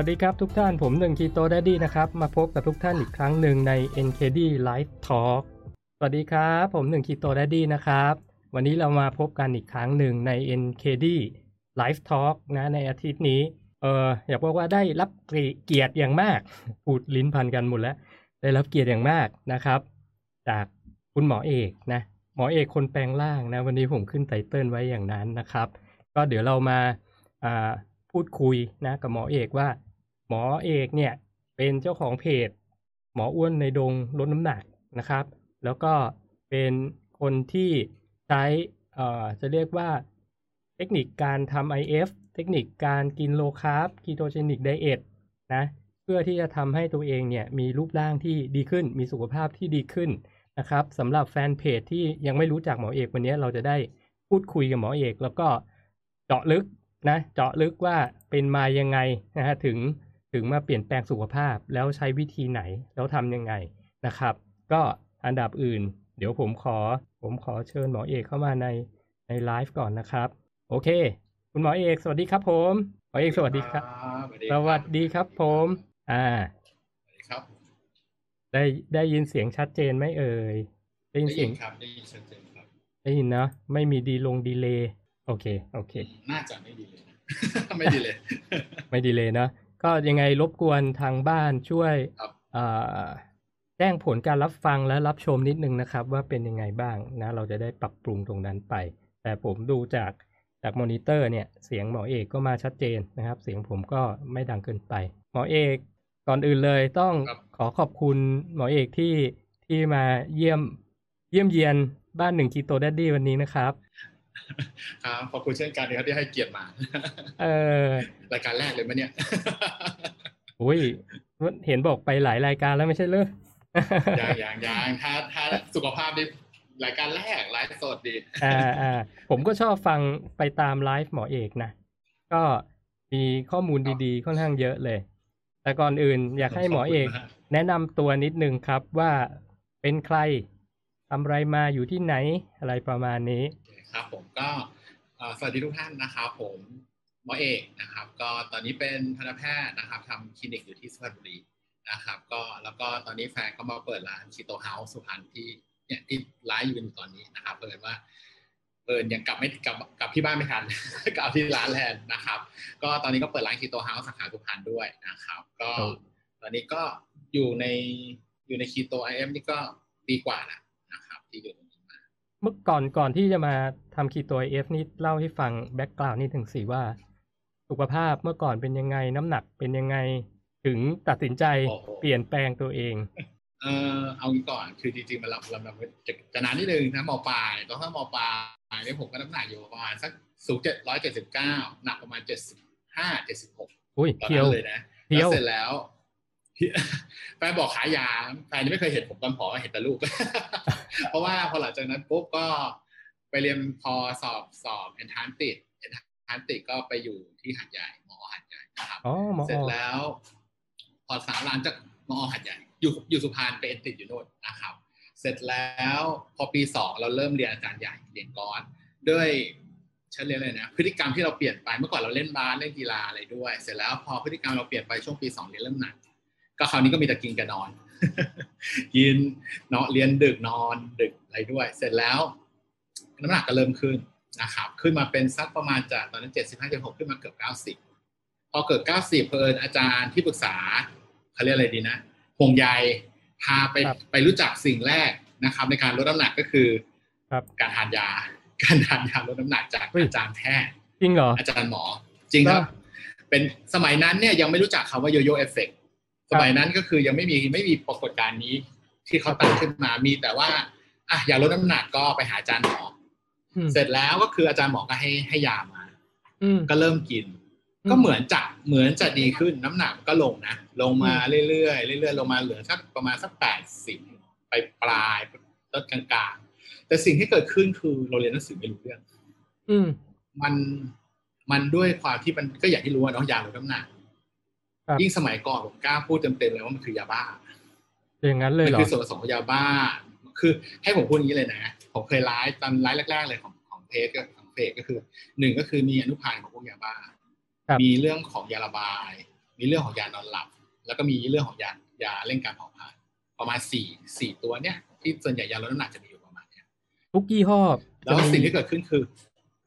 สวัสดีครับทุกท่านผมหนึ่ง Keto Daddy นะครับ มาพบกับทุกท่านอีกครั้งหนึ่งใน NKD Live Talk สวัสดีครับ ผมหนึ่ง Keto Daddy นะครับ วันนี้เรามาพบกันอีกครั้งหนึ่งใน NKD Live Talk นะในอาทิตย์นี้เอออยากบอกว่าได้รับเกียรติอย่างมากพูดลิ้นพันกันหมดแล้ว ได้รับเกียรติอย่างมากนะครับ จากคุณหมอเอกนะหมอเอกคนแปลงร่างนะวันนี้ผมขึ้น title ไว้อย่างนั้นนะครับ ก็เดี๋ยวเรามาพูดคุยนะกับหมอเอกว่า หมอเอกเนี่ยเป็นเจ้าของเพจ หมออ้วนในดงลดน้ำหนักนะครับ แล้วก็เป็นคนที่ใช้เอ่อจะเรียกว่าเทคนิคการทำ IF เทคนิคการกิน low carb ketogenic diet นะเพื่อที่จะทำให้ตัวเองเนี่ยมีรูปร่างที่ดีขึ้น มีสุขภาพที่ดีขึ้นนะครับสำหรับแฟนเพจที่ยังไม่รู้จักหมอเอกวันนี้เราจะได้พูดคุยกับหมอเอก แล้วก็เจาะลึกนะเจาะลึกว่าเป็นมายังไงนะฮะถึง ถึงมาเปลี่ยนแปลงสุขภาพแล้วใช้วิธีไหนแล้วทำยังไงนะครับ ก็อันดับอื่น เดี๋ยวผมขอ ผมขอเชิญหมอเอกเข้ามาในในไลฟ์ก่อนนะครับ โอเค คุณหมอเอกสวัสดีครับผมหมอเอกสวัสดีครับ สวัสดีครับผม อ่าสวัสดีครับได้ได้ยินเสียงชัดเจนไหมเอ่ยได้ยินได้เสียิยงนครับได้ยินชัดเจนครับได้ยินเนาะไม่มีดีลงดีเลย์โอเคโอเค น่าจะไม่ดีเลยนะไม่ดีเลยไม่ดีเลยนะ ก็ยังไงรบกวนทางบ้านช่วยครับเอ่อแจ้งผลการรับฟังและรับชมนิดนึงนะครับ ว่าเป็นยังไงบ้างนะ เราจะได้ปรับปรุงตรงนั้นไป แต่ผมดูจากจากมอนิเตอร์เนี่ยเสียงหมอเอกก็มาชัดเจนนะครับ เสียงผมก็ไม่ดังเกินไป หมอเอกก่อนอื่นเลยต้องครับขอขอบคุณหมอเอกที่ที่มาเยี่ยมเยี่ยมเยียนบ้านหนึ่งคีโตแดดดี้วันนี้นะครับ ครับขอบคุณเช่นกันนะครับที่ให้เกียรติมา เออรายการแรกเลยมั้ยเนี่ยอุ้ยเห็นบอกไปหลายรายการแล้วไม่ใช่เหรอยังยังยังถ้าถ้าสุขภาพดีรายการแรกไลฟ์สดดีอ่าอ่าผมก็ชอบฟังไปตามไลฟ์หมอเอกนะ ก็มีข้อมูลดีๆ ค่อนข้างเยอะเลย แต่ก่อนอื่นอยากให้หมอเอกขอบคุณมากแนะนำตัวนิดนึงครับว่าเป็นใครทำอะไรมาอยู่ที่ไหนอะไรประมาณนี้ ครับผมก็เอ่อสวัสดีทุกท่านนะครับผมหมอเอกนะครับ ก็ตอนนี้เป็นทันตแพทย์นะครับทำคลินิกอยู่ที่สุพรรณบุรีนะครับ ก็แล้วก็ตอนนี้แฟนก็มาเปิดร้านชิโตเฮาส์สุพรรณที่เนี่ยที่ไลฟ์อยู่กันอยู่ตอนนี้นะครับเปิดว่าเปิดยังกลับไม่กลับกลับที่บ้านไม่ทันกลับที่ร้านแทนนะครับ ก็ตอนนี้ก็เปิดร้าน Keto House สาขาสุพรรณด้วยนะครับ ก็ครับตอนนี้ก็อยู่ในอยู่ในคีโต IF นี่ก็ปีกว่าแล้วนะครับ ที่อยู่ตรงนี้มา เมื่อก่อนก่อนที่จะมาทำคีโต IF นี่เล่าให้ฟัง background นิดถึงสิว่า สุขภาพเมื่อก่อนเป็นยังไงน้ำหนักเป็นยังไงถึงตัดสินใจโอ้โหเปลี่ยนแปลงตัวเองเออเอางี้ก่อนคือจริงๆมันรับลำดับจะจะนานนิดนึงนะมปลายตอนถ้ามปลายเนี่ยผมก็น้ำหนักอยู่ประมาณสักสูงเจ็ดร้อยเจ็ดสิบเก้าหนักประมาณเจ็ดสิบห้าเจ็ดสิบหกอุ้ยตอนเพียวนั้นเลยนะเพี้ยวแล้วเสร็จแล้ว แฟนบอกขายยาแฟนยังไม่เคยเห็นผมตอนผอมเห็นแต่ลูก เพราะว่าพอหลังจากนั้นปุ๊บก็ไปเรียนพอสอบสอบเอนทานติดเอนทานติดก็ไปอยู่ที่หัดใหญ่หมอหัดใหญ่นะครับเสร็จแล้ว พอสามล้านจากมอหัดใหญ่ อยู่อยู่สุพรรณไปเอ็นติดอยู่โน่นนะครับ เสร็จแล้วพอปีสองเราเริ่มเรียนอาจารย์ใหญ่เรียนก้อนด้วยฉันเรียนเลยนะพฤติกรรมที่เราเปลี่ยนไปเมื่อก่อนเราเล่นบาสเล่นกีฬาอะไรด้วย เสร็จแล้วพอพฤติกรรมเราเปลี่ยนไปช่วงปีสองเรียนเริ่มหนัก ก็คราวนี้ก็มีแต่กินกับนอน กินเนาะเรียนดึกนอนดึกอะไรด้วย เสร็จแล้ว น้ำหนักก็เริ่มขึ้นนะครับ ขึ้นมาเป็นสักประมาณจากตอนนั้นเจ็ดสิบห้าเจ็ดหกขึ้นมาเกือบเก้าสิบพอเกิด90เพลินอาจารย์ที่ปรึกษาเขาเรียกอะไรดีนะห่วงใยพาไปครับไปรู้จักสิ่งแรกนะครับ ในการลดน้ำหนักก็คือครับการทานยา การทานยาลดน้ำหนักจากเฮ้ยอาจารย์แพทย์จริงเหรออาจารย์หมอ จริงครับว่าเป็นสมัยนั้นเนี่ยยังไม่รู้จักคำว่าโยโย่เอฟเฟก สมัยนั้นก็คือยังไม่มีไม่มีปรากฏการณ์นี้ ที่เขาตั้งขึ้นมามีแต่ว่าอะอยากลดน้ำหนักก็ไปหาอาจารย์หมออืมเสร็จแล้วก็คืออาจารย์หมอก็ให้ให้ยามาอืมก็เริ่มกินอืมก็เหมือนจะเหมือนจะดีขึ้นน้ำหนักก็ลงนะลงมาเรื่อยๆเรื่อยๆลงมาเหลือสักประมาณสักแปดสิบไปปลายๆต้นกลางๆ แต่สิ่งที่เกิดขึ้นคือเราเรียนหนังสือไม่รู้เรื่อง อืมมันมันด้วยความที่มันก็อย่างที่รู้ว่าน้องยาลดน้ำหนักครับ ยิ่งสมัยก่อนผมกล้าพูดเต็มๆเลยว่ามันคือยาบ้าอย่างนั้นเลยมัเหรอคือส่วนผสมของยาบ้า คือให้ผมพูดอย่างนี้เลยนะผมเคยไลฟ์ตอนไลฟ์แรกๆเลยของของเพจก็ของเพจก็คือหนึ่งก็คือมีอนุพันธ์ของพวกยาบ้าครับมีเรื่องของยาระบาย มีเรื่องของยานอนหลับ แล้วก็มีเรื่องของยายาเร่งการเผาผลาญประมาณสี่สี่ตัวเนี้ยที่ส่วนใหญ่ยาลดน้ำหนักจะมีอยู่ประมาณเนี้ยทุกยี่ห้อแล้วสิ่งที่เกิดขึ้นคือ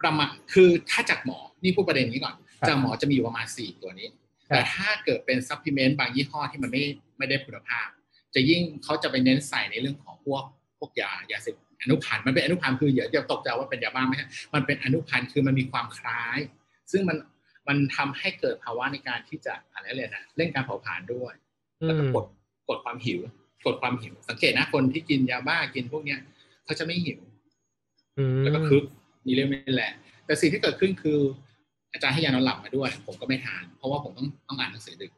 ประมาณคือถ้าจากหมอนี่พูดประเด็นนี้ก่อนครับจากหมอจะมีอยู่ประมาณสี่ตัวนี้ครับ แต่ถ้าเกิดเป็น supplement บางยี่ห้อที่มันไม่ไม่ได้คุณภาพ จะยิ่งเขาจะไปเน้นใส่ในเรื่องของพวกพวกยายาเสพอนุพันธ์มันเป็นอนุพันธ์คืออย่าอย่าตกใจว่าเป็นยาบ้าไม่ใช่มันเป็นอนุพันธ์คือมันมีความคล้าย ซึ่งมันมันทำให้เกิดภาวะในการที่จะอะไรเลยนะเร่งการเผาผลาญด้วยอืแล้วก็มกดกดความหิว กดความหิว สังเกตนะคนที่กินยาบ้ากินพวกเนี้ยเขาจะไม่หิวอืมแล้วก็คึกมีเรื่องไม่แหละ แต่สิ่งที่เกิดขึ้นคือ อาจารย์ให้ยานอนหลับมาด้วย ผมก็ไม่ทาน เพราะว่าผมต้องต้องอ่านหนังสือดึก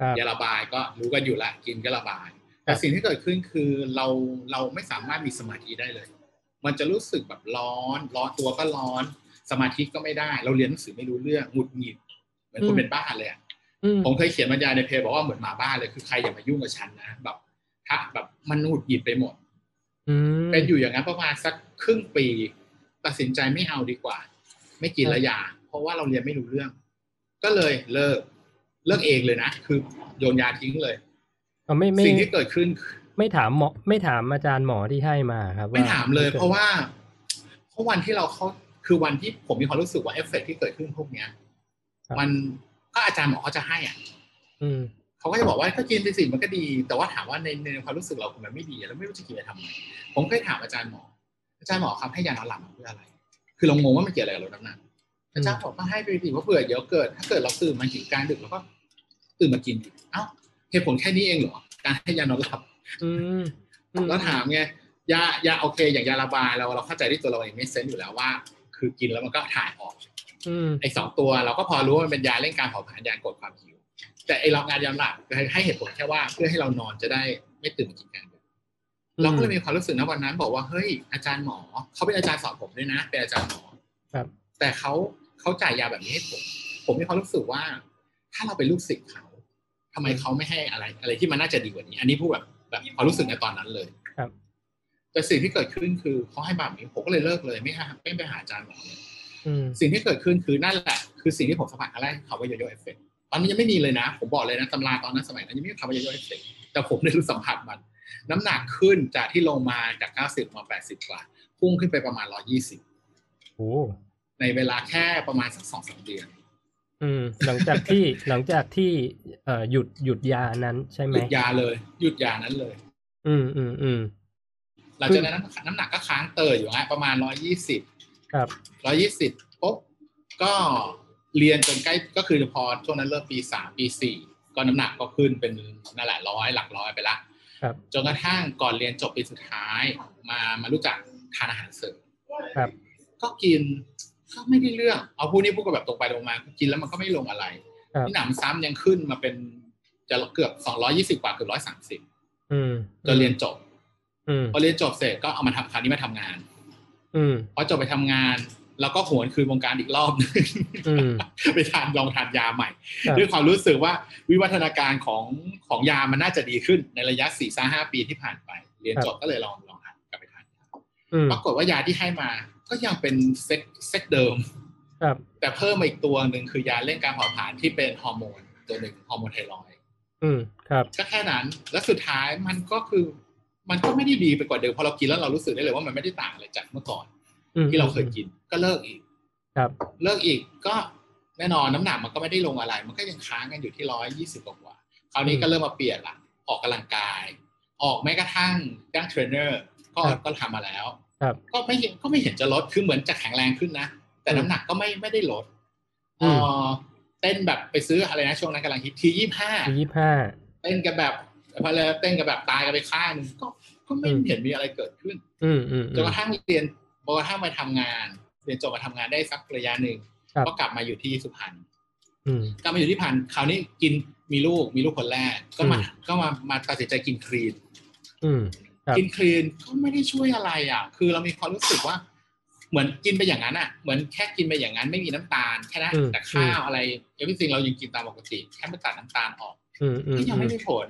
ครับยาระบายก็รู้กันอยู่ละกินก็ระบาย แต่สิ่งที่เกิดขึ้นคือเราเราไม่สามารถมีสมาธิได้เลย มันจะรู้สึกแบบร้อน ร้อนตัวก็ร้อน สมาธิก็ไม่ได้ เราเรียนหนังสือไม่รู้เรื่องหงุดหงิดเหมือนคนเป็นบ้าเลยอะอืมผมเคยเขียนบรรยายในเพจบอกว่าเหมือนหมาบ้าเลยคือใครอย่ามายุ่งกับฉันนะแบบถ้าแบบมันหงุดหงิดไปหมดอืมเป็นอยู่อย่างนั้นประมาณสักครึ่งปี ตัดสินใจไม่เอาดีกว่า ไม่กินละยา เพราะว่าเราเรียนไม่รู้เรื่อง ก็เลยเลิกเลิกเองเลยนะ คือโยนยาทิ้งเลยเอาไม่ไม่สิ่งที่เกิดขึ้น ไม่ถามหมอไม่ถามอาจารย์หมอที่ให้มาครับว่ไม่ถามเลย เพราะว่าเพราะวันที่เราเขาคือวันที่ผมมีความรู้สึกว่าเอฟเฟกต์ที่เกิดขึ้นพวกเนี้ยมันก็อาจารย์หมอเขาจะให้อะ อืมเขาก็จะบอกว่าก็กินไปสิมันก็ดี แต่ว่าถามว่าในในความรู้สึกเราคือมันไม่ดี แล้วไม่รู้จะกินไปทำไมผมเคยถามอาจารย์หมอ อาจารย์หมอครับให้ยานอนหลับมาเพื่ออะไร คือเรางงว่ามันเกี่ยวอะไรกับลดน้ำหนัก อาจารย์บอกก็ให้ไปสิว่าเผื่อเดี๋ยวเกิด ถ้าเกิดเราตื่นมาถึงกลางดึกแล้วก็ตื่นมากินอีกเอ้าเหตุผลแค่นี้เองเหรอการให้ยานอนหลับอืมอืมแล้วถามไงยายาโอเค อย่างยาระบายเราเราเข้าใจที่ตัวเราเองไม่เซนอยู่แล้วว่า คือกินแล้วมันก็ถ่ายออกอืมไอ้สองตัวเราก็พอรู้ว่ามันเป็นยาเร่งการเผาผลาญยากดความหิว แต่ไอ้เรางานยาหลับให้เหตุผลแค่ว่าเพื่อให้เรานอนจะได้ไม่ตื่นมากินกลางดึกเราก็เลยมีความรู้สึกนะวันนั้น บอกว่าเฮ้ยอาจารย์หมอเขาเป็นอาจารย์สอนผมด้วยนะเป็นอาจารย์หมอครับ แต่เขาเขาจ่ายยาแบบนี้ให้ผม ผมมีความรู้สึกว่า ถ้าเราเป็นลูกศิษย์เขาทำไมเขาไม่ให้อะไร อะไรที่มันน่าจะดีกว่านี้ อันนี้พูดแบบแบบความรู้สึกในตอนนั้นเลย ครับ แต่สิ่งที่เกิดขึ้นคือเขาให้แบบนี้ผมก็เลยเลิกเลยไม่หาไม่ไปหาอาจารย์หมอเลยอืมสิ่งที่เกิดขึ้นคือนั่นแหละ คือสิ่งที่ผมสัมผัสครั้งแรกคำว่าโยโย่เอฟเฟกตอนนี้ยังไม่มีเลยนะ ผมบอกเลยนะตำราตอนนั้นสมัยนั้นยังไม่มีคำว่าโยโย่เอฟเฟกแต่ผมได้รู้สัมผัสมัน น้ำหนักขึ้นจากที่ลงมาจาก 90 มา 80 กว่า พุ่งขึ้นไปประมาณ 120โอ้ ในเวลาแค่ประมาณสักสองสามเดือน อืม หลังจากที่หลังจากที่เอ่อหยุดหยุดยานั้นใช่ไหหมยุดยาเลย หยุดยานั้นเลย อืมอืมอืมหลังจากนั้นน้ำหนักก็ค้างเตยอยู่ฮะประมาณ120ครับ120ปุ๊บก็เรียนจนใกล้ก็คือพอช่วงนั้นเริ่มปี3ปี4ก็น้ำหนักก็ขึ้นเป็นนั่นแหละร้อยหลักร้อยไปละครับจนกระทั่งก่อนเรียนจบปีสุดท้าย มามารู้จักทานอาหารเสริมครับ ก็กิน ก็ไม่ได้เรื่อง เอาพูดนี่พูดกันแบบตรงไปตรงมากินแล้วมันก็ไม่ลงอะไรครับที่หนำซ้ำยังขึ้นมาเป็นจะเกือบสองร้อยี่สิบกว่าเกือบร้อยสามสิบอืมจนเรียนจบอืมพอเรียนจบเสร็จก็เอามาทำคราวนี้มาทำงาน อืมพอจบไปทำงาน แล้วก็หวนคืนวงการอีกรอบหนึงอืมไปทานลองทานยาใหม่ครับด้วยความรู้สึกว่าวิวัฒนาการของของยามันน่าจะดีขึ้นในระยะสี่ห้าปีที่ผ่านไป เรียนจบก็เลยลองลองทานกลับไปทานยาอืมปรากฏว่ายาที่ให้มา ก็ยังเป็นเซ็ตเซ็ตเดิม ครับ แต่เพิ่มมาอีกตัวหนึ่งคือยาเร่งการเผาผลาญที่เป็นฮอร์โมนตัวหนึ่งฮอร์โมนไทรอยด์อืมครับก็แค่นั้น แล้วสุดท้ายมันก็คือมันก็ไม่ได้ดีไปกว่าเดิมพอเรากินแล้วเรารู้สึกได้เลยว่ามันไม่ได้ต่างอะไรจากเมื่อก่อนอืมที่เราเคยกินก็เลิกอีก ครับ เลิกอีกก็แน่นอนน้ำหนักมันก็ไม่ได้ลงอะไร มันก็ยังค้างกันอยู่ที่ร้อยยี่สิบกว่าๆคราวนี้ก็เริ่มมาเปลี่ยนละออกกำลังกาย ออกแม้กระทั่งจ้างเทรนเนอร์ก็ก็ทำมาแล้วครับ ก็ไม่เห็นก็ไม่เห็นจะลดคือเหมือนจะแข็งแรงขึ้นนะ แต่น้ำหนักก็ไม่ไม่ได้ลดอืเอมอเต้นแบบไปซื้ออะไรนะช่วงนั้นกำลังฮิตทียี่ห้ายี่สิบห้าเต้นกันแบบพอเลยเต้นกันแบบตายกันไปข้างหนึงก็ก็ไม่อืมเห็นมีอะไรเกิดขึ้นอืมอืมจนกระทั่งเรียนจนกระทั่งมาทำงาน เรียนจบมาทำงานได้สักระยะหนึ่งครับก็กลับมาอยู่ที่สุพรรณอืมกลับมาอยู่ที่พันคราวนี้กินมีลูกมีลูกคนแรก ก็มาอืมก็มามาตัดสินใจกินครีนอืมครับ กินคลีนก็ไม่ได้ช่วยอะไรอะ คือเรามีความรู้สึกว่า เหมือนกินไปอย่างนั้นอะ เหมือนแค่กินไปอย่างนั้นไม่มีน้ำตาลแค่นั้นอืมแต่ข้าวอะไร everything เรายังกินตามปกติแค่ไม่ตัดน้ำตาลออกอืมอืมก็ยังอืไม่มได้ผล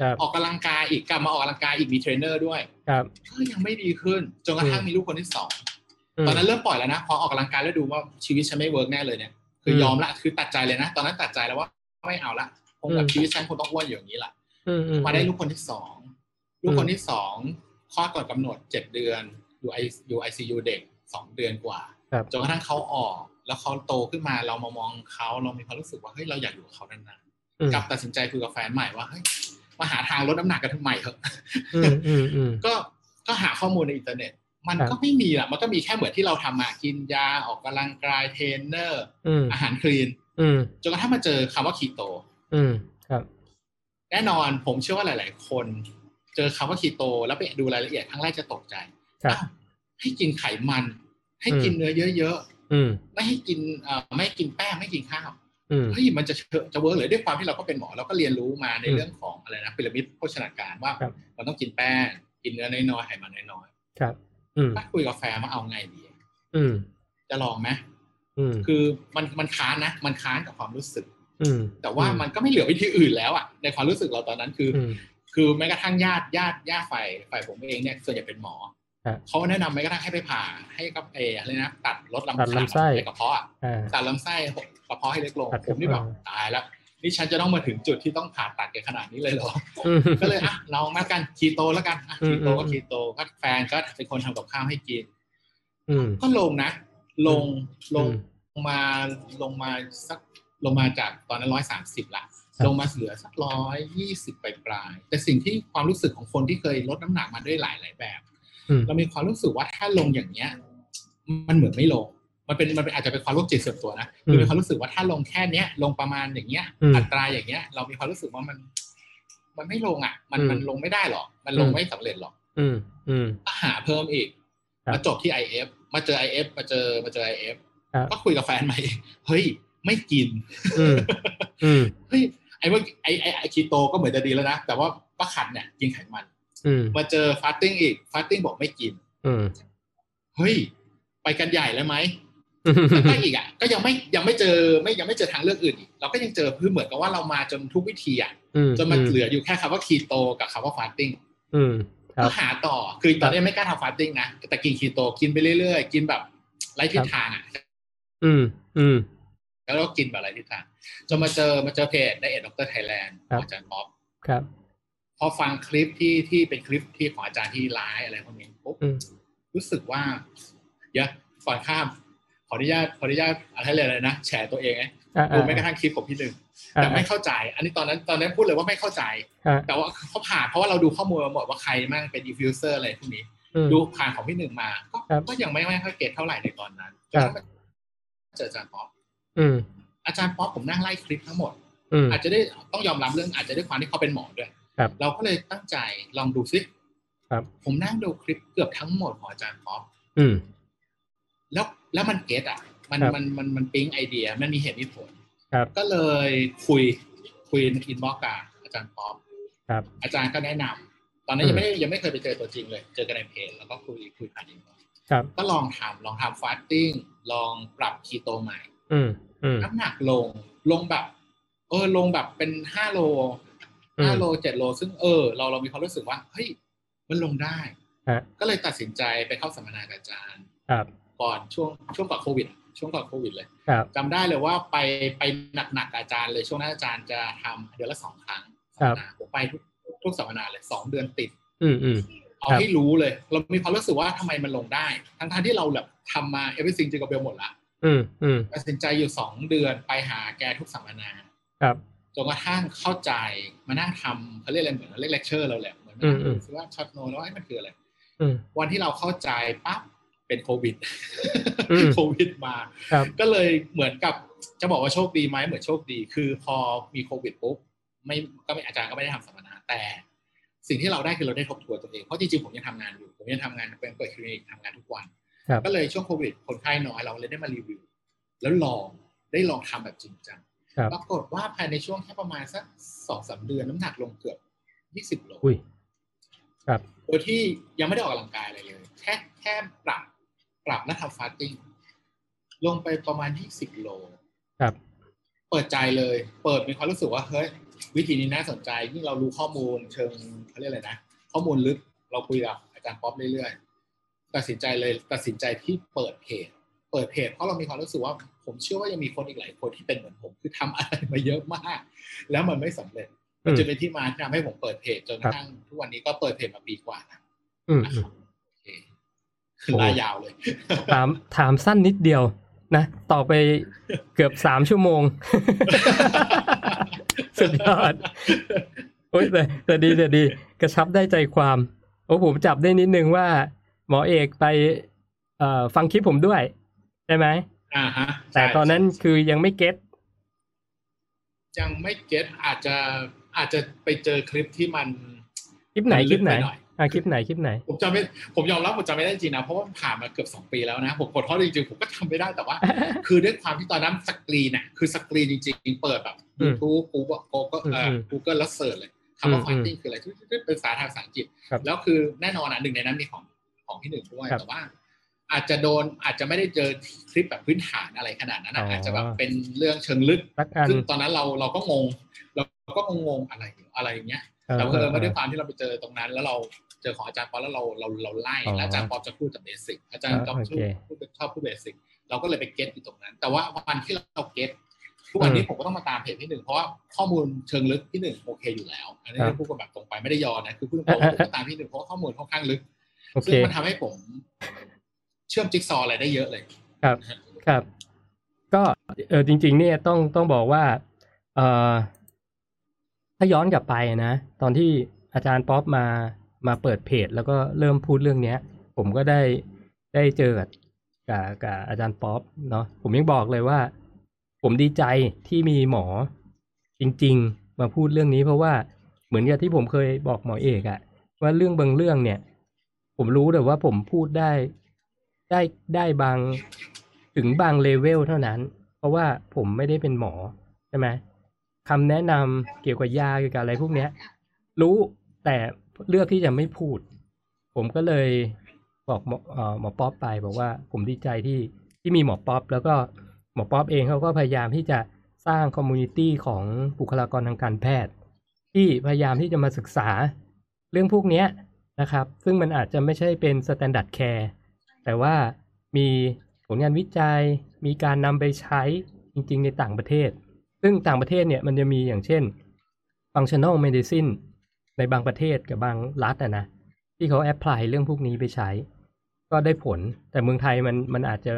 ครับออกกำลังกายอีกกลับมาออกกำลังกายอีกมีเทรนเนอร์ด้วยครับก็ยังไม่ดีขึ้นจนกระทั่งมีลูกคนที่สองตอนนั้นเริ่มปล่อยแล้วนะพอออกกำลังกายแล้วดูว่าชีวิตฉันไม่ work แน่เลยเนี่ยคืออมยอมละคือตัดใจเลยนะ ตอนนั้นตัดใจแล้วว่าไม่เอาละคงแบบอืมชีวิตฉันคงต้องอ้วนอยู่อย่างนี้แหละอืมอืมมาได้ลูกคนที่สอง ลูกคนที่สองคลอดก่อนกำหนดเจ็ดเดือน อยู่ไออยู่ไอซียูเด็กสองเดือนกว่าครับจนกระทั่งเขาออก แล้วเขาโตขึ้นมาเรามามองเขาเรามีความรู้สึกว่าเฮ้ยเราอยากอยู่กับเขานานอืมๆกลับตัดสินใจคุยกับแฟนใหม่ว่าเฮ้ยมาหาทางลดน้ำหนักกันใหม่เถอะอืมอืมอืมก็ก็หาข้อมูลในอินเทอร์เน็ต มันครับก็ไม่มีอะมันก็มีแค่เหมือนที่เราทำมากินยาออกกำลังกายเทรนเนอร์อืมอาหารคลีนอืมจนกระทั่งมาเจอคำว่าคีโตอืมครับ แน่นอนผมเชื่อว่าหลาย ๆ คน เจอคำว่าคีโต แล้วไปดูรายละเอียดครั้งแรกจะตกใจครับอ้าวให้กินไขมัน ให้อืมกินเนื้อเยอะอืมๆไม่ให้กินเอ่อไม่กินแป้งไม่กินข้าวอืมเฮ้ยมันจะจะเวิร์กเลยด้วยความที่เราก็เป็นหมอเราก็เรียนรู้มาในอืมเรื่องของอะไรนะพีระมิดโภชนาการว่าครับมันต้องกินแป้งกินเนื้อน้อยๆไขมันน้อยครับอืมๆถ้าคุยกับแฟนว่าเอาไงดีอืมจะลองไหมอืมคือมันมันค้านนะ มันค้านกับความรู้สึกอืมแต่ว่ามันก็ไม่เหลือวิธีอื่นแล้วอะในความรู้สึกเราตอนนั้นคือออืม คือแม้กระทั่งญาติญาติญาติฝ่ายฝ่ายผมเองเนี่ยส่วนใหญ่เป็นหมอครับเขาแนะนำแม้กระทั่งให้ไปผ่าให้กับเอออะไรนะตัดลดลำตัดลำไส้ในกระเพาะอะอ่าตัดลำไส้กระเพาะให้เล็กลงตัดผมนี่แบบเออตายแล้วนี่ฉันจะต้องมาถึงจุดที่ต้องผ่าตัดกันขนาดนี้เลยเหรออืมก็เลยอะลองมากันคีโตแล้วกันอะอืมคีโตก็อืมคีโตก็แฟนก็เป็นคนทำกับข้าวให้กินอืมก็ลงนะ ลงลงอืมลงมาลงมาสักลงมาจากตอนนั้นร้อยสามสิบละครับ ลงมาเหลือสักร้อยยี่สิบปลายๆแต่สิ่งที่ความรู้สึกของคนที่เคยลดน้ำหนักมาด้วยหลายหลายๆแบบอืมเรามีความรู้สึกว่าถ้าลงอย่างเนี้ย มันเหมือนไม่ลง มันเป็นมันเป็นอาจจะเป็นความโรคจิตส่วนตัวนะอืมคือมีความรู้สึกว่าถ้าลงแค่เนี้ย ลงประมาณอย่างเงี้ยอืมอัตราอย่างเงี้ย เรามีความรู้สึกว่ามัน มันไม่ลงอะ มันอืมมันลงไม่ได้หรอกมันลงอืมไม่สำเร็จหรอก อืมอืมก็หาเพิ่มอีกครับมาจบที่ IF มาเจอ IF มาเจอมาเจอ IF ครับก็คุยกับแฟนใหม่เฮ้ย ไม่กินอืมอืมเฮ้ย ไอ้ว่าไอ้ไอ้ไอ้คีโตก็เหมือนจะดีแล้วนะ แต่ว่าป้าขัดเนี่ยกินไขมันอืมมาเจอ fasting อีก fasting บอกไม่กินอืมเฮ้ย ไปกันใหญ่แล้วไหมอืมแล้วก็อีกอะ ก็ยังไม่ยังไม่เจอไม่ยังไม่เจอทางเลือกอื่นอีกเราก็ยังเจอคือเหมือนกับว่าเรามาจนทุกวิธีอะอืมจนมันเหลืออยู่แค่คำว่าคีโตกับคำว่า fasting อืมครับก็หาต่อคือตอนนี้ไม่กล้าทำ fasting นะแต่กินคีโตกินไปเรื่อยๆ กินแบบไร้ทิศทางอะ อืมอืมแล้วก็กินแบบไร้ทิศทาง จนมาเจอมาเจอเพจในเอ็ด Doctor Thailand ครับอาจารย์ป๊อปครับ พอฟังคลิปที่ที่เป็นคลิปที่ของอาจารย์ที่ไลฟ์อะไรพวกนี้ปุ๊บอืมรู้สึกว่าเดี๋ยวก่อนข้าม ขออนุญาตขออนุญาตอะไรเลยนะแชร์ตัวเองไงอ่าดูแม้กระทั่งคลิปของพี่หนึ่งอ่าแต่ไม่เข้าใจ อันนี้ตอนนั้นตอนนั้นพูดเลยว่าไม่เข้าใจอ่าแต่ว่าเขาผ่านเพราะว่าเราดูข้อมูลมาหมดว่าใครมั่งเป็นดิฟฟิวเซอร์อะไรพวกนี้อืมดูผ่านของพี่หนึ่งมา ก็ครับก็ยังไม่ไม่ค่อย get เท่าไหร่ในตอนนั้นครับเจออาจารย์ป๊อป อืมอาจารย์ป๊อปผมนั่งไล่คลิปทั้งหมดอืมอาจจะได้ต้องยอมรับเรื่องอาจจะด้วยความที่เขาเป็นหมอด้วยครับเราก็เลยตั้งใจลองดูซิครับผมนั่งดูคลิปเกือบทั้งหมดของอาจารย์ป๊อปอืมแล้วแล้วมัน get อะ มันครับมันมันมันปิ๊งไอเดีย มันมีเหตุมีผลครับก็เลยคุยคุยใน inbox กับอาจารย์ป๊อปครับอาจารย์ก็แนะนำตอนนั้นอืยัมงไม่ยังไม่เคยไปเจอตัวจริงเลย เจอกันในเพจแล้วก็คุยคุยผ่าน inbox ครับก็ลองทำลองทำ fasting ลองปรับคีโตใหม่อืมอืม น้ำหนักลง ลงแบบ เออ ลงแบบเป็นห้าโลอืมห้าโลเจ็ดโล ซึ่งเออ เราเรามีความรู้สึกว่าเฮ้ยมันลงได้ฮะก็เลยตัดสินใจไปเข้าสัมมนากับอาจารย์ครับก่อนช่วงช่วงก่อนโควิด ช่วงก่อนโควิดเลยครับจำได้เลยว่าไปไปหนักๆกับอาจารย์เลยช่วงนั้นอาจารย์จะทำเดือนละสองครั้งครับสัมมนาผมไปทุกทุกสัมมนาเลยสองเดือนติด อืมอืมเอาครับให้รู้เลย เรามีความรู้สึกว่าทำไมมันลงได้ ทั้งๆที่เราแบบทำมา everything จิงกับเบลหมดละ อืมอืมตัดสินใจอยู่สองเดือนไปหาแกทุกสัมมนา ครับจนกระทั่งเข้าใจมานั่งทำเขาเรียกอะไรเหมือนเรียกเลคเชอร์เราแหละเหมือนมาอืนั่มงอืดูมซิว่าช็อตโนแล้วว่ามันคืออะไรอืมวันที่เราเข้าใจปั๊บเป็นโควิดอืมโควิดมาครับก็เลยเหมือนกับจะบอกว่าโชคดีไหมเหมือนโชคดี คือพอมีโควิดปุ๊บไม่ก็ไม่อาจารย์ก็ไม่ได้ทำสัมมนาแต่ สิ่งที่เราได้คือเราได้ทบทวนตัวเองเพราะจริงๆผมยังทำงานอยู่ ผมยังทำงานเป็นเปิดคลินิกทำงานทุกวันครับ ก็เลยช่วงโควิดคนไข้น้อยเราเลยได้มารีวิว แล้วลองได้ลองทำแบบจริงจังครับปรากฏว่าภายในช่วงแค่ประมาณสักสองสามเดือนน้ำหนักลงเกือบยี่สิบโลอุ้ยครับโดยที่ยังไม่ได้ออกกำลังกายอะไรเลย แค่แค่ปรับปรับและทำฟาสติ้งลงไปประมาณยี่สิบโลครับ เปิดใจเลย เปิดมีความรู้สึกว่าเฮ้ยวิธีนี้น่าสนใจยิ่งเรารู้ข้อมูลเชิงเขาเรียกอะไรนะ ข้อมูลลึกเราคุยกับอาจารย์ป๊อปเรื่อยๆ ตัดสินใจเลยตัดสินใจที่เปิดเพจ เปิดเพจเพราะเรามีความรู้สึกว่า ผมเชื่อว่ายังมีคนอีกหลายคนที่เป็นเหมือนผมคือทำอะไรมาเยอะมาก แล้วมันไม่สำเร็จมันจะเป็นที่มาที่ทำให้ผมเปิดเพจจนกระทั่งทุกวันนี้ก็เปิดเพจมาปีกว่าแล้วอืมนะอืคมรับโอเคคือลายาวเลย ถามถามสั้นนิดเดียวนะต่อไปเกือบสามชั่วโมง สุดยอดโอ้ยแต่แต่ดีแต่ดี กระชับได้ใจความ โอ้ผมจับได้นิดนึงว่า หมอเอกไปเอ่อฟังคลิปผมด้วยใช่ไหมอ่าฮะแต่ใช่ตอนนั้นคือยังไม่ getยังไม่ get อาจจะอาจจะไปเจอคลิปที่มันคลิปไหนมันคลึลิกปไหนไปหน่อยอะคลิปไหนคลิปไหน ผมจำไม่ผมยอมรับผมจำไม่ได้จริงนะเพราะว่ามันผ่านมาเกือบสองปีแล้วนะผมขอโทษจริงๆผมก็จำไม่ได้แต่ว่า คือด้วยความที่ตอนนั้นสกรีนน่ะคือสกรีนจริงๆเปิดแบบอืม YouTube Google Google เอ่ออืม Google แล้ว search เลยคำว่าอืม fasting คืออะไรที่เป็นภาษาทางภาษาอังกฤษครับแล้วคือแน่นอนอะหนึ่งในนั้นมีของ ของที่หนึ่งด้วยครับแต่ว่า อาจจะโดนอาจจะไม่ได้เจอคลิปแบบพื้นฐานอะไรขนาดนั้นนะอ๋อออาจจะแบบเป็นเรื่องเชิงลึกสักอันซึ่งตอนนั้นเราเราก็งง เราก็งงๆอะไรอะไรอย่างเงี้ยแต่ว่าเออไม่ด้วยความที่เราไปเจอตรงนั้น แล้วเราเจอของอาจารย์ป๊อปแล้วเราเราเราไล่อ๋อแล้วอาจารย์ป๊อปจะพูดจาก basic อาจารย์อ่าป๊อปโอเคชอบพูดชอบพูด basic เราก็เลยไป get อยู่ตรงนั้น แต่ว่าวันที่เรา getทุกวันนี้อืมผมก็ต้องมาตามเพจที่หนึ่งเพราะว่าข้อมูลเชิงลึกที่หนึ่งโอเคอยู่แล้ว อันนี้ครับพูดกันแบบตรงไปไม่ได้ยอนะคือพูดตรงๆผมก็ตามที่หนึ่งเพราะว่าข้อมูลค่อนข้างลึกโอเค ซึ่งมันทำให้ผม เชื่อมจิ๊กซอว์อะไรได้เยอะเลย ครับครับ ก็เออจริง ๆ เนี่ยต้องต้องบอกว่า เออถ้าย้อนกลับไปนะ ตอนที่อาจารย์ป๊อปมามาเปิดเพจ แล้วก็เริ่มพูดเรื่องเนี้ย ผมก็ได้ได้เจอกับกับกับอาจารย์ป๊อปเนาะผมยังบอกเลยว่า ผมดีใจที่มีหมอจริง ๆ มาพูดเรื่องนี้เพราะว่าเหมือนกับที่ผมเคยบอกหมอเอกอะว่าเรื่องบางเรื่องเนี่ย ผมรู้แต่ว่าผมพูดได้ได้ได้บางถึงบางเลเวลเท่านั้น เพราะว่าผมไม่ได้เป็นหมอใช่ไหมคำแนะนำเกี่ยวกับยาเกี่ยวกับอะไรพวกเนี้ยรู้แต่เลือกที่จะไม่พูด ผมก็เลยบอกหมอหมอป๊อปไปบอกว่าผมดีใจที่ที่มีหมอป๊อปแล้วก็หมอป๊อปเองเขาก็พยายามที่จะสร้าง community ของบุคลากรทางการแพทย์ ที่พยายามที่จะมาศึกษา เรื่องพวกเนี้ย นะครับ ซึ่งมันอาจจะไม่ใช่เป็น standard care แต่ว่ามีผลงานวิจัย มีการนำไปใช้จริง ๆ ในต่างประเทศ ซึ่งต่างประเทศเนี่ยมันจะมีอย่างเช่น functional medicine ในบางประเทศกับบางรัฐอะนะ ที่เขาแอพพลายเรื่องพวกนี้ไปใช้ ก็ได้ผล แต่เมืองไทยมันมันอาจจะ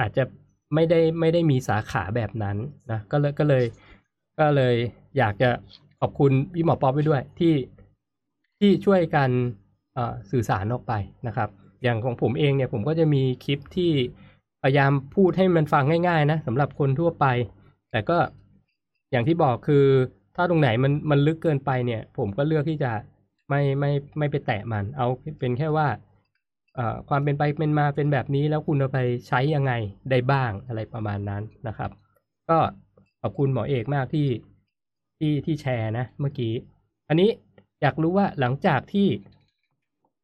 อาจจะไม่ได้ไม่ได้มีสาขาแบบนั้นนะ ก็เลยก็เลยก็เลยอยากจะขอบคุณพี่หมอป๊อปไปด้วยที่ ที่ช่วยกันสื่อสารออกไปนะครับ อย่างของผมเองเนี่ยผมก็จะมีคลิปที่พยายามพูดให้มันฟังง่ายๆนะสำหรับคนทั่วไป แต่ก็อย่างที่บอกคือถ้าตรงไหนมันมันลึกเกินไปเนี่ย ผมก็เลือกที่จะไม่ไม่ไม่ไปแตะมัน เอาเป็นแค่ว่าความเป็นไปเป็นมาเป็นแบบนี้แล้วคุณเอาไปใช้ยังไงได้บ้างอะไรประมาณนั้นนะครับ ก็ขอบคุณหมอเอกมากที่ที่ที่แชร์นะเมื่อกี้ อันนี้ อยากรู้ว่าหลังจากที่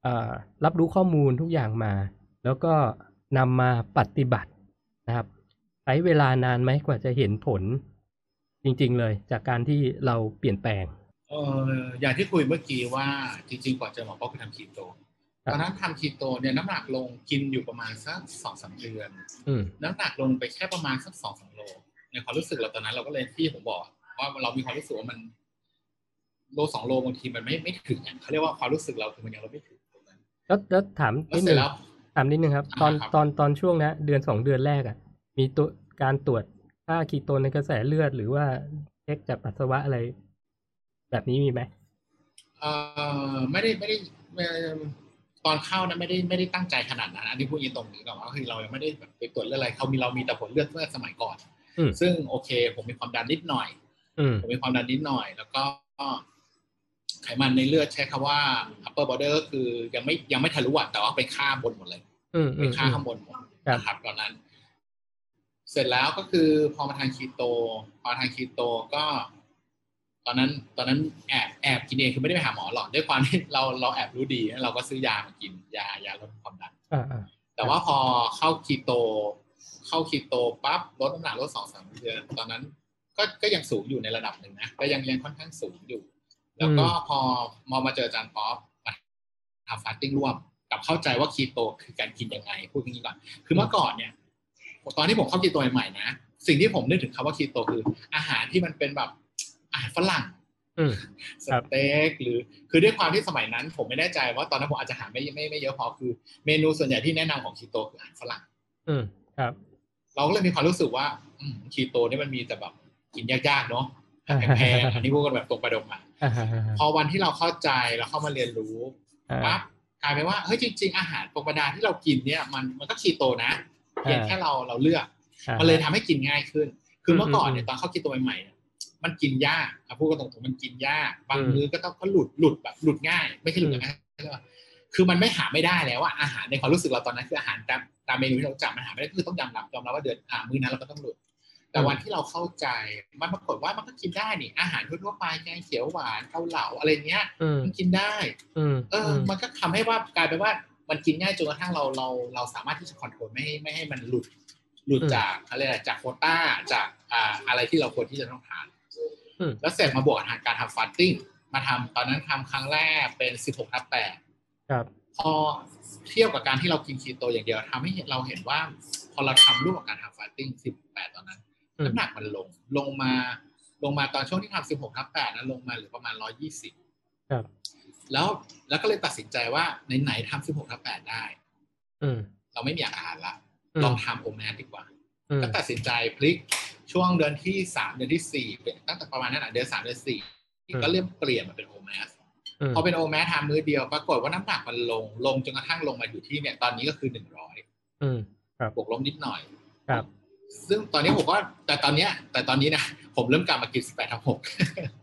เอ่อรับรู้ข้อมูลทุกอย่างมา แล้วก็นำมาปฏิบัตินะครับใช้เวลานานไหมกว่าจะเห็นผลจริง ๆ เลย จากการที่เราเปลี่ยนแปลงเอออย่างที่คุยเมื่อกี้ว่าจริง ๆ ก่อนเจอหมอป๊อกคือทำคีโตครับตอนนั้นทำคีโตเนี่ยน้ำหนักลงกินอยู่ประมาณสักสองสามเดือนอืมน้ำหนักลงไปแค่ประมาณสักสองสามโลในความรู้สึกเราตอนนั้นเราก็เลยที่ผมบอกว่าเรามีความรู้สึกว่ามัน โลสองโลบางทีมันไม่ไม่ถึงอะเขาเรียกว่าความรู้สึกเราคือมันยังเราไม่ถึงตรงนั้นแล้วแล้วถามแล้วนิดเสร็นึจงแล้วถามนิดนึงครับ ตอนอ่าครับตอนตอนช่วงนะเดือนสองเดือนแรกอะ่ะ มีตัวการตรวจค่าคีโตนในกระแสเลือดหรือว่าเช็คจากปัสสาวะอะไร แบบนี้มีไหมเอ่อไม่ได้ไม่ได้ไม่ตอนเข้านะไม่ได้ไม่ได้ตั้งใจขนาดนั้นอันนี้พูดยินตรงนี้ก่อนว่าคือเรายังไม่ได้แบบไปตรวจเลือดอะไรเขามีเรามีแต่ผลเลือดเมื่อสมัยก่อนอืมซึ่งโอเค ผมมีความดันนิดหน่อยอืมผมมีความดันนิดหน่อย แล้วก็ ไขมันในเลือดใช้คำว่า upper border ก็คือยังไม่ยังไม่ทะลุอะแต่ว่าไปค่าบนหมดเลยอืมอืไปมค่าอืมข้างบนหมดครับนะครับตอนนั้น เสร็จแล้วก็คือพอมาทานคีโต พอทานคีโตก็ ตอนนั้น ตอนนั้นแอบแอบกินเองคือไม่ได้ไปหาหมอหรอกด้วยความที่เราเราแอบรู้ดีเราก็ซื้อยามากินยายาลดความดันอ่าอ่าแต่ว่าพอเข้าคีโต เข้าคีโตปั๊บลดน้ำหนักลดสองสามเดือนตอนนั้น ก็ก็ยังสูงอยู่ในระดับหนึ่งนะก็ยังยังค่อนข้างสูงอยู่ แล้วก็พอมอมาเจออาจารย์ป๊อปมาทำฟาสติ้งร่วมกับเข้าใจว่าคีโตคือการกินยังไงพูดอย่างนี้ก่อน คือเมื่อก่อนเนี่ยตอนที่ผมเข้าคีโตใหม่ๆนะสิ่งที่ผมนึกถึงคำว่าคีโตคือ อาหารที่มันเป็นแบบอาหารฝรั่งอืมสครับเต็กหรือคือด้วยความที่สมัยนั้น ผมไม่แน่ใจว่าตอนนั้นผมอาจจะหาไม่ไม่ไม่เยอะพอคือ เมนูส่วนใหญ่ที่แนะนำของคีโตคืออาหารฝรั่ง อืมครับ เราก็เลยมีความรู้สึกว่าอืมคีโตนี่มันมีแต่แบบกินยากๆเนาะ แพงๆอันนี้พูดกันแบบตรงไปตรงมาอ่าพอวันที่เราเข้าใจเราเข้ามาเรียนรู้อ่าปั๊บกลายเป็นว่าเฮ้ยจริง ๆ อาหารธรรมดาที่เรากินเนี่ยมันมันก็คีโตนะเพียงอ่าแค่เราเราเลือกอ่ามันเลยทำให้กินง่ายขึ้น คือเมื่อก่อนอืมเนี่ยตอนเข้าคีโตใหม่ๆเนี่ยมันกินยากอะพูดกันตรงๆมันกินยากบางอืมมื้อก็ต้องก็หลุดหลุดแบบหลุดง่าย ไม่ใช่หลุดง่ายคือมันไม่หาไม่ได้แล้วว่าอาหารในความรู้สึกเราตอนนั้นคืออาหารตามตามเมนูที่เรารู้จักมันหาไม่ได้คือต้องยอมรับยอมรับว่าเดือนอ่ามื้อนั้นเราก็ต้องหลุด แต่วันที่เราเข้าใจมันปรากฏว่ามันก็กินได้นี่อาหารทั่วๆไปแกงเขียวหวานเกาเหลาอะไรเงี้ยอืมมันกินได้อืมเออ มันก็ทำให้ว่ากลายเป็นว่ามันกินง่ายจนกระทั่งเราเราเราสามารถที่จะ control ไม่ให้ไม่ให้มันหลุดหลุดจากอะไรนะจากโควต้าจากอ่าอะไรที่เราควรที่จะต้องทานอืมแล้วเสร็จมาบวกกับทางการทำ fastingมาทำตอนนั้นทำครั้งแรกเป็น16ทับ8ครับพอเทียบกับการที่เรากินคีโตอย่างเดียวทำให้เราเห็นว่า พอเราทำร่วมกับการทำ fasting 18ตอนนั้นอืม น้ำหนักมันลง ลงมา ลงมาตอนช่วงที่ทำ16ทับ8นั้นลงมาเหลือประมาณ120ครับแล้วแล้วก็เลยตัดสินใจว่าไหนๆทำ16ทับ8ได้ อืมเราไม่มีอาหารละอืมลองทำ OMAD ดีกว่าอืมก็ตัดสินใจพลิกช่วงเดือนที่สามเดือนที่สี่เป็นตั้งแต่ประมาณนั้นอะเดือนสามเดือนสี่ก็เริ่มเปลี่ยนมาเป็นโอแมสอืมพอเป็นโอแมสทำมื้อเดียวปรากฏว่าน้ำหนักมันลงลงจนกระทั่งลงมาอยู่ที่เนี่ยตอนนี้ก็คือหนึ่งร้อยอืมบวกลบนิดหน่อยครับ ซึ่งตอนนี้ผมว่าแต่ตอนเนี้ย แต่ตอนนี้นะผมเริ่มกลับมากินสิบแปดทับหก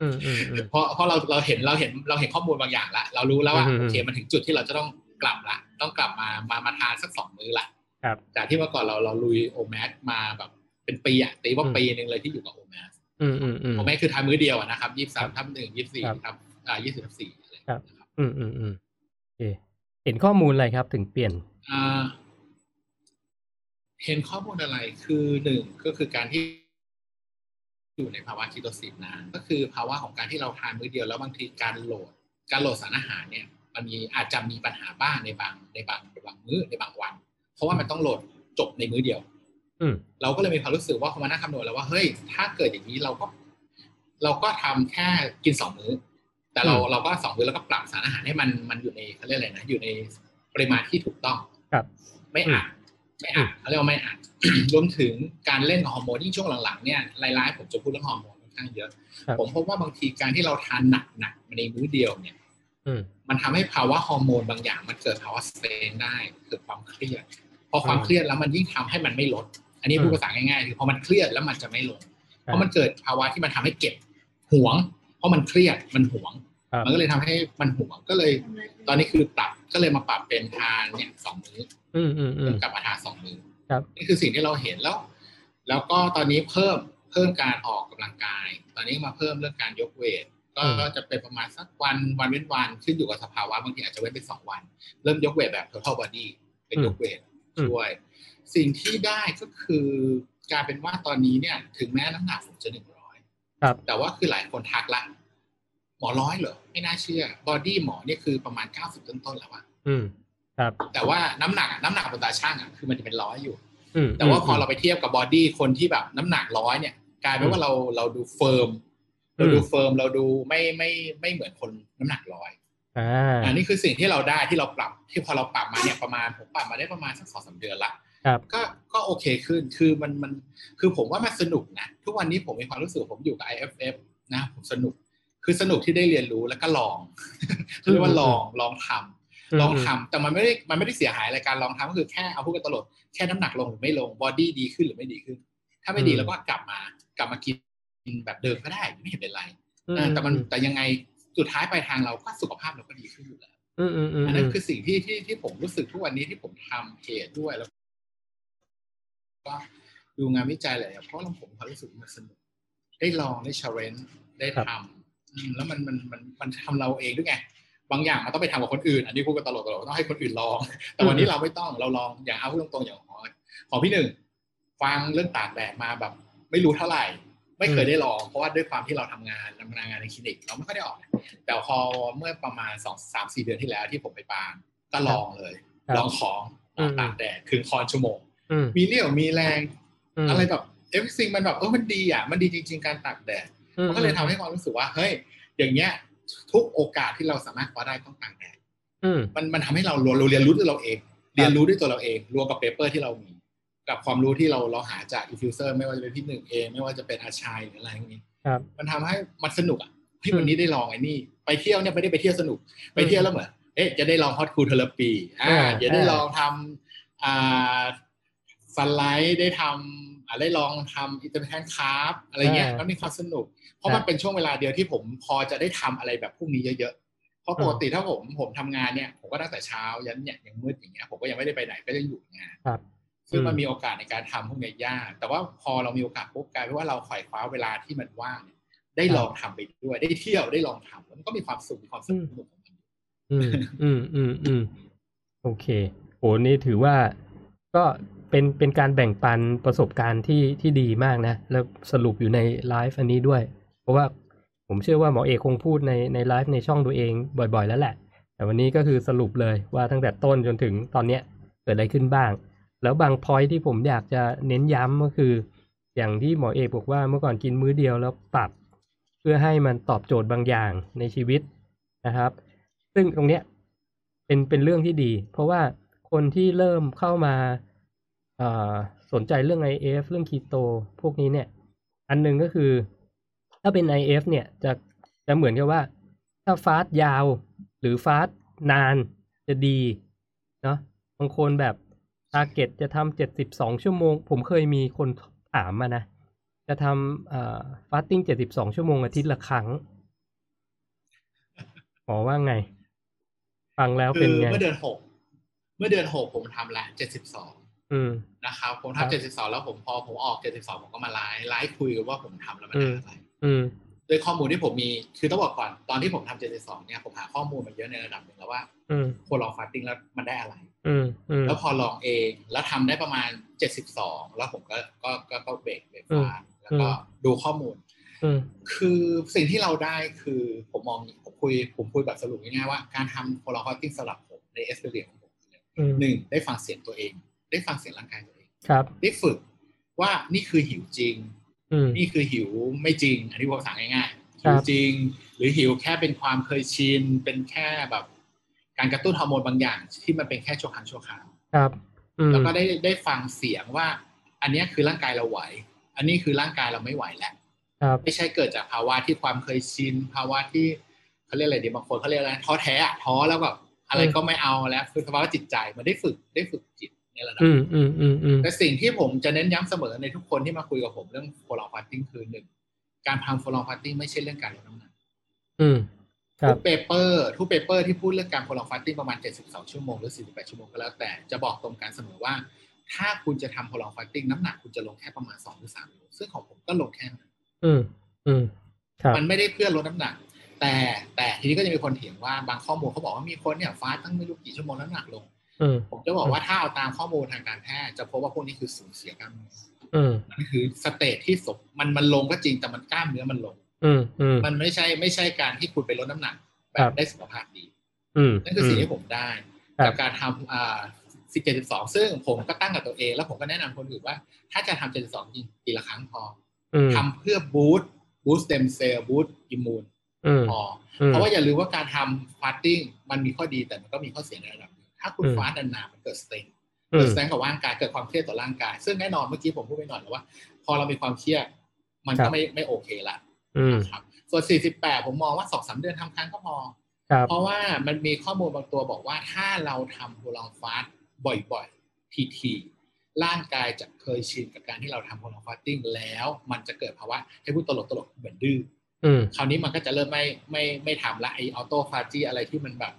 อืมอืมอืมเพราะเพราะเราเราเห็นเราเห็นเราเห็นข้อมูลบางอย่างละเรารู้แล้วว่าอืมโอเคมันถึงจุดที่เราจะต้องกลับละต้องกลับมามามาทานสักสองมื้อละครับจากที่เมื่อก่อนเราเราลุยโอแมสมาแบบเป็นปีอะตีว่าอืมปีหนึ่งเลยที่อยู่กับโอแมสอืมอืมอืมโอแมสคือทานมื้อเดียวอะนะครับยี่สามทับหนึ่งยี่สี่ครับทับอ่ายี่สิบทับสี่อะไรครับนะครับอืมอืมอืมโอเคเห็นข้อมูลอะไรครับถึงเปลี่ยนอ่า เห็นข้อมูลอะไรคือหนึ่งก็คือการที่อยู่ในภาวะคีโตซิสนานก็คือภาวะของการที่เราทานมื้อเดียวแล้วบางทีการโหลด การโหลดสารอาหารเนี่ยมันมีอาจจะมีปัญหาบ้างในบางในบางบางมื้อในบางวัน เพราะว่ามันต้องโหลดจบในมื้อเดียวอืมเราก็เลยมีความรู้สึกว่าพอมานั่งคำนวณแล้วว่าเฮ้ยถ้าเกิดอย่างนี้เราก็ เราก็ทำแค่กินสองมื้อ แต่เราอืมเราก็สองมื้อแล้วก็ปรับสารอาหารให้มันมันอยู่ในเขาเรียกอะไรนะอยู่ในปริมาณที่ถูกต้องครับ ไม่อัด ไม่อัดเขาเรียกว่าไม่อัดรวมถึงการเล่นกับฮอร์โมนยิ่งช่วงหลังๆเนี่ยรายๆผมจะพูดเรื่องฮอร์โมนค่อนข้างเยอะครับผมพบว่าบางทีการที่เราทานหนักๆในมื้อเดียวเนี่ยอืมมันทำให้ภาวะฮอร์โมนบางอย่างมันเกิดภาวะสเตนได้เกิดความเครียดพอความอืมเครียดแล้วมันยิ่งทำให้มันไม่ลด อันนี้อืมพูดภาษาง่ายๆคือพอมันเครียดแล้วมันจะไม่ลงครับเพราะมันเกิดภาวะที่มันทำให้เก็บหวง เพราะมันเครียดมันหวงครับมันก็เลยทำให้มันหวงก็เลย ตอนนี้คือปรับ ก็เลยมาปรับเป็นทานเนี่ยสองมื้ออืมอืมอืมกลับมาทานสองมื้อครับนี่คือสิ่งที่เราเห็นแล้ว แล้วก็ตอนนี้เพิ่มเพิ่มการออกกำลังกาย ตอนนี้มาเพิ่มเรื่องการยก weight ก็อืมจะเป็นประมาณสักวันวันเว้นวันขึ้นอยู่กับสภาวะบางทีอาจจะเว้นไปสองวัน เริ่มยก weight แบบ total body เป็นยก weight ช่วย สิ่งที่ได้ก็คือกลายเป็นว่าตอนนี้เนี่ย ถึงแม้น้ำหนักผมจะหนึ่งร้อยครับแต่ว่าคือหลายคนทักละหม อร้อยเหรอไม่น่าเชื่อ body หมอเนี่ยคือประมาณเก้าสิบต้นๆแล้วอะอืมครับ แต่ว่าน้ำหนักอะน้ำหนักบนตาชั่งอะคือมันจะเป็นร้อยอยู่อืมแต่ว่าพอเราไปเทียบกับ body คนที่แบบน้ำหนักร้อยเนี่ย กลายเป็นว่าเราเราดู firm เราดู firm เราดูไม่ไม่ไม่เหมือนคนน้ำหนักร้อยอ่าอันนี้คือสิ่งที่เราได้ที่เราปรับที่พอเราปรับมาเนี่ยประมาณผมปรับมาได้ประมาณสักสองสามเดือนละครับก็ก็โอเคขึ้นคือมันมันคือผมว่ามันสนุกนะ ทุกวันนี้ผมมีความรู้สึกว่าผมอยู่กับ IF นะผมสนุก คือสนุกที่ได้เรียนรู้แล้วก็ลองเรียกว่าลองลองทำลองทำแต่มันไม่ได้มันไม่ได้เสียหายอะไรการลองทำก็คือแค่เอาพูดกันตลอดแค่น้ำหนักลงหรือไม่ลงบอดี้ดีขึ้นหรือไม่ดีขึ้น ถ้าไม่ดีอืมเราก็กลับมากลับมากินแบบเดิมก็ได้ไม่เห็นเป็นไรอืมเออแต่มันแต่ยังไงสุดท้ายปลายทางเราก็สุขภาพเราก็ดีขึ้นอยู่แล้วอืมอืมอืมอันนั้นคือสิ่งที่ที่ที่ผมรู้สึกทุกวันนี้ที่ผมทำเพจด้วยแล้วก็ดูงานวิจัยหลายอย่างเพราะเราผมความรู้สึกมันสนุก ได้ลองได้ challenge ได้ทำอืม แล้วมันมันมันมันทำเราเองด้วยไงบางอย่างมันต้องไปทำกับคนอื่น อันนี้พูดกันตลอดตลอดต้องให้คนอื่นลอง แต่วันนี้เราไม่ต้องเราลองอย่างเอาพูดตรงๆอย่างของของพี่หนึ่งฟังเรื่องตากแดดมาแบบ ไม่รู้เท่าไหร่ ไม่เคยได้ลองเพราะว่าด้วยความที่เราทำงานทำงานในคลินิกเราไม่ค่อยได้ออก แต่พอเมื่อประมาณสองสามสี่เดือนที่แล้วที่ผมไปปานก็ลองเลยครับลองของออกตากแดดครึ่งค่อนชั่วโมงอืมมีเรี่ยวมีแรงอะไรแบบ everything มันแบบเออมันดีอะมันดีจริง ๆ การตากแดดอื มมันก็เลยทำให้ความรู้สึกว่าเฮ้ยอย่างเงี้ย ทุกโอกาสที่เราสามารถคว้าได้ต้องตากแดดอืมมันมันทำให้เราเราเรียนรู้ด้วยเราเอง เรียนรู้ด้วยตัวเราเองรวมกับ paper ที่เรามีกับความรู้ที่เราเราหาจากอินฟิวเซอร์ไม่ว่าจะเป็นพี่หนึ่งเองไม่ว่าจะเป็นอาชัยหรืออะไรอย่างนี้ครับมันทำให้มันสนุกอะที่อืมวันนี้ได้ลองไอ้นี่ไปเที่ยวเนี่ยไม่ได้ไปเที่ยวสนุก ไปเที่ยวแล้วเหมือนเอ๊ะจะได้ลอง hot cold therapy อ่าอ่าจะได้อ่าลองทำอ่าสไลด์ได้ทำอ่าได้ลองทำอินเตอร์เน็ตคาร์ฟอะไรเงี้ยมันมีความสนุกเพ ราะมันเป็นช่วงเวลาเดียวที่ผมพอจะได้ทำอะไรแบบพวกนี้เยอะๆ เพราะปกติถ้าผมผมทำงานเนี่ยผมก็ตั้งแต่เช้ายันเนี่ยยังมืดอย่างเงี้ยผมก็ยังไม่ได้ไปไหนก็จะอยู่งานครับซึ่งมันอืมมีโอกาสในการทำพวกเนี้ยยากแต่ว่าพอเรามีโอกาสปุ๊บกลายเป็นว่าเราไขว่คว้าเวลาที่มันว่างเนี่ยได้ลองทำไปด้วยได้เที่ยวได้ลองทำแล้วมันก็มีความสุขมีความสนุกของมันอืมอืมอืมอืมโอเคโอ้นี่ถือว่าก็เป็นเป็นการแบ่งปันประสบการณ์ที่ที่ดีมากนะ แล้วสรุปอยู่ในไลฟ์อันนี้ด้วย เพราะว่าผมเชื่อว่าหมอเอกคงพูดในในไลฟ์ในช่องตัวเองบ่อยๆ แล้วแหละ แต่วันนี้ก็คือสรุปเลยว่าตั้งแต่ต้นจนถึงตอนเนี้ยเกิดอะไรขึ้นบ้าง แล้วบางพอยที่ผมอยากจะเน้นย้ำก็คือ อย่างที่หมอเอกบอกว่าเมื่อก่อนกินมื้อเดียวแล้วปรับ เพื่อให้มันตอบโจทย์บางอย่างในชีวิตนะครับ ซึ่งตรงเนี้ยเป็นเป็นเรื่องที่ดี เพราะว่าคนที่เริ่มเข้ามาสนใจเรื่อง IF เรื่องคีโตพวกนี้เนี่ย อันหนึ่งก็คือ ถ้าเป็น IF เนี่ยจะจะเหมือนกับว่า ถ้าฟาสต์ยาวหรือฟาสต์นานจะดีเนาะบางคนแบบ target จะทำเจ็ดสิบสองชั่วโมง ผมเคยมีคนถามมานะ จะทำเอ่อ fasting เจ็ดสิบสองชั่วโมงอาทิตย์ละครั้งหมอว่าไง ฟังแล้วคืเป็นไง เมื่อเดือนหกเมื่อเดือนหกผมทำละเจ็ดสิบสองอืมนะครับผมครับทำเจ็ดสิบสองแล้วผมพอผมออกเจ็ดสิบสองผมก็มา live live คุยว่าผมทำแล้วมันอืได้มอะไร อืมด้วยข้อมูลที่ผมมีคือต้องบอกก่อนตอนที่ผมทำเจ็ดสิบสองเนี่ยผมหาข้อมูลมาเยอะในระดับหนึ่งแล้วว่าอืมคนลอง fasting แล้วมันได้อะไรอืมอืมแล้วพอลองเองแล้วทำได้ประมาณเจ็ดสิบสองแล้วผมก็ก็ก็ก็ break break อืม fast แล้วก็ดูข้อมูลอืมคือสิ่งที่เราได้คือผมมองผมคุยผมคุยแบบสรุปง่ายๆว่าการทำ prolonged fasting สำหรับผมใน experience ของผมเนี่ยอืมหนึ่งได้ฟังเสียงตัวเอง ได้ฟังเสียงร่างกายตัวเองครับได้ฝึกว่านี่คือหิวจริงอืม นี่คือหิวไม่จริง อันนี้ผมสั่งง่ายๆครัหิบวจริง หรือหิวแค่เป็นความเคยชินเป็นแค่แบบ การกระตุ้นฮอร์โมนบางอย่าง ที่มันเป็นแค่ชั่วครั้งชั่วคราวครับอืมแล้วก็ได้ได้ฟังเสียงว่า อันเนี้ยคือร่างกายเราไหว อันนี้คือร่างกายเราไม่ไหวแล้วครับไม่ใช่เกิดจากภาวะที่ความเคยชิน ภาวะที่เขาเรียกอะไรดีบางคนเขาเรียกอะไรท้อแท้อะท้อแล้วแบบอะไรก็ไม่เอาแล้วคือสภาวะจิตใจมันได้ฝึกได้ฝึกจิต ในระดับอืมอืมอืมอืมแต่สิ่งที่ผมจะเน้นย้ำเสมอในทุกคนที่มาคุยกับผมเรื่องโฟลองฟาสติ้งคือหนึ่งการทำ prolonged fasting ไม่ใช่เรื่องการลดน้ำหนักอืมครัทุบกเป paper ทุก paper ที่พูดเรื่องการ prolonged fasting ประมาณ 72 ชั่วโมงหรือ 48 ชั่วโมงก็แล้วแต่จะบอกตรงกันเสมอว่า ถ้าคุณจะทำ prolonged fasting น้ำหนักคุณจะลงแค่ประมาณ2หรือ3โลซึ่งของผมก็ลงแค่นั้นอืมอืมครับมันไม่ได้เพื่อลดน้ำหนัก แต่แต่ทีนี้ก็จะมีคนเถียงว่าบางข้อมูลเขาบอกว่ามีคนเนี่ย fasting ไม่รู้กี่ชั่วโมงแล้วน้ำหนักลงอืม ผมจะบอกว่าถ้าเอาตามข้อมูลทางการแพทย์จะพบว่าพวกนี้คือสูญเสียกล้ามเนื้ออืมมันคือ state ที่สมมันมันลงก็จริงแต่มันกล้ามเนื้อมันลงอืมอืมมันไม่ใช่ไม่ใช่การที่คุณไปลดน้ำหนักแบบครับได้สุขภาพดีอืมนั่นคือสิ่งที่ผมได้ครับจากการทำอ่าสิบเจ็ดสิบสองซึ่งผมก็ตั้งกับตัวเอง แล้วผมก็แนะนำคนอื่นว่า ถ้าจะทำเจ็ดสิบสองจริงปีละครั้งพออืมทำเพื่อ boost boost stem cell boost immune อืมพออืมเพราะว่าอย่าลืมว่าการทำ fasting มันมีข้อดีแต่มันก็มีข้อเสียในระดับหนึ่ง ถ้าคุณอืม fast นานๆมันเกิด strain อืม เกิด strain กับร่างกายเกิดความเครียดต่อร่างกาย ซึ่งแน่นอนเมื่อกี้ผมพูดไปหน่อยแล้วว่า พอเรามีความเครียดมันก็ครับไม่ไม่โอเคละอืมนะครับส่วน 48 ผมมองว่า2-3เดือนทำครั้งก็พอครับเพราะว่ามันมีข้อมูลบางตัวบอกว่าถ้าเราทำ prolonged fast บ่อยๆถี่ๆร่างกายจะเคยชินกับการที่เราทำ prolonged fasting แล้ว มันจะเกิดภาวะให้พูดตลกๆเหมือนดื้ออืมคราวนี้มันก็จะเริ่มไม่ไม่ไม่ทำละไอออโต้ฟาจีอะไรที่มันแบบ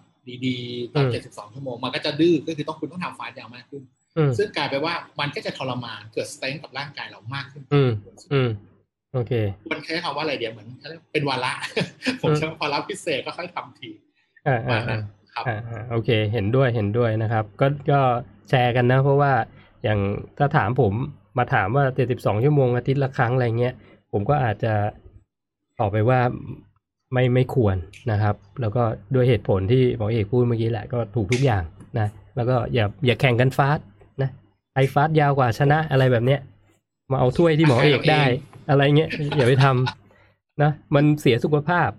ดีๆตอนอืม72 ชั่วโมง มันก็จะดื้อก็คือต้องคุณต้องทำฟาสยาวมากขึ้นอืมซึ่งกลายไปนว่ามันก็จะทรมานเกิดสเตนกับร่างกายเรามากขึ้นอืมอืมโอเคมันใช้คำว่าอะไรเดียวเหมือนเขาเรียกเป็นวาระผมใช้วาระพิเศษก็ค่อยทำทีอ่าประอ่ามาณนั้อ่านครับอ่าอ่าโอเค เห็นด้วยเห็นด้วยนะครับ ก็ก็แชร์กันนะ เพราะว่าอย่างถ้าถามผมมาถามว่าเจ็ดสิบสองชั่วโมงอาทิตย์ละครั้งอะไรเงี้ย ผมก็อาจจะตอบไปว่า ไม่ไม่ควรนะครับ แล้วก็ด้วยเหตุผลที่หมอเอกพูดเมื่อกี้แหละก็ถูกทุกอย่างนะแล้วก็อย่าอย่าแข่งกันฟาสต์นะไอฟาสต์ยาวกว่าชนะอะไรแบบเนี้ยมาเอาถ้วยที่หมอเอกได้ อะไรเงี้ยอย่าไปทำนะมันเสียสุขภาพ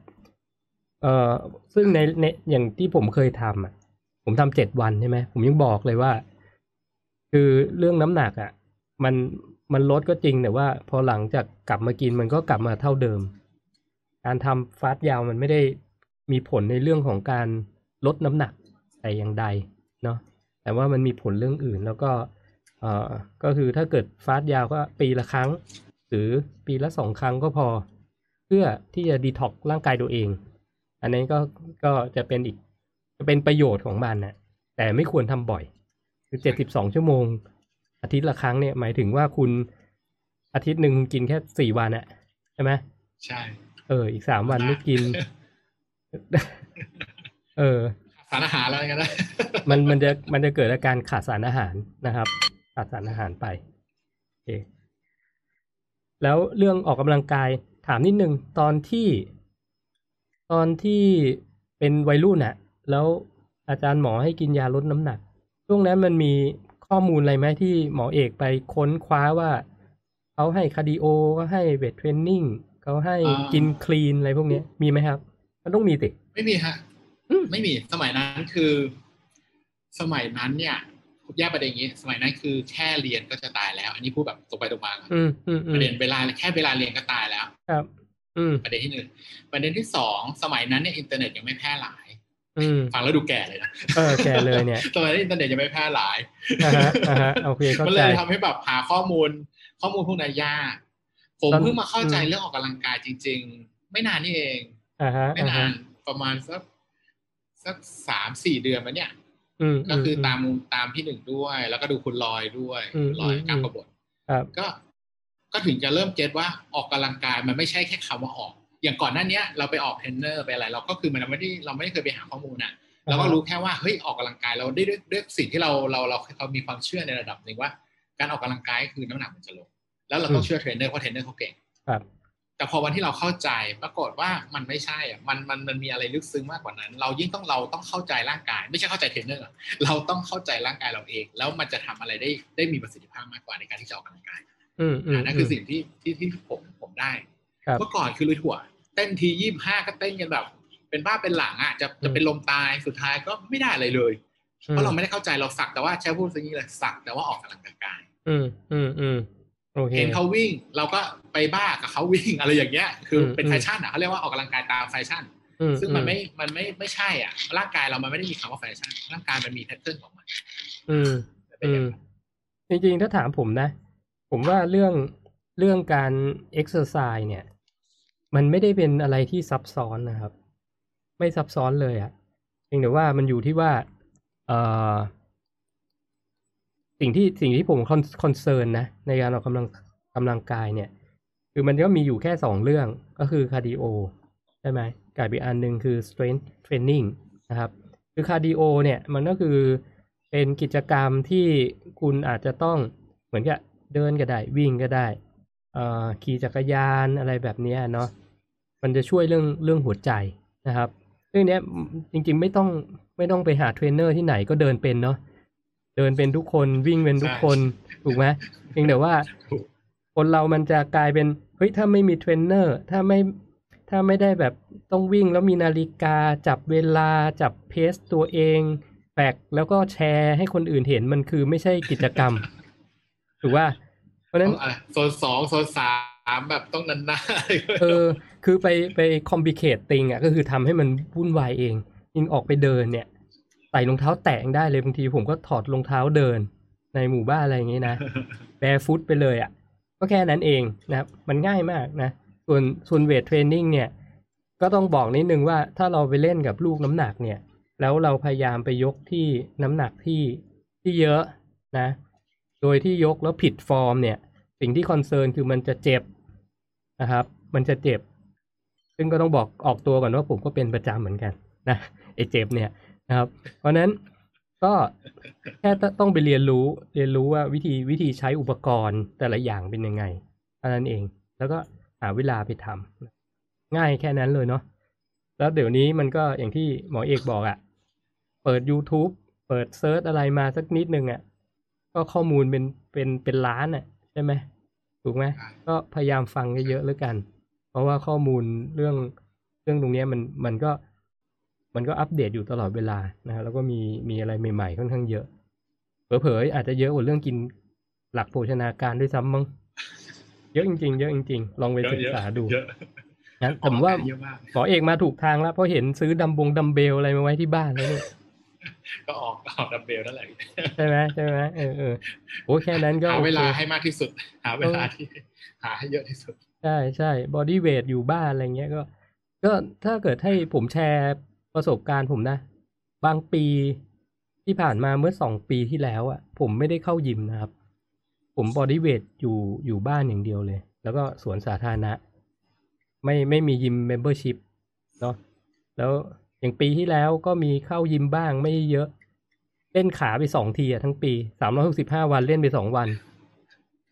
เอ่อซึ่งในในอย่างที่ผมเคยทำอะ ผมทำเจ็ดวันใช่ไหมผมยังบอกเลยว่า คือเรื่องน้ำหนักอะ มันมันลดก็จริงแต่ว่า พอหลังจากกลับมากินมันก็กลับมาเท่าเดิม การทำฟาสต์ยาวมันไม่ได้มีผลในเรื่องของการลดน้ำหนักแต่อย่างใดเนาะแต่ว่ามันมีผลเรื่องอื่นแล้วก็เอ่อก็คือถ้าเกิดฟาสต์ยาวก็ปีละครั้ง หรือปีละสองครั้งก็พอ เพื่อที่จะดีท็อกร่างกายตัวเอง อันนี้ก็ก็จะเป็นอีกจะเป็นประโยชน์ของมันนะแต่ไม่ควรทำบ่อย คือเจ็ดสิบสองชั่วโมง อาทิตย์ละครั้งเนี่ยหมายถึงว่าคุณอาทิตย์หนึ่งคุณกินแค่สี่วันอะใช่ไหมใช่ เออ อีกสามวันไม่กิน เออ สารอาหารอะไรกันนะมันมันจะมันจะเกิดอาการขาดสารอาหารนะครับ ขาดสารอาหารไปโอเคแล้วเรื่องออกกำลังกายถามนิดนึงตอนที่ตอนที่เป็นวัยรุ่นน่ะแล้วอาจารย์หมอให้กินยาลดน้ำหนัก ช่วงนั้นมันมีข้อมูลอะไรไหมที่หมอเอกไปค้นคว้าว่าเขาให้ cardio ก็ให้ weight training เขาให้กิน clean อะไรพวกเนี้ยมีไหมครับ มันต้องมีสิไม่มีฮะอืมไม่มีสมัยนั้นคือ สมัยนั้นเนี่ยแยกประเด็นอย่างนี้ สมัยนั้นคือแค่เรียนก็จะตายแล้ว อันนี้พูดแบบตรงไปตรงมาก่อนอืมอืมอืมประเด็นเวลาแค่เวลาเรียนก็ตายแล้ว ครับ อืมประเด็นที่หนึ่งประเด็นที่สองสมัยนั้นเนี่ยอินเทอร์เน็ตยังไม่แพร่หลายอืมฟังแล้วดูแก่เลยนะเออแก่เลยเนี่ยสมัยนั้นอินเทอร์เน็ตยังไม่แพร่หลายอ่าฮะอ่าฮะโอเคเข้าใจมันเลยทำให้แบบหาข้อมูล ข้อมูลพวกนั้นยาก ผมตอนเพิ่งมาเข้าใจอืมเรื่องออกกำลังกายจริง ๆ ไม่นานนี่เองอ่าฮะไม่อ่าฮะนานประมาณสักสักสามสี่เดือนมาเนี่ยอืมก็คืออมตามตามพี่หนึ่งด้วย แล้วก็ดูคุณลอยด้วยอืมลอยอืมกากบาทครับก็ก็ถึงจะเริ่ม get ว่าออกกำลังกายมันไม่ใช่แค่คำว่าออก อย่างก่อนหน้าเนี้ยเราไปออกเทรนเนอร์ไปอะไร เราก็คือมันไม่ได้เราไม่ได้เคยไปหาข้อมูลอะเราก็รู้แค่ว่าเฮ้ยออกกำลังกายเราได้ด้วยด้วยสิ่งที่เราเราเราเรามีความเชื่อในระดับหนึ่งว่า การออกกำลังกายคือน้ำหนักมันจะลง แล้วเราต้องเชื่อเทรนเนอร์เพราะเทรนเนอร์เขาเก่งครับแต่พอวันที่เราเข้าใจปรากฏว่ามันไม่ใช่อะมันมันมันมีอะไรลึกซึ้งมากกว่านั้น เรายิ่งต้องเราต้องเข้าใจร่างกาย ไม่ใช่เข้าใจเทรนเนอร์อะเราต้องเข้าใจร่างกายเราเอง แล้วมันจะทำอะไรได้ได้มีประสิทธิภาพมากกว่าในการที่จะออกกำลังกายอืมอืมอะนั่นคือสิ่งที่ที่ที่ผมผมได้ครับเมื่อก่อนคือลุยถั่ว เต้น T ยี่ห้าก็เต้นกันแบบ เป็นบ้าเป็นหลังอะจะจะเป็นลมตายสุดท้ายก็ไม่ได้อะไรเลยเพราะเราไม่ได้เข้าใจเราสักแต่ว่าใช้พูดอย่างนี้เลยสักแต่ว่าออกกำลังกาย อืมอืมอืมโอ เคเห็นเขาวิ่ง เราก็ไปบ้ากับเขาวิ่งอะไรอย่างเงี้ย คืออมเป็นแฟชั่นอะเขาเรียกว่าออกกำลังกายตามแฟชั่นอืมซึ่งมันไม่ มันไม่ ไม่ใช่อะ ร่างกายเรามันไม่ได้มีคำว่าแฟชั่น ร่างกายมันมี pattern ของมัน อืมมันเป็นอย่างนั้นจริงๆ ถ้าถามผมนะ ผมว่าเรื่อง เรื่องการ exercise เนี่ย มันไม่ได้เป็นอะไรที่ซับซ้อนนะครับ ไม่ซับซ้อนเลยอะเพียงแต่ว่ามันอยู่ที่ว่า เอ่อ สิ่งที่สิ่งที่ผม concern นะในการออกกำลังกำลังกายเนี่ย คือมันก็มีอยู่แค่สองเรื่องก็คือ cardio ใช่ไหมกับอีกอันหนึ่งคือ strength training นะครับ คือ cardio เนี่ยมันก็คือเป็นกิจกรรมที่คุณอาจจะต้องเหมือนกับเดินก็ได้วิ่งก็ได้เอ่อขี่จักรยานอะไรแบบเนี้ยเนาะมันจะช่วยเรื่องเรื่องหัวใจนะครับ เรื่องเนี้ยจริงๆไม่ต้องไม่ต้องไปหาเทรนเนอร์ที่ไหนก็เดินเป็นเนาะ เดินเป็นทุกคนวิ่งเป็นทุกคนถูกไหมเพียงแต่ว่าถูกคนเรามันจะกลายเป็นเฮ้ยถ้าไม่มีเทรนเนอร์ถ้าไม่ถ้าไม่ได้แบบต้องวิ่งแล้วมีนาฬิกา จับเวลาจับ pace ตัวเองแบกแล้วก็แชร์ให้คนอื่นเห็นมันคือไม่ใช่กิจกรรมถูกว่า เพราะฉะนั้นต้องอะไรโซนสองโซนสามแบบต้องนันหน้าเออ คือไปไปคอม l ิเค e ติงอะก็คือทำให้มันวุ่นวายเองยิ่งออกไปเดินเนี่ยใส่ รองเท้าแตะยังได้เลยบางทีผมก็ถอดรองเท้าเดิน ในหมู่บ้านอะไรอย่างงี้นะ barefoot ไปเลยอะ ก็แค่นั้นเองนะครับมันง่ายมากนะส่วนส่วน weight training เนี่ย ก็ต้องบอกนิดนึงว่าถ้าเราไปเล่นกับลูกน้ำหนักเนี่ย แล้วเราพยายามไปยกที่น้ำหนักที่ที่เยอะนะ โดยที่ยกแล้วผิดฟอร์มเนี่ย สิ่งที่ concern คือมันจะเจ็บนะครับ มันจะเจ็บ ซึ่งก็ต้องบอกออกตัวก่อนว่าผมก็เป็นประจำเหมือนกันนะไอเจ็บเนี่ย นะครับ เพราะนั้นก็แค่ต้องไปเรียนรู้เรียนรู้ว่าวิธีวิธีใช้อุปกรณ์แต่ละอย่างเป็นยังไงเท่านั้นเอง แล้วก็หาเวลาไปทำง่ายแค่นั้นเลยเนาะแล้วเดี๋ยวนี้มันก็อย่างที่หมอเอกบอกอะ่ะ เปิด YouTube เปิดเซิร์ชอะไรมาสักนิดนึงอะ่ะ ก็ข้อมูลเป็นเป็นเป็นล้านอะ่ะใช่ไหมถูกไหมก็พยายามฟังเยอะๆแล้วกัน เพราะว่าข้อมูลเรื่องเรื่องตรงนี้มันมันก็ มันก็อัปเดตอยู่ตลอดเวลานะฮะแล้วก็มีมีอะไรใหม่ๆค่อนข้างเยอะ เผลอๆอาจจะเยอะกว่าเรื่องกินหลักโภชนาการด้วยซ้ำมั้งเยอะจริงๆเยอะจริงๆลองไปศึกษาดูเยอะนะแต่ผมว่าเยอะมากหมอเอกมาถูกทางแล้วเพราะเห็นซื้อดัมบงดัมเบลอะไรมาไว้ที่บ้านแล้วเนี่ยก็ออกก็ออกดัมเบลนั่นแหละใช่ไหมใช่ไหมเออเออโอ้แค่นั้นก็หาเวลาโอเคให้มากที่สุด หาเวลาที่หาให้เยอะที่สุด ใช่ใช่ bodyweight อยู่บ้านอะไรเงี้ยก็ ก็ถ้าเกิดให้ผมแชร์ ประสบการณ์ผมนะ บางปีที่ผ่านมาเมื่อสองปีที่แล้วอะผมไม่ได้เข้ายิมนะครับ ผม bodyweight อยู่อยู่บ้านอย่างเดียวเลย แล้วก็สวนสาธารณะ ไม่ไม่มี gym membership เนาะแล้วอย่างปีที่แล้วก็มีเข้ายิมบ้างไม่เยอะ เล่นขาไปสองทีอะทั้งปีสามร้อยหกสิบห้าวันเล่นไปสองวัน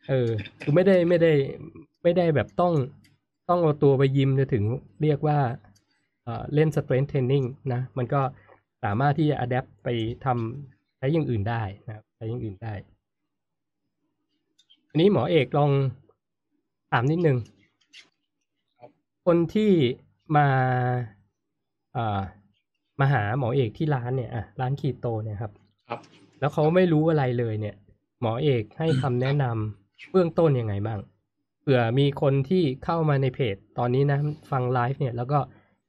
เออคือไม่ได้ไม่ได้ ไม่ได้แบบต้องต้องเอาตัวไปยิมจะถึงเรียกว่า เอ่อเล่น strength training นะ มันก็สามารถที่จะ adapt ไปทำใช้อย่างอื่นได้นะครับใช้อย่างอื่นได้ อันนี้หมอเอกลองถามนิดนึงครับคนที่มาเอ่อมาหาหมอเอกที่ร้านเนี่ยอะร้านคีโตเนี่ยครับ ครับ แล้วเขาไม่รู้อะไรเลยเนี่ย หมอเอกให้คำแนะนำเบื้องต้นยังไงบ้างเผื่อมีคนที่เข้ามาในเพจ ตอนนี้นะ ฟังไลฟ์เนี่ย แล้วก็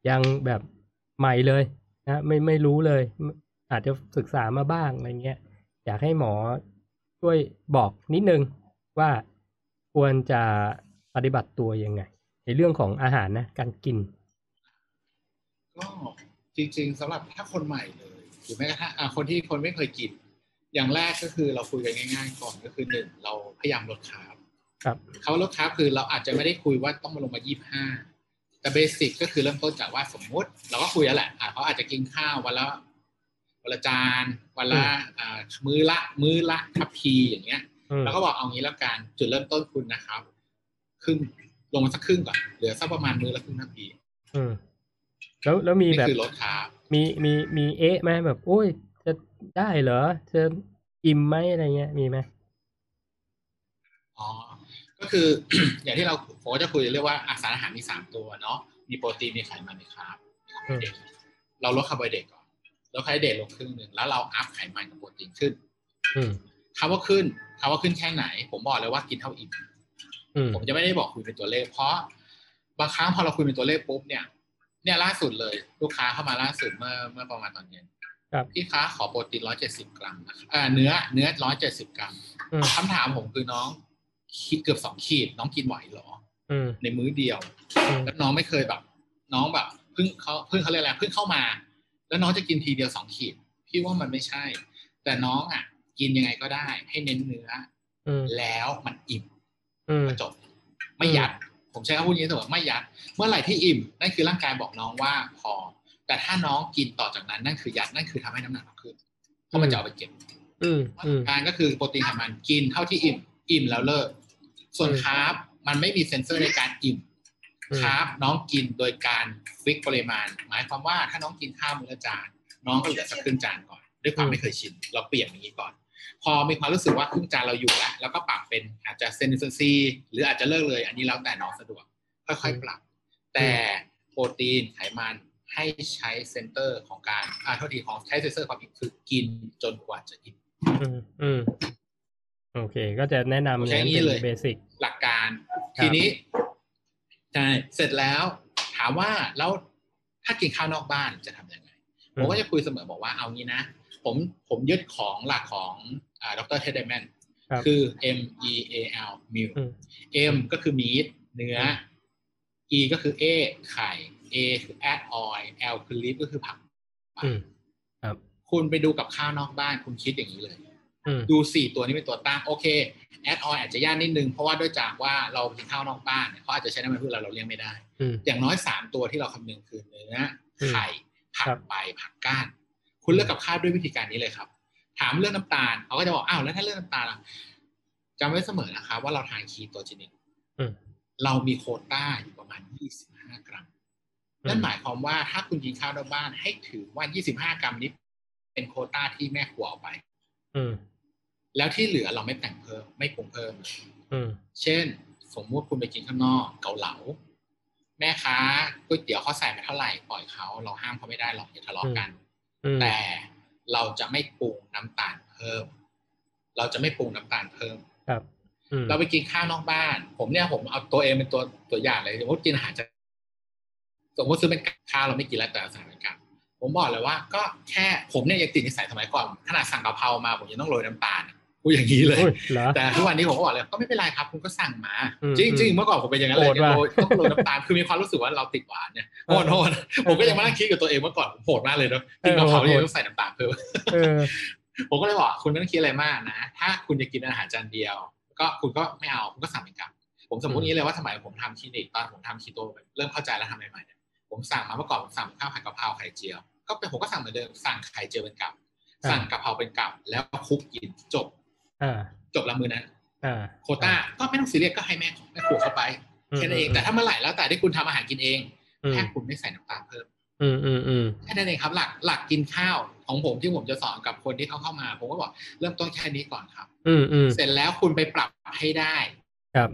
ยังแบบใหม่เลยนะไม่ไม่รู้เลย อาจจะศึกษามาบ้างอะไรเงี้ยอยากให้หมอช่วยบอกนิดนึงว่าควรจะปฏิบัติตัวยังไง ในเรื่องของอาหารนะการกินก็จริง ๆสำหรับถ้าคนใหม่เลยหรือแม้กระทั่งอะคนที่คนไม่เคยกิน อย่างแรกก็คือเราคุยกันง่าย ๆ ก่อนก็คือหนึ่งเราพยายามลดคาร์บครับเขาลดคาร์บคือเราอาจจะไม่ได้คุยว่าต้องมาลงมายี่ห้า แต่เบสิกก็คือเริ่มต้นจากว่าสมมุติ เราก็คุยแล้วแหละอะเขาอาจจะกินข้าววันละวันละจานวันละอ่ามื้อละ มื้อละทัพพีอย่างเงี้ยอืมแล้วก็บอกเอางี้แล้วกันจุดเริ่มต้นคุณนะครับ ครึ่งลงมาสักครึ่งก่อนเหลือสักประมาณมื้อละครึ่งทัพพีอืมแล้วแล้วมีนี่แบบคือลดคาร์บมีมีมีเอ๊ะไหมแบบโอ้ยจะได้เหรอจะอิ่มไหมอะไรเงี้ยมีไหมอ๋อ ก็คืออย่างที่เราผมก็จะคุยเรียกว่าอาสารอาหารมีสามตัวเนาะมีโปรตีนมีไขมันมี carb อืมเราลดคาร์โบไฮเดรตก่อนลดคาร์โบไฮเดรตลงครึ่งหนึ่งแล้วเรา up ไขมันกับโปรตีนขึ้นอืมคำว่าขึ้นคำว่าขึ้นแค่ไหน ผมบอกเลยว่ากินเท่าอิ่มอืมผมจะไม่ได้บอกคุยเป็นตัวเลข เพราะบางครั้งพอเราคุยเป็นตัวเลขปุ๊บเนี่ย เนี่ยล่าสุดเลย ลูกค้าเข้ามาล่าสุดเมื่อเมื่อประมาณตอนเย็นครับพี่ค้าขอโปรตีนร้อยเจ็ดสิบกรัมนะครับอ่าเนื้อเนื้อร้อยเจ็ดสิบกรัมอืมคำถามผมคือน้อง คิดเกือบสองขีด น้องกินไหวเหรออืมในมื้อเดียวอืมแล้วน้องไม่เคยแบบ น้องแบบเพิ่งเขาเพิ่งเขาเรียกอะไรเพิ่งเข้ามา แล้วน้องจะกินทีเดียวสองขีดพี่ว่ามันไม่ใช่ แต่น้องอะ กินยังไงก็ได้ ให้เน้นเนื้ออืมแล้วมันอิ่มอืมก็จบไม่ยัด ผมใช้คำพูดนี้เสมอไม่ยัด เมื่อไหร่ที่อิ่มนั่นคือร่างกายบอกน้องว่าพอ แต่ถ้าน้องกินต่อจากนั้นนั่นคือยัดนั่นคือทำให้น้ำหนักเราขึ้นเพราะมันจะเอาไปเก็บอืมอืมการก็คือโปรตีนไขมันกินเท่าที่อิ่ม อิ่มแล้วเลิก ส่วนอืม carb มันไม่มีเซ็นเซอร์ในการอิ่มอืม carb น้องกินโดยการ fix ปริมาณ หมายความว่าถ้าน้องกินข้าวมื้อละจาน น้องก็เหลือสักครึ่งจานก่อน ด้วยความไม่เคยชิน เราเปลี่ยนอย่างนี้ก่อน พอมีความรู้สึกว่าครึ่งจานเราอยู่แล้วแล้วก็ปรับเป็นอาจจะเศษหนึ่งส่วนสี่หรืออาจจะเลิกเลย อันนี้แล้วแต่น้องสะดวกค่อยๆปรับ แต่โปรตีนไขมันให้ใช้ center ของการอ่าโทษทีของใช้เซนเซอร์ความอิ่มคือกินจนกว่าจะอิ่มอืมอืม โอเค ก็จะแนะนำผมใช้อย่างนี้เป็นเลย basicหลักการครับทีนี้ใช่เสร็จแล้ว ถามว่าแล้วถ้ากินข้าวนอกบ้านจะทำยังไง ผมก็จะคุยเสมอบอกว่าเอางี้นะ ผมผมยึดของหลักของอ่าดร. Ted Naiman ครับคือ M E A L meal อืม M ก็คือ meat เนื้อ E ก็คือ A ไข่ A คือ add oil L คือ leaf ก็คือผักอืมครับคุณไปดูกับข้าวนอกบ้าน คุณคิดอย่างนี้เลยอืม ดูสี่ตัวนี้เป็นตัวตั้งโอเคแอดออยอาจจะยากนิดนึง เพราะว่าด้วยจากว่าเรากินข้าวนอกบ้านเนี่ยเขาอาจจะใช้น้ำมันพืชเราเราเลี้ยงไม่ได้อืมอย่างน้อยสามตัวที่เราคำนึงคือเนื้ออืมไข่ผัครักบใบผักก้าน คุณเลือกกับข้าวด้วยวิธีการนี้เลยครับ ถามเรื่องน้ำตาลเขาก็จะบอกอ้าวแล้วถ้าเรื่องน้ำตาลล่ะจำไว้เสมอนะครับว่าเราทานคีโตเจนิกอืมเรามีโควต้าอยู่ประมาณ25กรัมนั่นหมายความว่าถ้าคุณกินข้าวนอกบ้านให้ถือว่า25กรัมนี้เป็นโควต้าที่แม่ครัวเอาไปอืม แล้วที่เหลือเราไม่แต่งเพิ่ม ไม่ปรุงเพิ่มอืมเช่น สมมุติคุณไปกินข้างนอกเกาเหลาค้าก๋วยเตี๋ยวเขาใส่มาเท่าไหร่ปล่อยเขาเราห้ามเขาไม่ได้หรอกอย่าทะเลาะกันอืมแต่เราจะไม่ปรุงน้ำตาลเพิ่ม เราจะไม่ปรุงน้ำตาลเพิ่มครับอืมเราไปกินข้าวนอกบ้าน ผมเนี่ยผมเอาตัวเองเป็นตัวตัวอย่างเลยสมมติกินอาหารจะสมมติซื้อเป็นกับข้าวเราไม่กินแล้วแต่เราสั่งเป็นกับผมบอกเลยว่า ก็แค่ผมเนี่ยยังติดนิสัยสมัยก่อนขนาดสั่งกะเพรามาผมยังต้องโรยน้ำตาล พูดอย่างนี้เลยโอ้ยเหรอแต่ทุกวันนี้ผมก็บอกเลยก็ไม่เป็นไรครับคุณก็สั่งมาอืมจริงๆเมื่อก่อนผมเป็นอย่างนั้นเลยโหดว่ะโรยต้องโรยน้ำตาลคือมีความรู้สึกว่าเราติดหวานเนี่ยโหดโหดผมก็ยังมานั่งคิดกับตัวเองเมื่อก่อนผมโหดมากเลยเนาะกินกะเพราเนี่ยต้องใส่น้ำตาลเพิ่มเออผมก็เลยบอกคุณไม่ต้องคิดอะไรมากนะ ถ้าคุณจะกินอาหารจานเดียว ก็คุณก็ไม่เอาคุณก็สั่งเป็นกับ ผมสมมตินี้เลยว่าสมัยผมทำคลินิกตอนผมทำคีโตแบบเริ่มเข้าใจแล้วทำใหม่ๆเนี่ยผมสั่งมาเมื่อก่อนผมสั่งข้าวผัดกะเพราไข่เจียว ก็เป็นผมก็สั่งเหมือนเดิมสั่งไข่เจียวเป็นกับอ่าสั่งกะเพราเป็นกับแล้วคลุกกินจบอ่า จบละมือนะอ่าโควต้าก็ไม่ต้องซีเรียสก็ให้แม่แม่ครัวเข้าไปแค่นั้นเองแต่ถ้าเมื่อไหร่แล้วแต่ที่คุณทำอาหารกินเองอืมแค่คุณไม่ใส่น้ำตาลเพิ่มอืมอืมอืมแค่นั้นเองครับหลักหลักกินข้าวของผมที่ผมจะสอนกับคนที่เขาเข้ามา ผมก็บอกเริ่มต้นแค่นี้ก่อนครับ อืมอืมเสร็จแล้วคุณไปปรับให้ได้ ครับ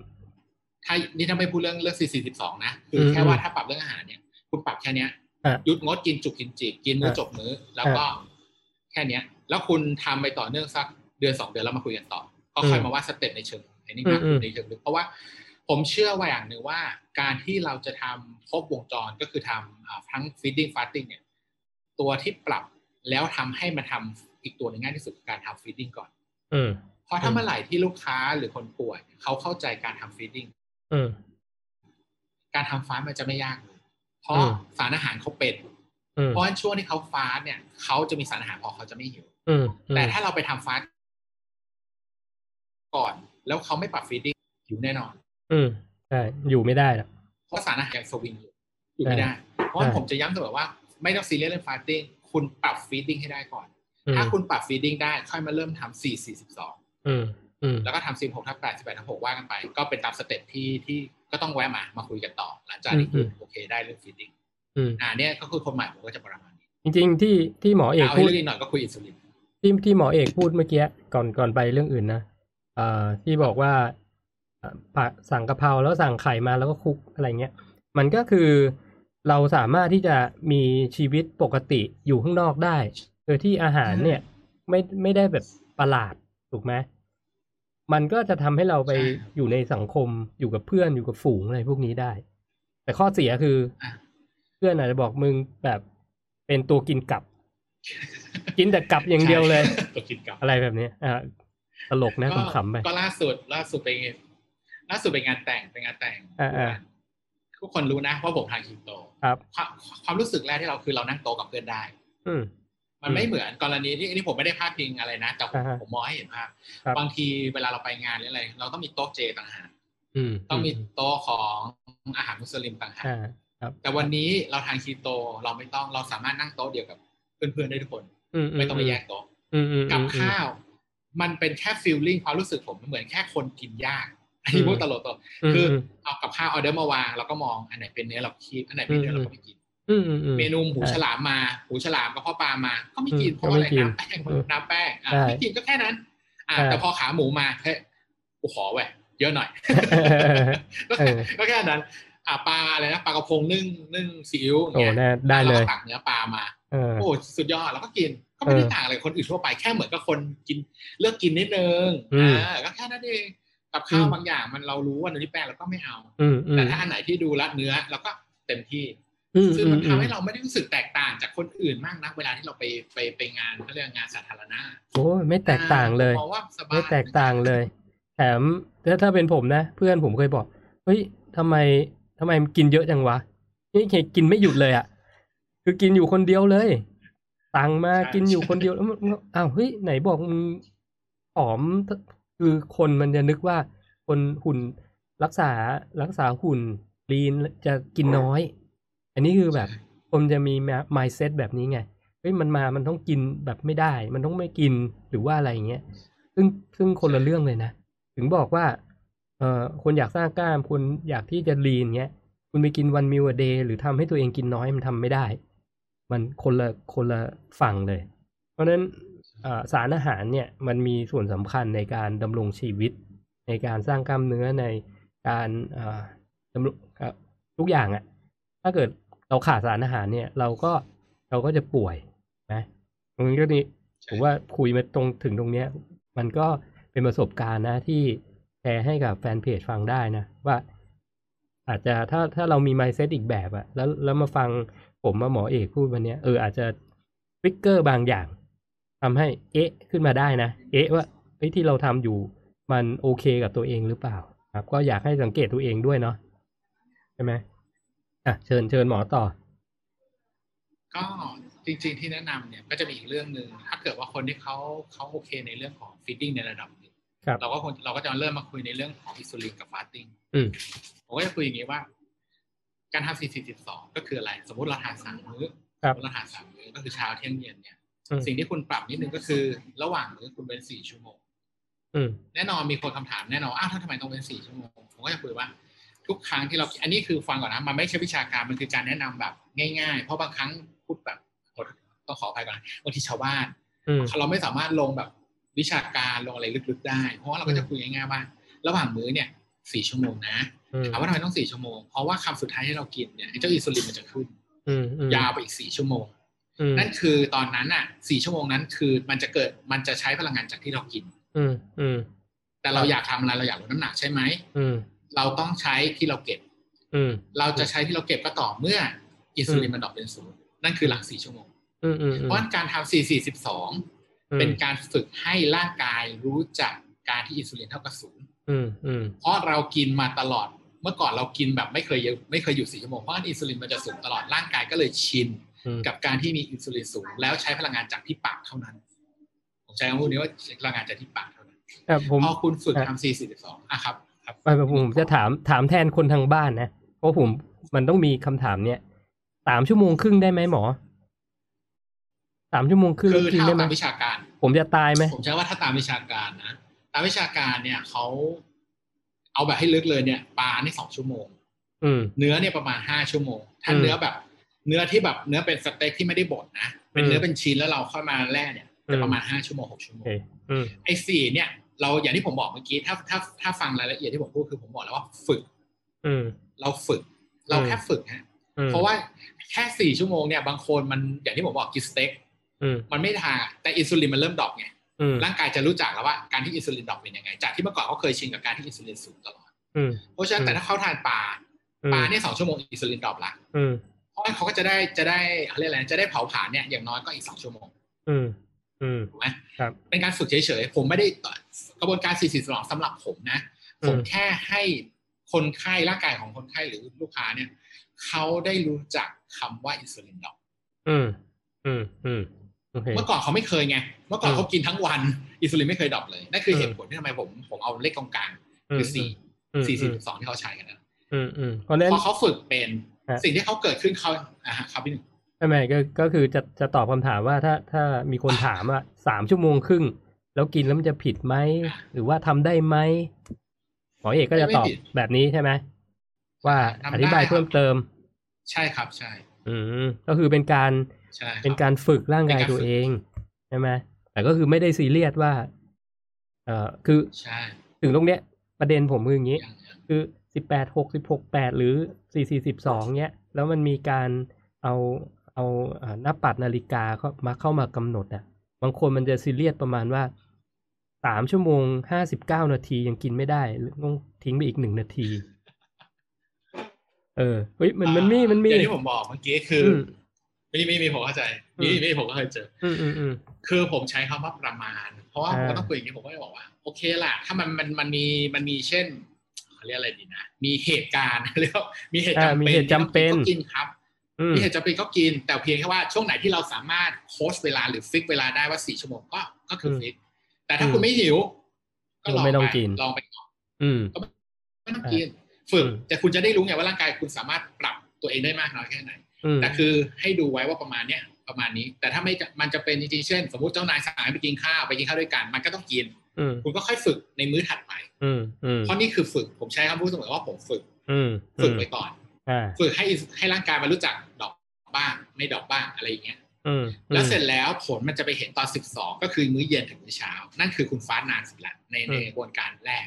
ถ้านี่ถ้าไม่พูดเรื่องเรื่อง4 4 2นะคืออมแค่ว่าถ้าปรับเรื่องอาหารเนี่ย คุณปรับแค่เนี้ยอะหยุดงดกินจุกกินจิกกินมื้ออะจบมื้อ แล้วก็แค่เนี้ย แล้วคุณทำไปต่อเนื่องสัก เดือนสองเดือนแล้วมาคุยกันต่อก็ค่อยมาว่าสเต็ปในเชิงอันนี้มากอืมขึ้นในเชิงลึกเพราะว่าผมเชื่อว่าอย่างหนึ่งว่าการที่เราจะทำครบวงจรก็คือทำอ่าทั้ง feeding fasting เนี่ยตัวที่ปรับแล้วทำให้มันทำอีกตัวหนึงง่ายที่สุดคือการทำ feeding ก่อนอืมเพราะถ้าอืมเมื่อไหร่ที่ลูกค้าหรือคนป่วยเขาเข้าใจการทำ feeding อืมการทำฟาสต์มันจะไม่ยากเลยเพราะอืมสารอาหารเขาเป็นอืมเพราะฉะนั้นช่วงที่เขาฟาสต์เนี่ยเขาจะมีสารอาหารพอเขาจะไม่หิวอืมแต่ถ้าเราไปทำ fast ก่อน แล้วเขาไม่ปรับ feeding หิวแน่นอน อืมใช่อยู่ไม่ได้หรอกเพราะสารอาหารยังสวิงอยู่อยู่ไม่ได้ เพราะฉะนั้นใช่ผมจะย้ำเสมอว่าไม่ต้องซีเรียสเรื่อง fasting คุณปรับ feeding ให้ได้ก่อนอืมถ้าคุณปรับ feeding ได้ค่อยมาเริ่มทำสี่สี่สิบสองอืมอืมแล้วก็ทำสิบหกทับแปดสิบแปดทับหกว่ากันไป ก็เป็นตาม step ที่ที่ก็ต้องแวะมามาคุยกันต่อ หลังจากนี้คือโอเคได้เรื่อง feedingอืมอ่าเนี่ยก็คือคนใหม่ผมก็จะประมาณนี้ จริง ๆ ที่ที่หมอเอกเอาพูให้ดลึกอีกหน่อยก็คุยอินซูลินที่ที่หมอเอกพูดเมื่อกี้ก่อนก่อนไปเรื่องอื่นนะ เอ่อที่บอกว่าเอ่อผัดสั่งกะเพราแล้วสั่งไข่มาแล้วก็คลุกอะไรเงี้ย มันก็คือเราสามารถที่จะมีชีวิตปกติอยู่ข้างนอกได้ โดยที่อาหารเนี่ยไม่ไม่ได้แบบประหลาดถูกไหมมันก็จะทำให้เราไปอยู่ในสังคมอยู่กับเพื่อนอยู่กับฝูงอะไรพวกนี้ได้ แต่ข้อเสียคืออะเพื่อนอาจจะบอกมึงแบบเป็นตัวกินกลับ กินแต่กลับอย่างเดียวเลยใช่ตัวกินกับอะไรแบบนี้อ่า ตลกนะก็ขำๆไปก็ล่าสุด ล่าสุดไปล่าสุดไปงานแต่งไปงานแต่งอ่าอ่าทุกคนรู้นะว่าผมทานคีโตครับความความรู้สึกแรกที่เราคือเรานั่งโต๊ะกับเพื่อนได้ อืมมันไม่เหมือนกรณีที่อันนี้ผมไม่ได้พาดพิงอะไรนะแต่ผมอ่าฮะผมมองให้เห็นภาพครับบางทีเวลาเราไปงานหรืออะไร เราต้องมีโต๊ะเจต่างหากอืมต้องมีโต๊ะของอาหารมุสลิมต่างหากอ่าครับแต่วันนี้เราทานคีโตเราไม่ต้องเราสามารถนั่งโต๊ะเดียวกับเพื่อนๆได้ทุกคนอืมไม่ต้องไปแยกโต๊ะอืมอืมกับอืมข้าว มันเป็นแค่ฟีลลิ่งความรู้สึกผมมันเหมือนแค่คนกินยากอันนี้พูดตลกตัวอืมคืออืมเอากับข้าวออเดอร์มาวางเราก็มองอันไหนเป็นเนื้อเราคีบอันไหนเป็นเนื้ออืมเราก็ไม่กินอืมอืมอืมเมนูหูใช่ฉลามมาหูฉลามกับพ่อปลามา ก็ไม่กินอืมเพราะว่าอะไรก็ไม่กินน้ำแป้งอืมน้ำแป้งอะใช่ไม่กินก็แค่นั้น อะใช่แต่พอขาหมูมาเฮ้ยกูขอแหวะเยอะหน่อยก็เอแค่อก็แค่นั้น อะปลาอะไรนะปลากระพงนึ่งนึ่งซีอิ๊วโอ้เงี้ยแน่ได้เลแวยก็ยตักเนื้อปลามาเออโอ้สุดยอดแล้วก็กิน ก็ไม่ได้เออต่างอะไรคนอื่นทั่วไปแค่เหมือนกับคนกินเลือกกินนิดนึงอืมอ่าก็แค่นั้นเองกับข้าวอืมบางอย่างมันเรารู้ว่าเนื้อที่แป้งเราก็ไม่เอาอืมอืมแต่ถ้าอันไหนที่ดูละเนื้อเราก็เต็มที่อืมซึ่งอืมัมนอืทำมให้เราไม่ได้รู้สึกแตกต่างจากคนอื่นมากนักเวลาที่เราไปไปไปงานเขาเรียกงานสาธารณะโอ้ยไม่แตกต่างเลยผมมองว่าสบายไม่แตกต่างเลยแถมถ้าถ้าเป็นผมนะ เพื่อนผมเคยบอกเฮ้ยทำไมทำไมมันกินเยอะจังวะนี่เคกินไม่หยุดเลยอะคือกินอยู่คนเดียวเลย ตังมากินอยู่คนเดียวแล้วมันอ้าวเฮ้ยไหนบอกมึงผอมคือคนมันจะนึกว่า คนหุ่นรักษารักษาหุ่นลีนจะกินน้อย อันนี้คือแบบคนจะมี mindset แบบนี้ไงเฮ้ยมันมามันต้องกินแบบไม่ได้ มันต้องไม่กินหรือว่าอะไรอย่างเงี้ยซึ่งซึ่งคนละเรื่องเลยนะ ถึงบอกว่าเอ่อคนอยากสร้างกล้ามคนอยากที่จะลีนเงี้ย คุณไปกินวันมิวเดย์หรือทำให้ตัวเองกินน้อยมันทำไม่ได้ มันคนละคนละฝั่งเลย เพราะฉะนั้นสารอาหารเนี่ยมันมีส่วนสำคัญในการดำรงชีวิต ในการสร้างกล้ามเนื้อในการดำรงทุกอย่างอะ่ะถ้าเกิดเราขาดสารอาหารเนี่ย เราก็เราก็จะป่วยนะตรงนี้ก็นี่ผมว่าคุยมาตรงถึงตรงเนี้ย มันก็เป็นประสบการณ์นะที่แชร์ให้กับแฟนเพจฟังได้นะ ว่าอาจจะถ้าถ้าเรามีไมเซตอีกแบบอะแล้วแล้วมาฟัง ผมมาหมอเอกพูดวันเนี้ยเอออาจจะทริกเกอร์บางอย่างทำให้เอ๊ะขึ้นมาได้นะ เอ๊ะว่าเฮ้ยที่เราทำอยู่มันโอเคกับตัวเองหรือเปล่า ครับ ก็อยากให้สังเกตตัวเองด้วยเนาะใช่ไหมอะเชิญเชิญหมอต่อ ก็จริงๆที่แนะนำเนี่ยก็จะมีอีกเรื่องหนึ่งถ้าเกิดว่าคนที่เขาเขาโอเคในเรื่องของ feeding ในระดับหนึ่งครับเราก็คนเราก็จะเริ่มมาคุยในเรื่องของอินซูลินกับ fasting อืมผมก็จะคุยอย่างนี้ว่า การทำ442ก็คืออะไร สมมติเราทานสามมื้อครับสมมติเราทานสามมื้อก็คือเช้าเที่ยงเย็นเนี่ยอืมสิ่งที่คุณปรับนิดนึงก็คือ ระหว่างมื้อคุณเป็นสี่ชั่วโมงอืมแน่นอนมีคนคำถามแน่นอนอ้าวถ้าทำไมต้องเป็นสี่ชั่วโมงผมก็จะคุยว่าทุกครั้งที่เราอันนี้คือฟังก่อนนะมันไม่ใช่วิชาการมันคือการแนะนำแบบง่ายๆ เพราะบางครั้งพูดแบบต้องขออภัยก่อนนะบางทีชาวบ้านอืมเราไม่สามารถลงแบบวิชาการลงอะไรลึกๆได้ เพราะว่าเราก็จะคุยง่ายๆว่าระหว่างมื้อเนี่ย สี่ชั่วโมงนะอืมถามว่าทำไมต้องสี่ชั่วโมง เพราะว่าคำสุดท้ายที่เรากินเนี่ยไอ้เจ้าอินซูลินมันจะขึ้นอืมอืมยาวไปอีกสี่ชั่วโมงอืมนั่นคือตอนนั้นอะสี่ชั่วโมงนั้นคือมันจะเกิดมันจะใช้พลังงานจากที่เรากิน อืมอืมแต่เราอยากทำอะไรเราอยากลดน้ำหนักใช่ไหมอืมเราต้องใช้ที่เราเก็บ อืมเราจะใช้ที่เราเก็บก็ต่อเมื่ออินซูลินมัน drop เป็นศูนย์นั่นคือหลังสี่ชั่วโมงอืมอืมเพราะฉะนั้นการทำสี่สี่สิบสองเป็นการฝึกให้ร่างกายรู้จัก การที่อินซูลินเท่ากับศูนย์อืมอืมเพราะเรากินมาตลอด เมื่อก่อนเรากินแบบไม่เคยไม่เคยหยุดสี่ชั่วโมง เพราะฉะนั้นอินซูลินมันจะสูงตลอดร่างกายก็เลยชินอืมกับการที่มีอินซูลินสูง แล้วใช้พลังงานจากที่ปากเท่านั้น ผมใช้คำพูดนี้ว่าใช้พลังงานจากที่ปากเท่านั้นอะผมพอคุณฝึกอะทำสี่สี่สิบสองอะครับครับไปผมผมจะถามถามแทนคนทางบ้านนะเพราะผมมันต้องมีคำถามเนี้ยสามชั่วโมงครึ่งได้ไหมหมอสามชั่วโมงครึ่งคือกินถ้าได้ไหมตามวิชาการ ผมจะตายไหมผมใช้ว่าถ้าตามวิชาการนะ ตามวิชาการเนี่ยเขาเอาแบบให้ลึกเลยเนี่ยปลานี่สองชั่วโมงอืมเนื้อเนี่ยประมาณห้าชั่วโมง ถ้าอืมเนื้อแบบ เนื้อที่แบบเนื้อเป็นสเต็กที่ไม่ได้บดนะเป็นอืมเนื้อเป็นชิ้นแล้วเราค่อยมาแล่เนี่ยอืจะมประมาณห้าชั่วโมงหกชั่วโมโองเคอืมไอ้สี่เนี่ย เราอย่างที่ผมบอกเมื่อกี้ถ้าถ้าถ้าฟังรายละเอียดที่ผมพูดคือผมบอกแล้วว่าฝึกอืมเราฝึก เราแค่ฝึกฮะอืมเพราะว่าแค่สี่ชั่วโมงเนี่ยบางคนมันอย่างที่ผมบอกกินสเต็กอืมมันไม่ทานแต่อินซูลินมันเริ่ม drop ไงอืม ร่างกายจะรู้จักแล้วว่าการที่อินซูลิน drop เป็นยังไง จากที่เมื่อก่อนเขาเคยชินกับการที่อินซูลินสูงตลอดอืมเพราะฉะนั้นอืมแต่ถ้าเขาทานปลาอืมปลาเนี่ยสองชั่วโมงอินซูลิน drop ละอืมเพราะฉะนั้นเขาก็จะได้จะได้เขาเรียกอะไรนะจะได้เผาผลาญเนี่ยอย่างน้อยก็อีกสองชั่วโมงอืมอืมถูกไหมครับเป็นการฝึกเฉยๆ ผมไม่ได้กระบวนการ4 4 2สำหรับผมนะอืมผมแค่ให้คนไข้ร่างกายของคนไข้หรือลูกค้าเนี่ยเขาได้รู้จักคำว่าอินซูลิน drop อืม อืม อืมโอ เคเมื่อก่อนเขาไม่เคยไง เมื่อก่อนอืมเขากินทั้งวัน อินซูลินไม่เคย drop เลย นั่นคืออืมเหตุผลที่ทำไมผมผมเอาเลขกองกลางคือสี่มสี่อืสี่มสองที่เขาใช้กันนะอืมอืมเพราะฉะนั้นพอเขาฝึกเป็นฮะสิ่งที่เขาเกิดขึ้นเขาอ่าฮะครับพี่หนึ่งไม่ไม่ก็ก็คือจะจะตอบคำถามว่าถ้าถ้ามีคนถามว่าสามชั่วโมงครึ่ง แล้วกินแล้วมันจะผิดไหม หรือว่าทำได้ไหมหมอเอกก็จะตอบแบบนี้ใช่ไหมว่าอธิบายเพิ่มเติม ใช่ครับใช่ อืมก็คือเป็นการ ใช่ครับเป็นการฝึกร่างกายเป็นการตัวฝึกเองใช่ไหมแต่ก็คือไม่ได้ซีเรียสว่า เอ่อคือใช่ถึงตรงเนี้ย ประเด็นผมคืออย่างนี้อย่างอย่างคือสิบแปดหกสิบหกแปดหรือสี่สี่สิบสองเนี้ย แล้วมันมีการเอาเอาอ่าหน้าปัดนาฬิกาเข้ามาเข้ามากำหนดอะบางคนมันจะซีเรียสประมาณว่าสามชั่วโมงห้าสิบเก้านาทียังกินไม่ได้หรือต้องทิ้งไปอีกหนึ่งนาที เออเฮ้ยมันมันมีมันมีอย่างที่ผมบอกเมื่อกี้คืออ มไม่มีไม่มีผมเข้าใจมีมีผมก็เคยเจออืมอืมอืมคือผมใช้คำว่าประมาณ เพราะว่าอ่าผมก็ต้องคุยอย่างนี้ผมก็จะบอกว่า โอเคล่ะ ถ้ามันมันมันมีมันมีเช่นเขาเรียกอะไรดีนะมีเหตุการณ์เรียกว่ามีเหตุอ่าจำมีเป็นเหตุจำเป็นที่ต้องกินก็กินครับอืมมีเหตุจำเป็นก็กิน แต่เพียงแค่ว่าช่วงไหนที่เราสามารถโค้ชเวลาหรือฟิกเวลาได้ว่าสี่ชั่วโมงก็ก็คืออมฟิกแต่ถ้าอืมคุณไม่หิว ก็ลองไม่ต้องไปกินลองไปก่อนอืมไม่ต้องกินฝึกอืมแต่คุณจะได้รู้ไงว่าร่างกายคุณสามารถปรับตัวเองได้มากน้อยแค่ไหนอืม แต่คือให้ดูไว้ว่าประมาณเนี้ยประมาณนี้ แต่ถ้าไม่จะมันจะเป็นจริงๆเช่น สมมติเจ้านายสั่งให้ไปกินข้าวไปกินข้าวด้วยกัน มันก็ต้องกินอืมคุณก็ค่อยฝึกในมื้อถัดไปอืมอืมเพราะนี่คือฝึกผมใช้คำพูดเสมอว่าผมฝึกอืมฝึกไว้ก่อนอ่าฝึกให้ให้ร่างกายมันรู้จักดอกบ้างไม่ดอกบ้างอะไรอย่างเงี้ยอืมแล้วเสร็จแล้วผลมันจะไปเห็นตอน12ก็คือมื้อเย็นถึงมื้อเช้า นั่นคือคุณฟ้านานสุดละในในกระบวนการแรก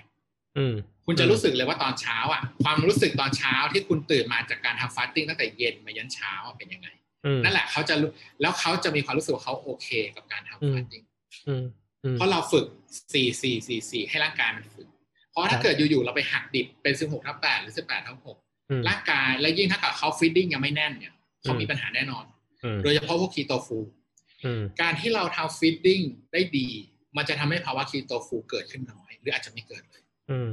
อืม คุณจะรู้สึกเลยว่าตอนเช้าอะความรู้สึกตอนเช้าที่คุณตื่นมาจากการทำ fasting ตั้งแต่เย็นมายันเช้าอะเป็นยังไงอืมนั่นแหละเขาจะรู้แล้วเขาจะมีความรู้สึกว่าเขาโอเคกับการทำ fasting อืมอืมเพราะเราฝึก4 4 4 4ให้ร่างกายมันฝึก เพราะถ้าครับเกิดอยู่ๆเราไปหักดิบเป็น16ทับ8หรือ18ทับอืม6ร่างกายและยิ่งถ้าเกิดเขา feeding ยังไม่แน่นเนี่ยเขาอืมมีปัญหาแน่นอนอืมโดยเฉพาะพวก keto flu อืมการที่เราทำ feeding ได้ดี มันจะทำให้ภาวะ keto flu เกิดขึ้นน้อย หรืออาจจะไม่เกิดเลยอืม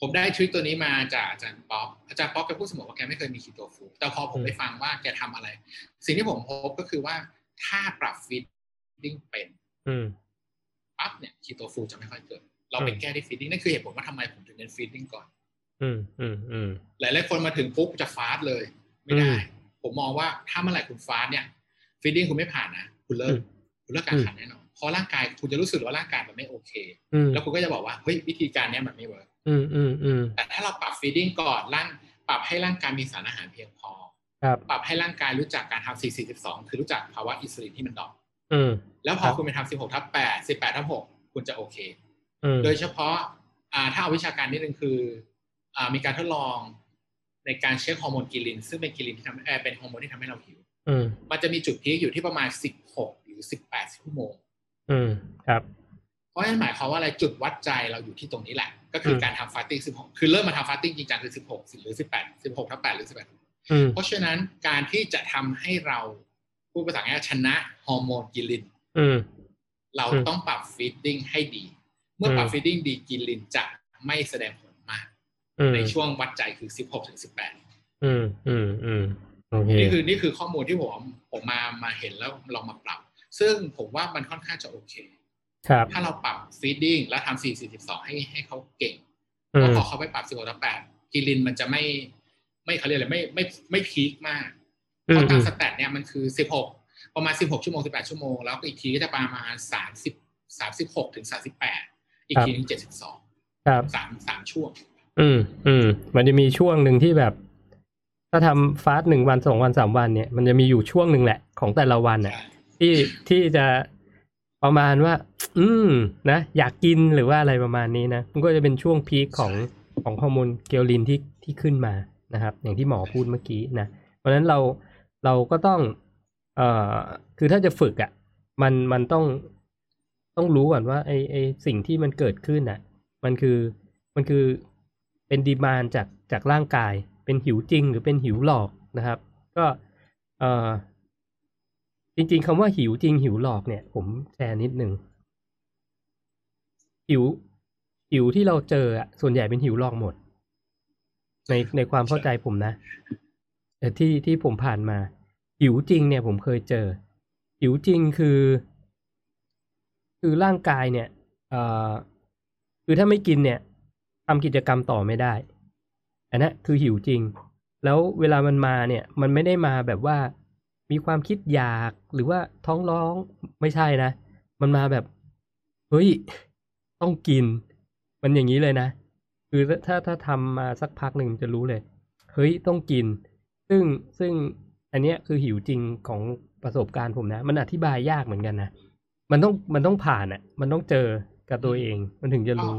ผมได้ trick ตัวนี้มาจากอาจารย์ป๊อกอาจารย์ป๊อกแกพูดเสมอว่าแกไม่เคยมี keto flu แต่พอผมอืมไปฟังว่าแกทำอะไร สิ่งที่ผมพบก็คือว่าถ้าปรับ feeding เป็นอืมปั๊บเนี่ย keto flu จะไม่ค่อยเกิด เราไปอืมแก้ที่ feeding นั่นคือเหตุผลว่าทำไมผมถึงเน้น feeding ก่อน อืมอืมอืมหลายๆคนมาถึงปุ๊บจะ fast เลย ไม่ได้อืมผมมองว่าถ้าเมื่อไหร่คุณ fast เนี่ย feeding คุณไม่ผ่านนะคุณเลิอืมคุณเลิกกลางคันแน่นอนเพราะร่างกายคุณจะรู้สึกว่าร่างกายมันไม่โอเคอืมแล้วคุณก็จะบอกว่าเฮ้ยวิธีการเนี้ยมันไม่ work อืมอืมอืมแต่ถ้าเราปรับ feeding ก่อนร่างปรับให้ร่างกายมีสารอาหารเพียงพอครับปรับให้ร่างกายรู้จักการทำ4 4 2คือรู้จักภาวะอินซูลินที่มัน dropอืมแล้วพอครับคุณไปทำ16ทับ8 18ทับ6คุณจะโอเคอืมโดยเฉพาะอ่าถ้าเอาวิชาการนิดนึงคืออ่ามีการทดลองในการเช็คฮอร์โมน ghrelin ซึ่งเป็น ghrelin ที่ทำเอ่อเป็นฮอร์โมนที่ทำให้เราหิวอืมมันจะมีจุด peak อยู่ที่ประมาณ16หรือ18ชั่วโมง อืมครับ เพราะฉะนั้นหมายความว่าอะไรจุดวัดใจเราอยู่ที่ตรงนี้แหละ ก็คืออืมการทำ fasting 16คือเริ่มมาทำ fasting จริงจังคือ16หรือ18 16ทับ8หรือ18อืมเพราะฉะนั้นการที่จะทำให้เราพูดภาษาง่ายๆชนะฮอร์โมนกิลินอืมเราอืมต้องปรับ feeding ให้ดี เมื่อปรับอืม feeding ดี ghrelin จะไม่แสดงผลมากอืมในช่วงวัดใจคือ16ถึง18อืมอืมอืมโอเคนี่คือนี่คือข้อมูลที่ผมผมมามาเห็นแล้วลองมาปรับ ซึ่งผมว่ามันค่อนข้างจะโอเคครับ ถ้าเราปรับ feeding แล้วทำ4 42ให้ให้เขาเก่งอืมแล้วพอเขาไปปรับ16ถึง8 ghrelin มันจะไม่ ไม่เขาเรียกอะไรไม่ไม่ไม่พีคมากอืเพมราะอืตามมสแตทเนี่ยมันคือ16ประมาณ16ชั่วโมง18ชั่วโมง แล้วก็อีกทีก็จะประมาณ30 36ถึง38อีกทีนึง72ครับสามสามช่วง อืมอืมมันจะมีช่วงหนึ่งที่แบบ ถ้าทำฟาสต์หนึ่งวันสองวันสามวันเนี่ย มันจะมีอยู่ช่วงหนึ่งแหละของแต่ละวันน่ะใช่ที่ที่จะ ประมาณว่า อืมนะอยากกินหรือว่าอะไรประมาณนี้นะมันก็จะเป็นช่วงพีคของของฮอร์โมนเกลลินที่ที่ขึ้นมานะครับ อย่างที่หมอพูดเมื่อกี้นะเพราะฉะนั้นเราเราก็ต้องเอ่อคือถ้าจะฝึกอะ่ะ มันมันต้องต้องรู้ก่อนว่าไอไอสิ่งที่มันเกิดขึ้นอะ มันคือมันคือเป็นดีมานจากจากร่างกาย เป็นหิวจริงหรือเป็นหิวหลอกนะครับ ก็เอ่อ จริง ๆคำว่าหิวจริงหิวหลอกเนี่ย ผมแชร์นิดนึงหิวหิวที่เราเจออะส่วนใหญ่เป็นหิวหลอกหมด ในในความเข้าใจผมนะแต่ที่ที่ผมผ่านมา หิวจริงเนี่ย ผมเคยเจอ หิวจริงคือ คือร่างกายเนี่ยเอ่อคือถ้าไม่กินเนี่ยทำกิจกรรมต่อไม่ได้ อันนั้นคือหิวจริง แล้วเวลามันมาเนี่ย มันไม่ได้มาแบบว่า มีความคิดอยากหรือว่าท้องร้องไม่ใช่นะ มันมาแบบเฮ้ยต้องกิน มันอย่างนี้เลยนะ คือถ้าถ้าทำมาสักพักหนึ่งจะรู้เลย เฮ้ยต้องกิน ซึ่งซึ่งอันเนี้ยคือหิวจริงของประสบการณ์ผมนะ มันอธิบายยากเหมือนกันนะ มันต้องมันต้องผ่านอะ มันต้องเจอกับตัวเอง มันถึงจะรู้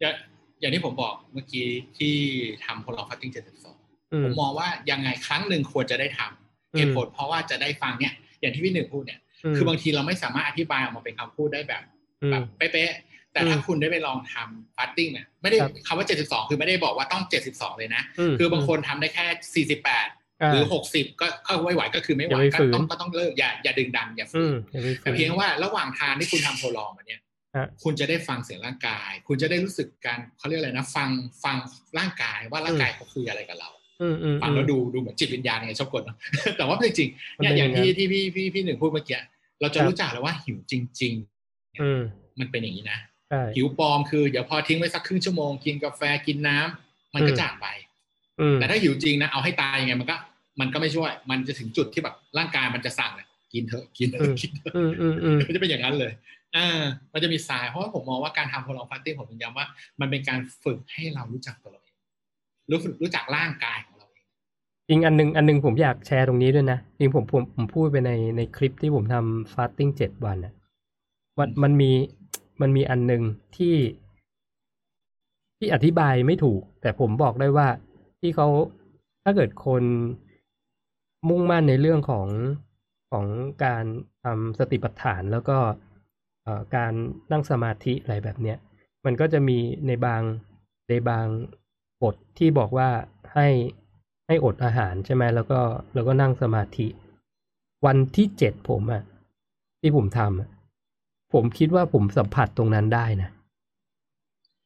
อย่างอย่างที่ผมบอกเมื่อกี้ที่ทำพลองฟัตติ้ง72อืผมมมองว่ายังไงครั้งหนึ่งควรจะได้ทำอืม เหตุผลเพราะว่าจะได้ฟังเนี่ยอย่างที่พี่หนึ่งพูดเนี่ยคือบางทีเราไม่สามารถอธิบายออกมาเป็นคำพูดได้แบบอืแบมบเป๊ะๆแต่ถ้าอืมคุณได้ไปลองทำฟัตติ้งเนี่ยไม่ได้ครับคำว่า 72 คือไม่ได้บอกว่าต้อง 72 เลยนะมคือบางคนทำได้แค่ 48 หรือ 60 ก็เข้าไม่ไหวก็คือไม่ไหวอย่าไปก็ฝืนต้องก็ต้องเลิกอย่าอย่าดึงดันอย่าฝือืนมอย่าไปฝืแต่นเพียงว่าระหว่างทางที่คุณทำโพลองมาเนี่ยฮะคุณจะได้ฟังเสียงร่างกาย คุณจะได้รู้สึกการเขาเรียกอะไรนะ ฟังฟังร่างกายว่าร่างกายเขาคุยอะไรกับเราอืมอืม ฟังแล้วดูดูเหมือนจิตวิญญาณไงชอบกดเนอะแต่ว่าจริงๆเนี่ยมันเป็นอย่างที่อย่างนั้นที่พี่พี่พี่หนึ่งพูดเมื่อกี้เราจะครับรู้จักแล้วว่าหิวจริงอืมๆมันเป็นอย่างนี้นะใช่หิวปลอมคือเดี๋ยวพอทิ้งไว้สักครึ่งชั่วโมงกินกาแฟกินน้ำมันก็อืมจากไปอืมแต่ถ้าหิวจริงนะเอาให้ตายยังไงมันก็ มันก็ไม่ช่วย มันจะถึงจุดที่แบบร่างกายมันจะสั่งเลยกินเถอะกินเถอือะมกินเถอะอืมอืมอืมมันจะเป็นอย่างนั้นเลยอ่ามันจะมีสายเพราะว่าผมมองว่าการทำโพลองฟาสติ้งผมย้ำว่า มันเป็นการฝึกให้เรารู้จักตัวเราเองรู้รู้จักร่างกายข องเราเองจริงอันหนึงอันหนึงผมอยากแชร์ตรงนี้ด้วยนะจริงผมผมผมพูดไปในในคลิปที่ผมทำฟาสติ้งเจ็ดวันอะมันมันมีมันมีอันหนึ่งที่ ที่อธิบายไม่ถูก แต่ผมบอกได้ว่าที่เขาถ้าเกิดคนมุ่งมั่นในเรื่องของของการทำสติปัฏฐานแล้วก็การนั่งสมาธิอะไรแบบเนี้ยมันก็จะมีในบางในบางบทที่บอกว่าให้ ให้อดอาหารใช่ไหมแล้วก็แล้วก็นั่งสมาธิ วันที่เจ็ดผมอะที่ผมทำผมคิดว่าผมสัมผัสตรงนั้นได้นะ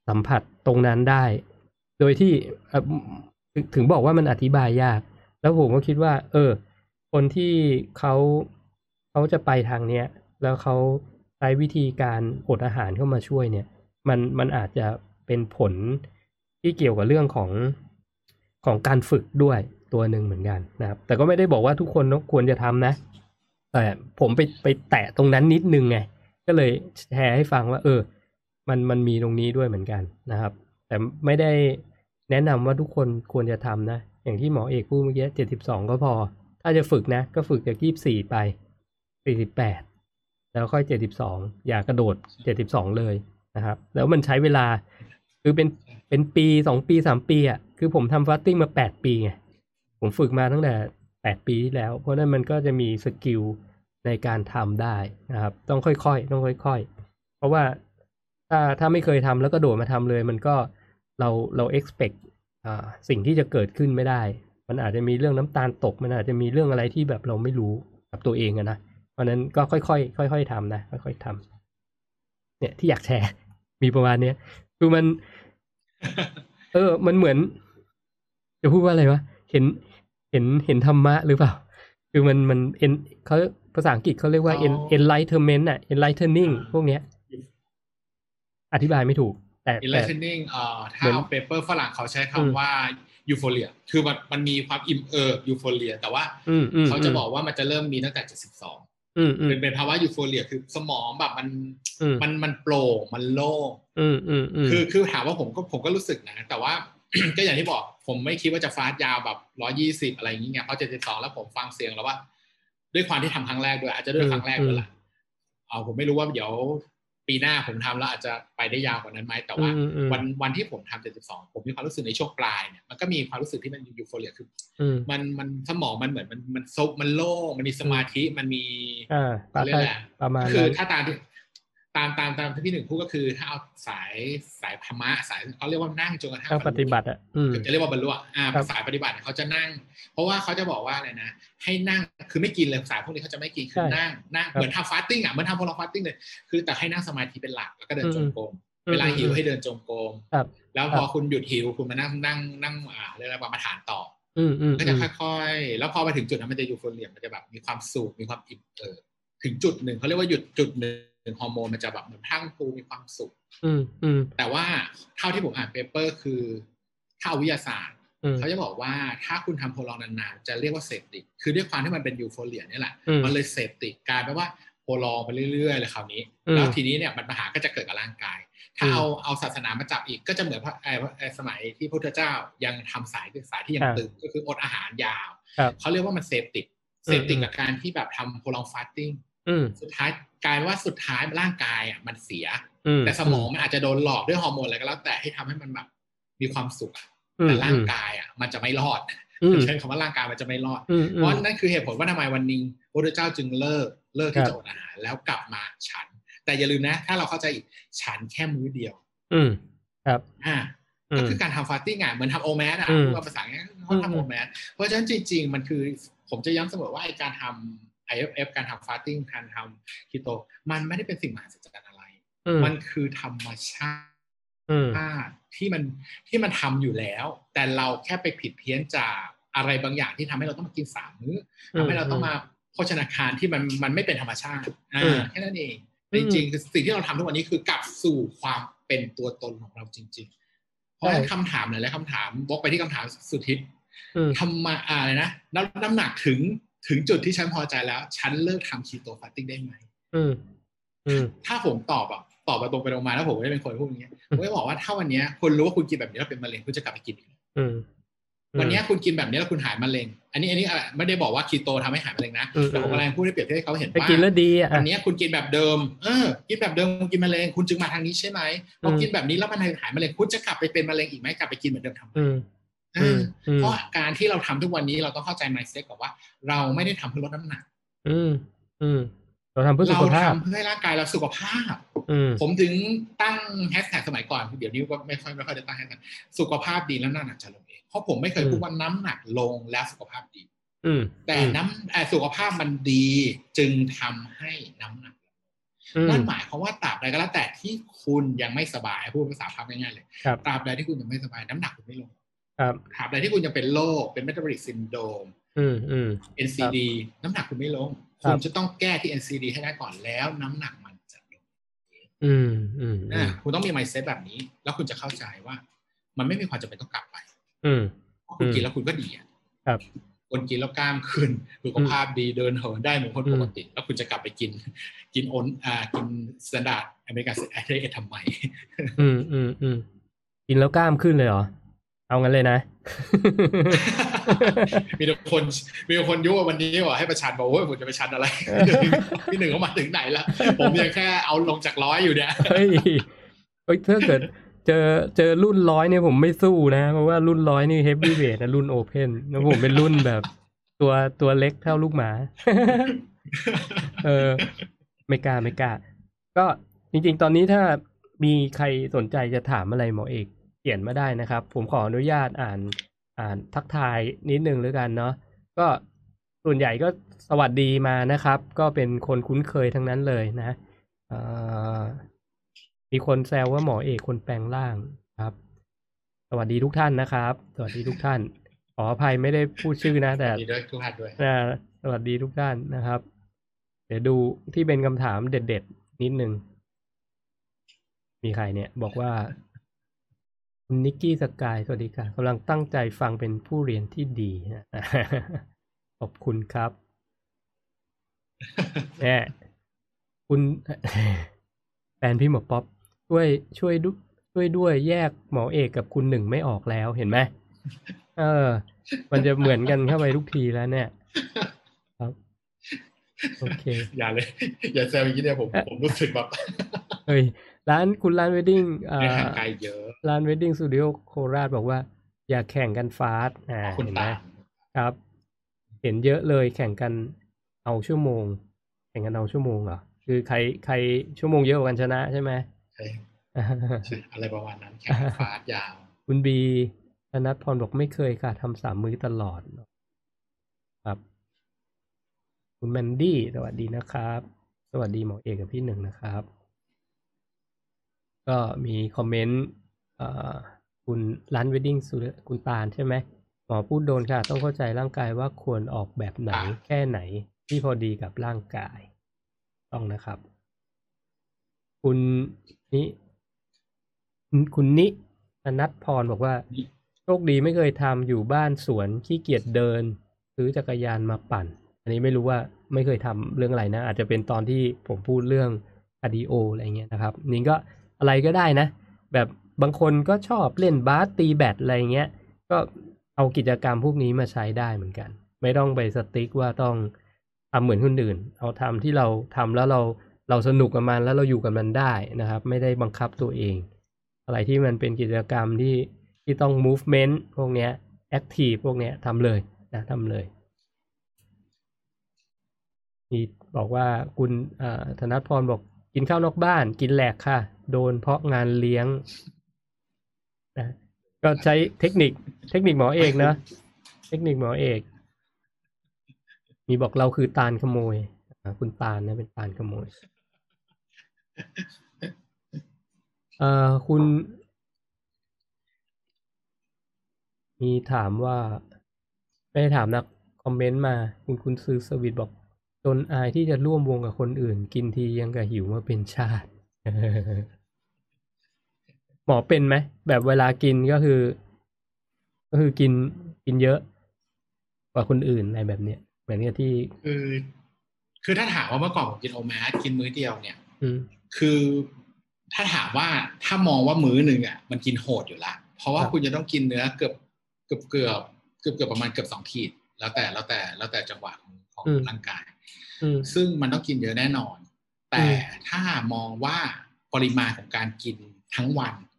สัมผัสตรงนั้นได้ โดยที่ถึงบอกว่ามันอธิบายยาก แล้วผมก็คิดว่า เออ คนที่เขาเขาจะไปทางเนี้ย แล้วเขาใช้วิธีการอดอาหารเข้ามาช่วยเนี่ย มันมันอาจจะเป็นผลที่เกี่ยวกับเรื่องของ ของการฝึกด้วยตัวหนึ่งเหมือนกันนะครับ แต่ก็ไม่ได้บอกว่าทุกคนควรจะทำนะ แต่ผมไปไปแตะตรงนั้นนิดนึงไง ก็เลยแชร์ให้ฟังว่า เออ มันมันมีตรงนี้ด้วยเหมือนกันนะครับ แต่ไม่ได้แนะนำว่าทุกคนควรจะทำนะ อย่างที่หมอเอกพูดเมื่อกี้เจ็ดสิบสองก็พอ ถ้าจะฝึกนะ ก็ฝึกจากยี่สิบสี่ไปสี่สิบแปดแล้วค่อยเจ็ดสิบสองอย่ากระโดดเจ็ดสิบสองเลยนะครับ แล้วมันใช้เวลาคือเป็นเป็นปีสองปีสามปีอะ คือผมทำ fasting มาแปดปีไงผมฝึกมาตั้งแต่แปดปีที่แล้ว เพราะนั้นมันก็จะมี skill ในการทำได้นะครับ ต้องค่อยๆ ต้องค่อย ๆ เพราะว่าถ้าถ้าไม่เคยทำแล้วก็โดดมาทำเลย มันก็เราเรา expect อ่าสิ่งที่จะเกิดขึ้นไม่ได้ มันอาจจะมีเรื่องน้ำตาลตก มันอาจจะมีเรื่องอะไรที่แบบเราไม่รู้กับตัวเองอะนะเพราะนั้นก็ค่อยๆค่อย ๆทำนะค่อยๆทำเนี่ยที่อยากแชร์ มีประมาณเนี้ยคือมัน เออ มันเหมือน จะพูดว่าอะไรวะเห็นเห็นเห็นธรรมะหรือเปล่า คือมันมันเอ็นเขาภาษาอังกฤษเขาเรียกว่า enlightenment อะ enlightening พวกเนี้ย อธิบายไม่ถูก แต่ enlightening เอ่อถ้าเอา paper ฝรั่งเขาใช้คำว่า euphoria คือมันมันมีความอิ่มเอิบ euphoria แต่ว่าเขาจะบอกว่ามันจะเริ่มมีตั้งแต่เจ็ดสิบสองเป็นเป็นภาวะ euphoria คือสมองแบบมันมันมันโปร่งมันโล่งคือคือถามว่าผมก็ผมก็รู้สึกนะ แต่ว่าก็อย่างที่บอก ผมไม่คิดว่าจะฟาสยาวแบบร้อยี่สิบอะไรอย่างเงี้ยเพราะเจ็ดสิบสองแล้วผมฟังเสียงแล้วว่า ด้วยความที่ทำครั้งแรกด้วย อาจจะด้วยครั้งแรกด้วยแหละเอาผมไม่รู้ว่าเดี๋ยวปีหน้าผมทำแล้วอาจจะไปได้ยาวกว่านั้นไหมแต่ว่า วันวันที่ผมทำเจ็ดสิบสองผมมีความรู้สึกในช่วงปลายเนี่ยมันก็มีความรู้สึกที่มันยูโฟเรียคือมันมันสมองมันเหมือนมันมันซบมันโล่มันมีสมาธิมันมีเรียกอะไรประมาณคือถ้าตามที่ ตามตามตามที่พี่หนึ่งพูดก็คือถ้าเอาสายสายธรรมะสายเขาเรียกว่านั่งจนกระทั่งปฏิบัติอะจะเรียกว่าบรรลุอ่าสายปฏิบัติเขาจะนั่ง เพราะว่าเขาจะบอกว่าอะไรนะ ให้นั่งคือไม่กินเลยสายพวกนี้เขาจะไม่กินคือนั่งนั่งเหมือนทำ fasting อะเหมือนทำ prolonged fasting เลยคือแต่ให้นั่งสมาธิเป็นหลักแล้วก็เดินจงกรมเวลาหิวให้เดินจงกรมแล้วพอคุณหยุดหิวคุณมานั่งนั่งนั่งอ่าเรียกอะไรกรรมฐานต่อก็จะค่อยๆ แล้วพอไปถึงจุดนั้นมันจะ euphoria มันจะแบบมีความสุขมีความอิ่มเอิบถึงจุดหนึ่งเขาเรียกว่าหยุดจุดหนึ่ง ฮอร์โมนมันจะแบบเหมือนพรั่งพรูมีความสุขอืมอืมแต่ว่าเท่าที่ผมอ่าน paper คือถ้าวิทยาศาสตร์เขาจะบอกว่าถ้าคุณทำ prolong นานๆ จะเรียกว่าเสพติด คือด้วยความที่มันเป็น euphoria นี่แหละ มันเลยเสพติดกลายเป็นว่า prolong ไปเรื่อยๆเลยคราวนี้ แล้วทีนี้เนี่ยมันปัญหาก็จะเกิดกับร่างกาย ถ้าเอาเอาศาสนามาจับอีกก็จะเหมือนพระไอ้สมัยที่พระพุทธเจ้ายังทำสายสายที่ยังตึงก็คืออดอาหารยาว เขาเรียกว่ามันเสพติด เสพติดกับการที่แบบทำ prolong fasting สุดท้าย กลายว่าสุดท้ายร่างกายอะมันเสีย แต่สมองมันอาจจะโดนหลอกด้วยฮอร์โมนอะไรก็แล้วแต่ให้ทำให้มันแบบมีความสุขแต่ร่างกายอะมันจะไม่รอดใช้คำว่าร่างกายมันจะไม่รอด เพราะนั่นคือเหตุผลว่าทำไมวันนี้พระเจ้าจึงเลิกเลิกที่จะอดอาหารแล้วกลับมาฉัน แต่อย่าลืมนะ ถ้าเราเข้าใจอีกฉันแค่มื้อเดียว อืมครับ อ่าก็คือการทำ fasting อะเหมือนทำ OMAD อะพูดภาษาเงี้ยเขาทำ OMAD เพราะฉะนั้นจริง ๆ มันคือผมจะย้ำเสมอว่าไอการทำ IF การทำ fasting การทำคีโต มันไม่ได้เป็นสิ่งมหัศจรรย์อะไร มันคือธรรมชาติที่มันที่มันทำอยู่แล้ว แต่เราแค่ไปผิดเพี้ยนจากอะไรบางอย่างที่ทำให้เราต้องมากินสามมื้อทำให้เราต้องมาโภชนาการที่มันมันไม่เป็นธรรมชาติอ่าแค่นั้นเองจริงๆคือสิ่งที่เราทำทุกวันนี้คือกลับสู่ความเป็นตัวตนของเราจริง ๆ เพราะคำถามหลายๆคำถามบกไปที่คำถามสุดทิศทำมาอะไรนะน้ำหนักถึง ถึงจุดที่ฉันพอใจแล้ว ฉันเลิกทำคีโตฟาสติ้งได้ไหมถ้าผมตอบอะตอบมาตรงไปตรงมาแล้วผมไม่ได้เป็นคนพูดอย่างเงี้ยผมก็บอกว่าถ้าวันนี้คุณรู้ว่าคุณกินแบบนี้แล้วเป็นมะเร็งคุณจะกลับไปกินอีกวันนี้คุณกินแบบนี้แล้วคุณหายมะเร็ง อันนี้อันนี้ไม่ได้บอกว่าคีโตทำให้หายมะเร็งนะแต่ผมกำลังพูดให้เปรียบเทียบให้เขาเห็นไปว่ากินแล้วดีอะวันนี้คุณกินแบบเดิม เออ กินแบบเดิมคุณกินมะเร็งคุณจึงมาทางนี้ใช่ไหมพอกินแบบนี้แล้วมันหายมะเร็งคุณจะกลับไปเป็นมะเร็งอีกไหมกลับไปกินเหมือนเดิมทำไมอืม เออือมอืมเพราะการที่เราทำทุกวันนี้เราต้องเข้าใจ mindset ก่อนว่า เราไม่ได้ทำเพื่อลดน้ำหนัก อืมอืมเราทำเพื่อสุเราขภาพทำเพื่อให้ร่างกายเราสุขภาพอืมผมถึงตั้งแฮชแท็กสมัยก่อน เดี๋ยวนี้ก็ไม่ค่อยไม่ค่อยได้ตั้งแฮชแท็กสุขภาพดีแล้วน้ำหนักจะลงเองเพราะผมไม่เคยอืมพูดว่าน้ำหนักลงแล้วสุขภาพดีอืมแต่น้ำเอ่อสุขภาพมันดีจึงทำให้น้ำหนักอืมนั่นหมายความว่าตราบใดก็แล้วแต่ที่คุณยังไม่สบายพูดภาษาภาพง่ายๆเลยครับตราบใดที่คุณยังไม่สบายน้ำหนักคุณไม่ลง ครับตราบใดที่คุณยังเป็นโรคเป็น metabolic syndrome อืมอืม NCD น้ำหนักคุณไม่ลงครับคุณจะต้องแก้ที่ NCD ให้ได้ก่อนแล้ว น้ำหนักมันจะลงอืมอืมอือะมคุณต้องมี mindset แบบนี้ แล้วคุณจะเข้าใจว่า มันไม่มีความจำเป็นต้องกลับไป อืมเพราะคุณอืมกินแล้วคุณก็ดีอะครับคนกินแล้วกล้ามขึ้นสุขภาพดีเดินเหินได้เหมือนคนอืมปกติ แล้วคุณจะกลับไปกิน กินโอนอ่ากิน standard American diet ทำไมอืมอืมอืมกินแล้วกล้ามขึ้นเลยเหรอ เอางั้นเลยนะ มีแต่คนมีแต่คนยั่ววันนี้ว่าให้ประชันบอกว่าผมจะประชันอะไรพี่หนึ่งเขามาถึงไหนแล้วผมยังแค่เอาลงจากร้อยอยู่เนี่ยเฮ้ยเฮ้ยถ้าเกิดเจอเจอรุ่นร้อยเนี่ยผมไม่สู้นะ เพราะว่ารุ่นร้อยนี่เฮฟวี่เวทนะรุ่นโอเพนแล้วผมเป็นรุ่นแบบ ตัวตัวเล็กเท่าลูกหมา เออไม่กล้าไม่กล้าก็จริง ๆ ตอนนี้ถ้ามีใครสนใจจะถามอะไรหมอเอกเขียนมาได้นะครับ ผมขออนุญาตอ่านอ่านทักทายนิดนึงแล้วกันเนาะก็ส่วนใหญ่ก็สวัสดีมานะครับ ก็เป็นคนคุ้นเคยทั้งนั้นเลยนะเอ่อมีคนแซวว่าหมอเอกคนแปลงร่างครับ สวัสดีทุกท่านนะครับ สวัสดีทุกท่านขออภัยไม่ได้พูดชื่อนะ แต่ดีด้วยทุกท่านด้วยอ่าสวัสดีทุกท่านนะครับ เดี๋ยวดูที่เป็นคำถามเด็ด ๆ นิดนึงมีใครเนี่ย บอกว่า คุณนิกกี้สกายสวัสดีค่ะกำลังตั้งใจฟังเป็นผู้เรียนที่ดีขอบคุณครับแหมคุณแฟนพี่หมอป๊อปช่วยช่วยดุช่วยด้วยแยกหมอเอกกับคุณหนึ่งไม่ออกแล้วเห็นไหมเออ มันจะเหมือนกันเข้าไปทุกทีแล้วเนี่ย ครับ โอเค อย่าเลย อย่าแซวอย่างนี้เนี่ยผมผมรู้สึกแบบเฮ้ย ร้านคุณร้าน Wedding อ่าไม่ห่างไกลเยอะ ร้าน Wedding Studio โคราชบอกว่า อย่าแข่งกัน fast อ่าคุณเห็นไหมตามครับ เห็นเยอะเลยแข่งกันเอาชั่วโมง แข่งกันเอาชั่วโมงเหรอคือใครใครชั่วโมงเยอะกว่ากันชนะใช่ไหมใช่ใช่อะไรประมาณนั้นแข่งฟาสยาว คุณบีธนัทพรบอกไม่เคยค่ะทำสามมื้อตลอดครับ คุณแมนดี้สวัสดีนะครับ สวัสดีหมอเอกกับพี่หนึ่งนะครับ ก็มีคอมเมนต์คุณร้านเวดดิ้งสุคุณตาลใช่ไหมหมอพูดโดนค่ะ ต้องเข้าใจร่างกายว่าควรออกแบบไหนแค่ไหนที่พอดีกับร่างกาย ต้องนะครับ คุณนิคุณคุณนิธนัทพรบอกว่า โชคดีไม่เคยทำอยู่บ้านสวนขี้เกียจเดิน ซื้อจักรยานมาปั่น อันนี้ไม่รู้ว่าไม่เคยทำเรื่องอะไรนะ อาจจะเป็นตอนที่ผมพูดเรื่องcardio อะไรเงี้ยนะครับ นี่ก็ อะไรก็ได้นะ แบบบางคนก็ชอบเล่นบาสตีแบดอะไรเงี้ย ก็เอากิจกรรมพวกนี้มาใช้ได้เหมือนกัน ไม่ต้องไป stick ว่าต้องทำเหมือนคนอื่น เอาทำที่เราทำแล้วเราเราสนุกกับมันแล้วเราอยู่กับมันได้นะครับ ไม่ได้บังคับตัวเอง อะไรที่มันเป็นกิจกรรมที่ที่ต้อง movement พวกเนี้ย active พวกเนี้ยทำเลยนะทำเลยมีบอกว่าคุณธนัทพรบอกกินข้าวนอกบ้าน กินแหลกค่ะ โดนเพราะงานเลี้ยงนะก็ใช้เทคนิค เทคนิคหมอเอกนะ เทคนิคหมอเอก มีบอกเราคือตาลขโมยคุณตาลนะเป็นตาลขโมยเอ่อคุณ มีถามว่า ไม่ได้ถามนะคอมเมนต์มา คุณคุณซื้อสวิตบอกจนอายที่จะร่วมวงกับคนอื่น กินทียังกับหิวมาเป็นชาติ หมอเป็นไหมแบบเวลากินก็คือ ก็คือกินกินเยอะ กว่าคนอื่นอะไรแบบเนี้ยเหมือนกับที่คือ คือถ้าถามว่าเมื่อก่อนผมกินโอแมสกินมื้อเดียวเนี่ย อืมคือถ้าถามว่าถ้ามองว่ามื้อหนึ่งอะ มันกินโหดอยู่ละเพราะว่าครับคุณจะต้องกินเนื้อเกือบเกือบเกือบเกือบเกือบประมาณเกือบสองขีด แล้วแต่แล้วแต่แล้วแต่จังหวะของของอืมร่างกายอืมซึ่งมันต้องกินเยอะแน่นอน แต่อืมถ้ามองว่าปริมาณของการกินทั้งวันอืม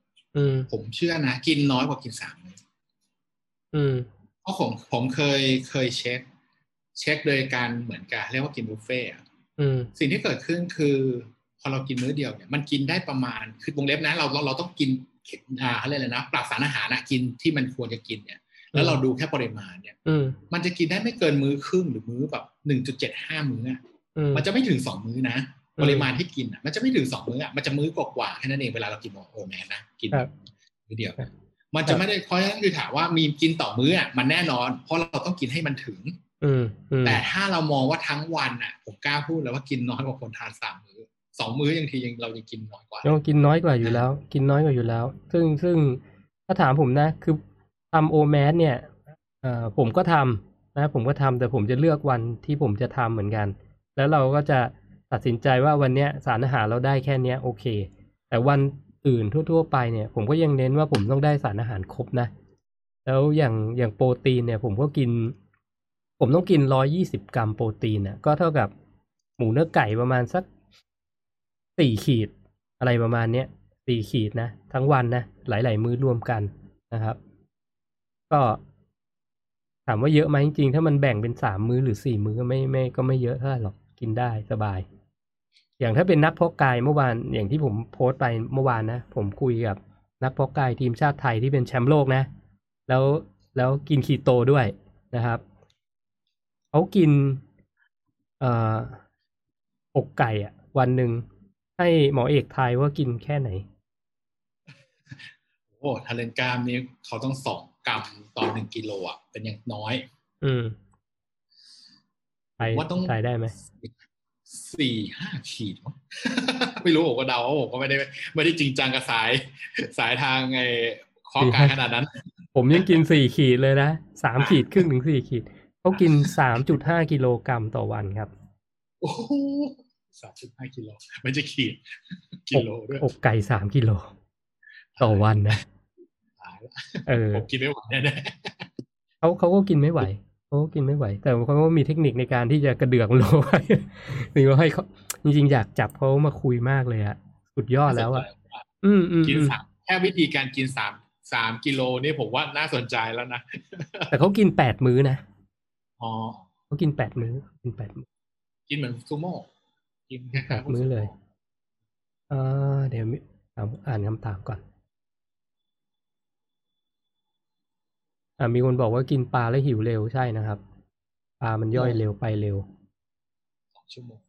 ผมเชื่อนะ กินน้อยกว่ากินสามมื้ออืมเพราะผมผมเคยเคยเช็ค เช็คโดยการเหมือนกับเรียกว่ากินบุฟเฟ่ต์อะอืมสิ่งที่เกิดขึ้นคือพอเรากินมื้อเดียวเนี่ยมันกินได้ประมาณคือวงเล็บนะเราเราเราต้องกินอ่าเขาเรียกอะไรนะปรับสารอาหารนะกินที่มันควรจะกินเนี่ย แล้วเราดูแค่ปริมาณเนี่ยอืมมันจะกินได้ไม่เกินมื้อครึ่งหรือมื้อแบบหนึ่งจุดเจ็ดห้ามื้ออะอืมมันจะไม่ถึงสองมื้อนะอืมปริมาณที่กินอะ มันจะไม่ถึงสองมื้ออะมันจะมื้อกว่าๆแค่นั้นเองเวลาเรากินโอแมนนะ กินครับมื้อเดียวครับมันจะไม่ได้เพราะฉะนั้นคือถามว่ามีกินต่อมื้ออะมันแน่นอน เพราะเราต้องกินให้มันถึงอืมอืมแต่ถ้าเรามองว่าทั้งวันอะผมกล้าพูดเลยว่ากินน้อยกว่าคนทานสามมื้อสองมื้อยังทียังเรายังกินน้อยกว่าต้องกินน้อยกว่าอยู่แล้ว กินน้อยกว่าอยู่แล้ว ซึ่งซึ่งถ้าถามผมนะ คือทำโอแมสเนี่ยเอ่อผมก็ทำนะผมก็ทำแต่ผมจะเลือกวันที่ผมจะทำเหมือนกัน แล้วเราก็จะตัดสินใจว่าวันเนี้ยสารอาหารเราได้แค่เนี้ยโอเค แต่วัน อื่นทั่ว ๆ ไปเนี่ยผมก็ยังเน้นว่าผมต้องได้สารอาหารครบนะ แล้วอย่างอย่างโปรตีนเนี่ย ผมก็กิน ผมต้องกินร้อยี่สิบกรัมโปรตีนน่ะก็เท่ากับหมูเนื้อไก่ประมาณสักสี่ขีดอะไรประมาณเนี้ยสี่ขีดนะ ทั้งวันนะ หลาย ๆ มื้อรวมกันนะครับ ก็ถามว่าเยอะไหมจริงๆ ถ้ามันแบ่งเป็นสามมื้อหรือสี่มื้อก็ไม่ไม่ก็ไม่เยอะเท่าไหร่หรอกกินได้สบาย อย่างถ้าเป็นนักเพาะกายเมื่อวาน อย่างที่ผมโพสต์ไปเมื่อวานนะ ผมคุยกับนักเพาะกายทีมชาติไทยที่เป็นแชมป์โลกนะ แล้วแล้วกินคีโตด้วยนะครับเขากินเอ่ออกไก่อะวันหนึ่งให้หมอเอกทายว่ากินแค่ไหน โอ้ทาเลนกรามนี้เขาต้องสองกรัมต่อหนึ่งกิโลอะ เป็นอย่างน้อย อืมทายว่าต้องทายได้ไหม สี่ห้าขีดมั้งไม่รู้ผมก็เดาว่าผมก็ไม่ได้ไม่ได้จริงจังกับสายสายทางไอ้ข้อกายขนาดนั้น ผมยังกินสี่ขีดเลยนะสามขีดครึ่งถึงสี่ขีดเขากินสามจุดห้ากิโลกรัมต่อวันครับ โอ้สามสิบห้ากิโลไม่ใช่ขีดกิโลด้วยอกไก่สามกิโล ต่อวันนะตายละเออผมกินไม่ไหวแน่เขาเขาก็กินไม่ไหว เขาก็กินไม่ไหว แต่เขาก็มีเทคนิคในการที่จะกระเดือกโลไว้หรือว่าให้เขาจริงๆ อยากจับเขามาคุยมากเลยอะสุดยอๆดแล้วอะอืมอืมกินอืมสามแค่วิธีการกินสามสามกิโลนี่ผมว่าน่าสนใจแล้วนะ แต่เขากินแปดมื้อนะอ๋อเขากินแปดมื้อกินแปดมื้อกินเหมือนซูโม่กินคล้ายๆแปดมื้อเลยอ่าเดี๋ยวมิอ่านอ่านคำถามก่อน อ่า มีคนบอกว่ากินปลาแล้วหิวเร็วใช่นะครับ ปลามันย่อยเร็วไปเร็วสองชั่วโมง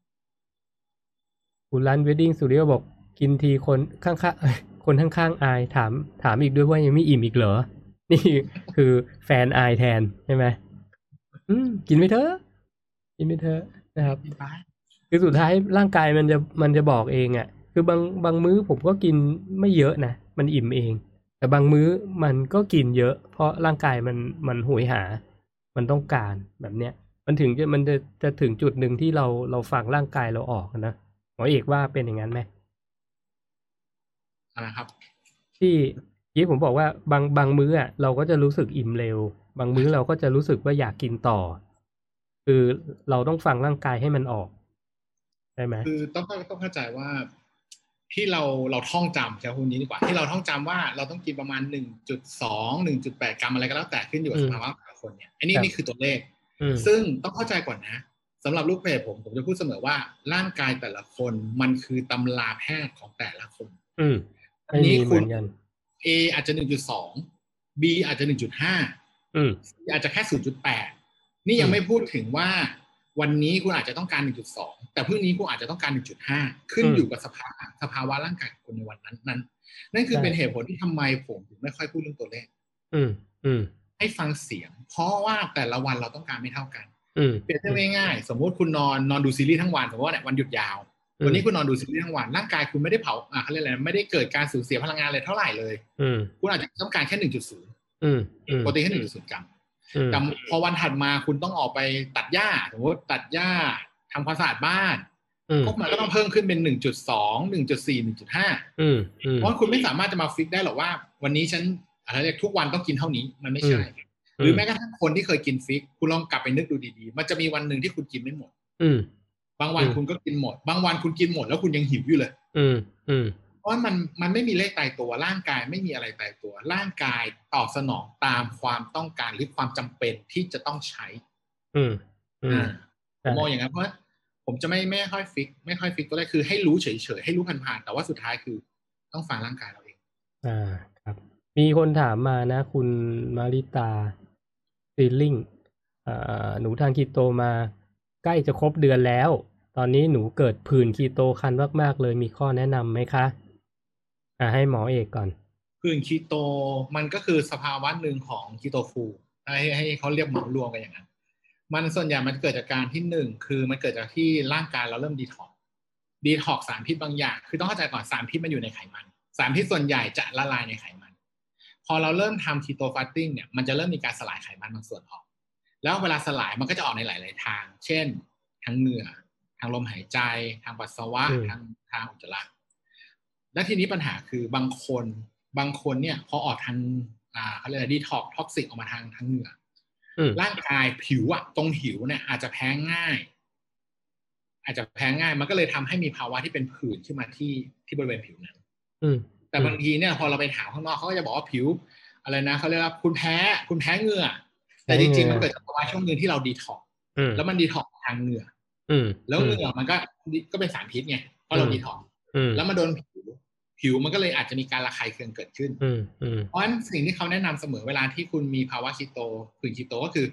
คุณร้าน Wedding Studio บอกกินทีคนข้างๆเอ้ยคนข้างๆอายถาม ถามอีกด้วยว่ายังไม่อิ่มอีกเหรอ นี่คือแฟนอายแทนใช่ไหมอืมกินไปเถอะกินไปเถอะนะครับกินไปคือสุดท้ายร่างกายมันจะมันจะบอกเองอะ่ะ คือบางบางมื้อผมก็กินไม่เยอะนะมันอิ่มเอง แต่บางมื้อมันก็กินเยอะ เพราะร่างกายมันมันหวยหา มันต้องการแบบเนี้ย มันถึงจะมันจะจะถึงจุดหนึ่งที่เราเราฟังร่างกายเราออกนะหมอเอกว่าเป็นอย่างนั้นไหมนะครับ ที่ที่ผมบอกว่าบางบางมื้ออะเราก็จะรู้สึกอิ่มเร็ว บางมื้อเราก็จะรู้สึกว่าอยากกินต่อ คือเราต้องฟังร่างกายให้มันออกใช่ไหมคือต้องต้องเข้าใจว่า ที่เราเราท่องจำใช้พวกนี้ดีกว่าที่เราท่องจำว่าเราต้องกินประมาณหนึ่งจุดสองหนึ่งจุดแปดกรัมอะไรก็แล้วแต่ขึ้นอยู่กับอืสมภาวะแต่ละคนเนี่ยอันนี้ครับนี่คือตัวเลขอืมซึ่งต้องเข้าใจก่อนนะสำหรับลูกเพจผมผมจะพูดเสมอว่าร่างกายแต่ละคนมันคือตำราแพทย์ของแต่ละคนอืมอัไม่นนี้มีเหคุมืณอนกัน A อาจจะหนึ่งจุดสอง B อาจจะหนึ่งจุดห้าอืมอาจจะแค่0.8นี่ยังอืมไม่พูดถึงว่า วันนี้คุณอาจจะต้องการ 1.2 แต่พรุ่งนี้คุณอาจจะต้องการ 1.5 ขึ้นอืมอยู่กับสภาสภาวะร่างกายของคุณในวันนั้นนั้น นั่นคือใช่เป็นเหตุผลที่ทำไมผมถึงไม่ค่อยพูดเรื่องตัวเลข อืมอืมให้ฟังเสียง เพราะว่าแต่ละวันเราต้องการไม่เท่ากันอืมเปรียบเทียบง่ายๆสมมติคุณนอนนอนดูซีรีส์ทั้งวันสมมติว่าเนี่ยวันหยุดยาว วันนี้คุณนอนดูซีรีส์ทั้งวันร่างกายคุณไม่ได้เผาอะเขาเรียกอะไรไม่ได้เกิดการสูญเสียพลังงานเลยเท่าไหร่เลยอืมคุณอาจจะต้องการแค่1.0อืมอืมโปรตีนแค่1.0กรัมอืม แต่พอวันถัดมาคุณต้องออกไปตัดหญ้าสมมติตัดหญ้าทำความสะอาดบ้านอืมพวกมันก็ต้องเพิ่มขึ้นเป็นหนึ่งจุดสองหนึ่งจุดสี่หนึ่งจุดห้าอืมอืมเพราะคุณไม่สามารถจะมา fix ได้หรอกว่า วันนี้ฉันอะไรเรียกทุกวันต้องกินเท่านี้มันไม่ใช่อืมหรือแม้กระทั่งคนที่เคยกิน fix คุณลองกลับไปนึกดูดีๆ มันจะมีวันหนึ่งที่คุณกินไม่หมด อืมบางวันอืมคุณก็กินหมด บางวันคุณกินหมดแล้วคุณยังหิวอยู่เลย อืมอืมเพ ราะมันมันไม่มีเลขตายตัวร่างกายไม่มีอะไรตายตัว ร่างกายตอบสนองตามความต้องการหรือความจำเป็นที่จะต้องใช้ อืมอืมอ่าผมใช่มองอย่างนั้นเพราะผมจะไม่ไม่ค่อย fix ไม่ค่อย fix ตัวเลขคือให้รู้เฉยๆให้รู้ผ่านๆแต่ว่าสุดท้ายคือต้องฟังร่างกายเราเอง อ่าครับ มีคนถามมานะ คุณมาริตาซีลิงอ่าหนูทานคีโตมาใกล้จะครบเดือนแล้ว ตอนนี้หนูเกิดผื่นคีโตคันมากๆเลยมีข้อแนะนำไหมคะ อ่าให้หมอเอกก่อนผื่นคีโตมันก็คือสภาวะหนึ่งของ keto flu ให้ให้เขาเรียกเหมารวมกันอย่างนั้น มันส่วนใหญ่มันเกิดจากการที่หนึ่งคือมันเกิดจากที่ร่างกายเราเริ่มดีท็อกดีท็อกสารพิษบางอย่าง คือต้องเข้าใจก่อนสารพิษมันอยู่ในไขมัน สารพิษส่วนใหญ่จะละลายในไขมัน พอเราเริ่มทำคีโตฟาสติ้งเนี่ยมันจะเริ่มมีการสลายไขมันบางส่วนออก แล้วเวลาสลายมันก็จะออกในหลาย ๆ ทาง เช่น ทางเหงื่อทางลมหายใจ ทางปัสสาวะอืมทางทางอุจจาระ และทีนี้ปัญหาคือบางคนบางคนเนี่ยพอออกทางอ่าเขาเรียกอะไร detox toxic ออกมาทางทางเหงื่ออืมร่างกายผิวอะตรงผิวเนี่ย อาจจะแพ้ง่าย อาจจะแพ้ง่าย มันก็เลยทำให้มีภาวะที่เป็นผื่นขึ้นมาที่ที่บริเวณผิวนั้นอืมแต่บางทีเนี่ย พอเราไปถามข้างนอกเขาก็จะบอกว่าผิว อะไรนะเขาเรียกว่าคุณแพ้ คุณแพ้เหงื่อ แต่จริงๆมันเกิดจากภาวะช่วงหนึ่งที่เราดีท็อกอืมแล้วมันดีท็อกทางเหงื่ออืมแล้วเหงื่อมันก็ก็เป็นสารพิษไงเพราะเราอืมดีท็อกอืมแล้วมาโดนผิว ผิวมันก็เลยอาจจะมีการระคายเคืองเกิดขึ้นอืมอืมเพราะฉะนั้นสิ่งที่เขาแนะนำเสมอเวลาที่คุณมีภาวะคีโตผื่นคีโตก็คือ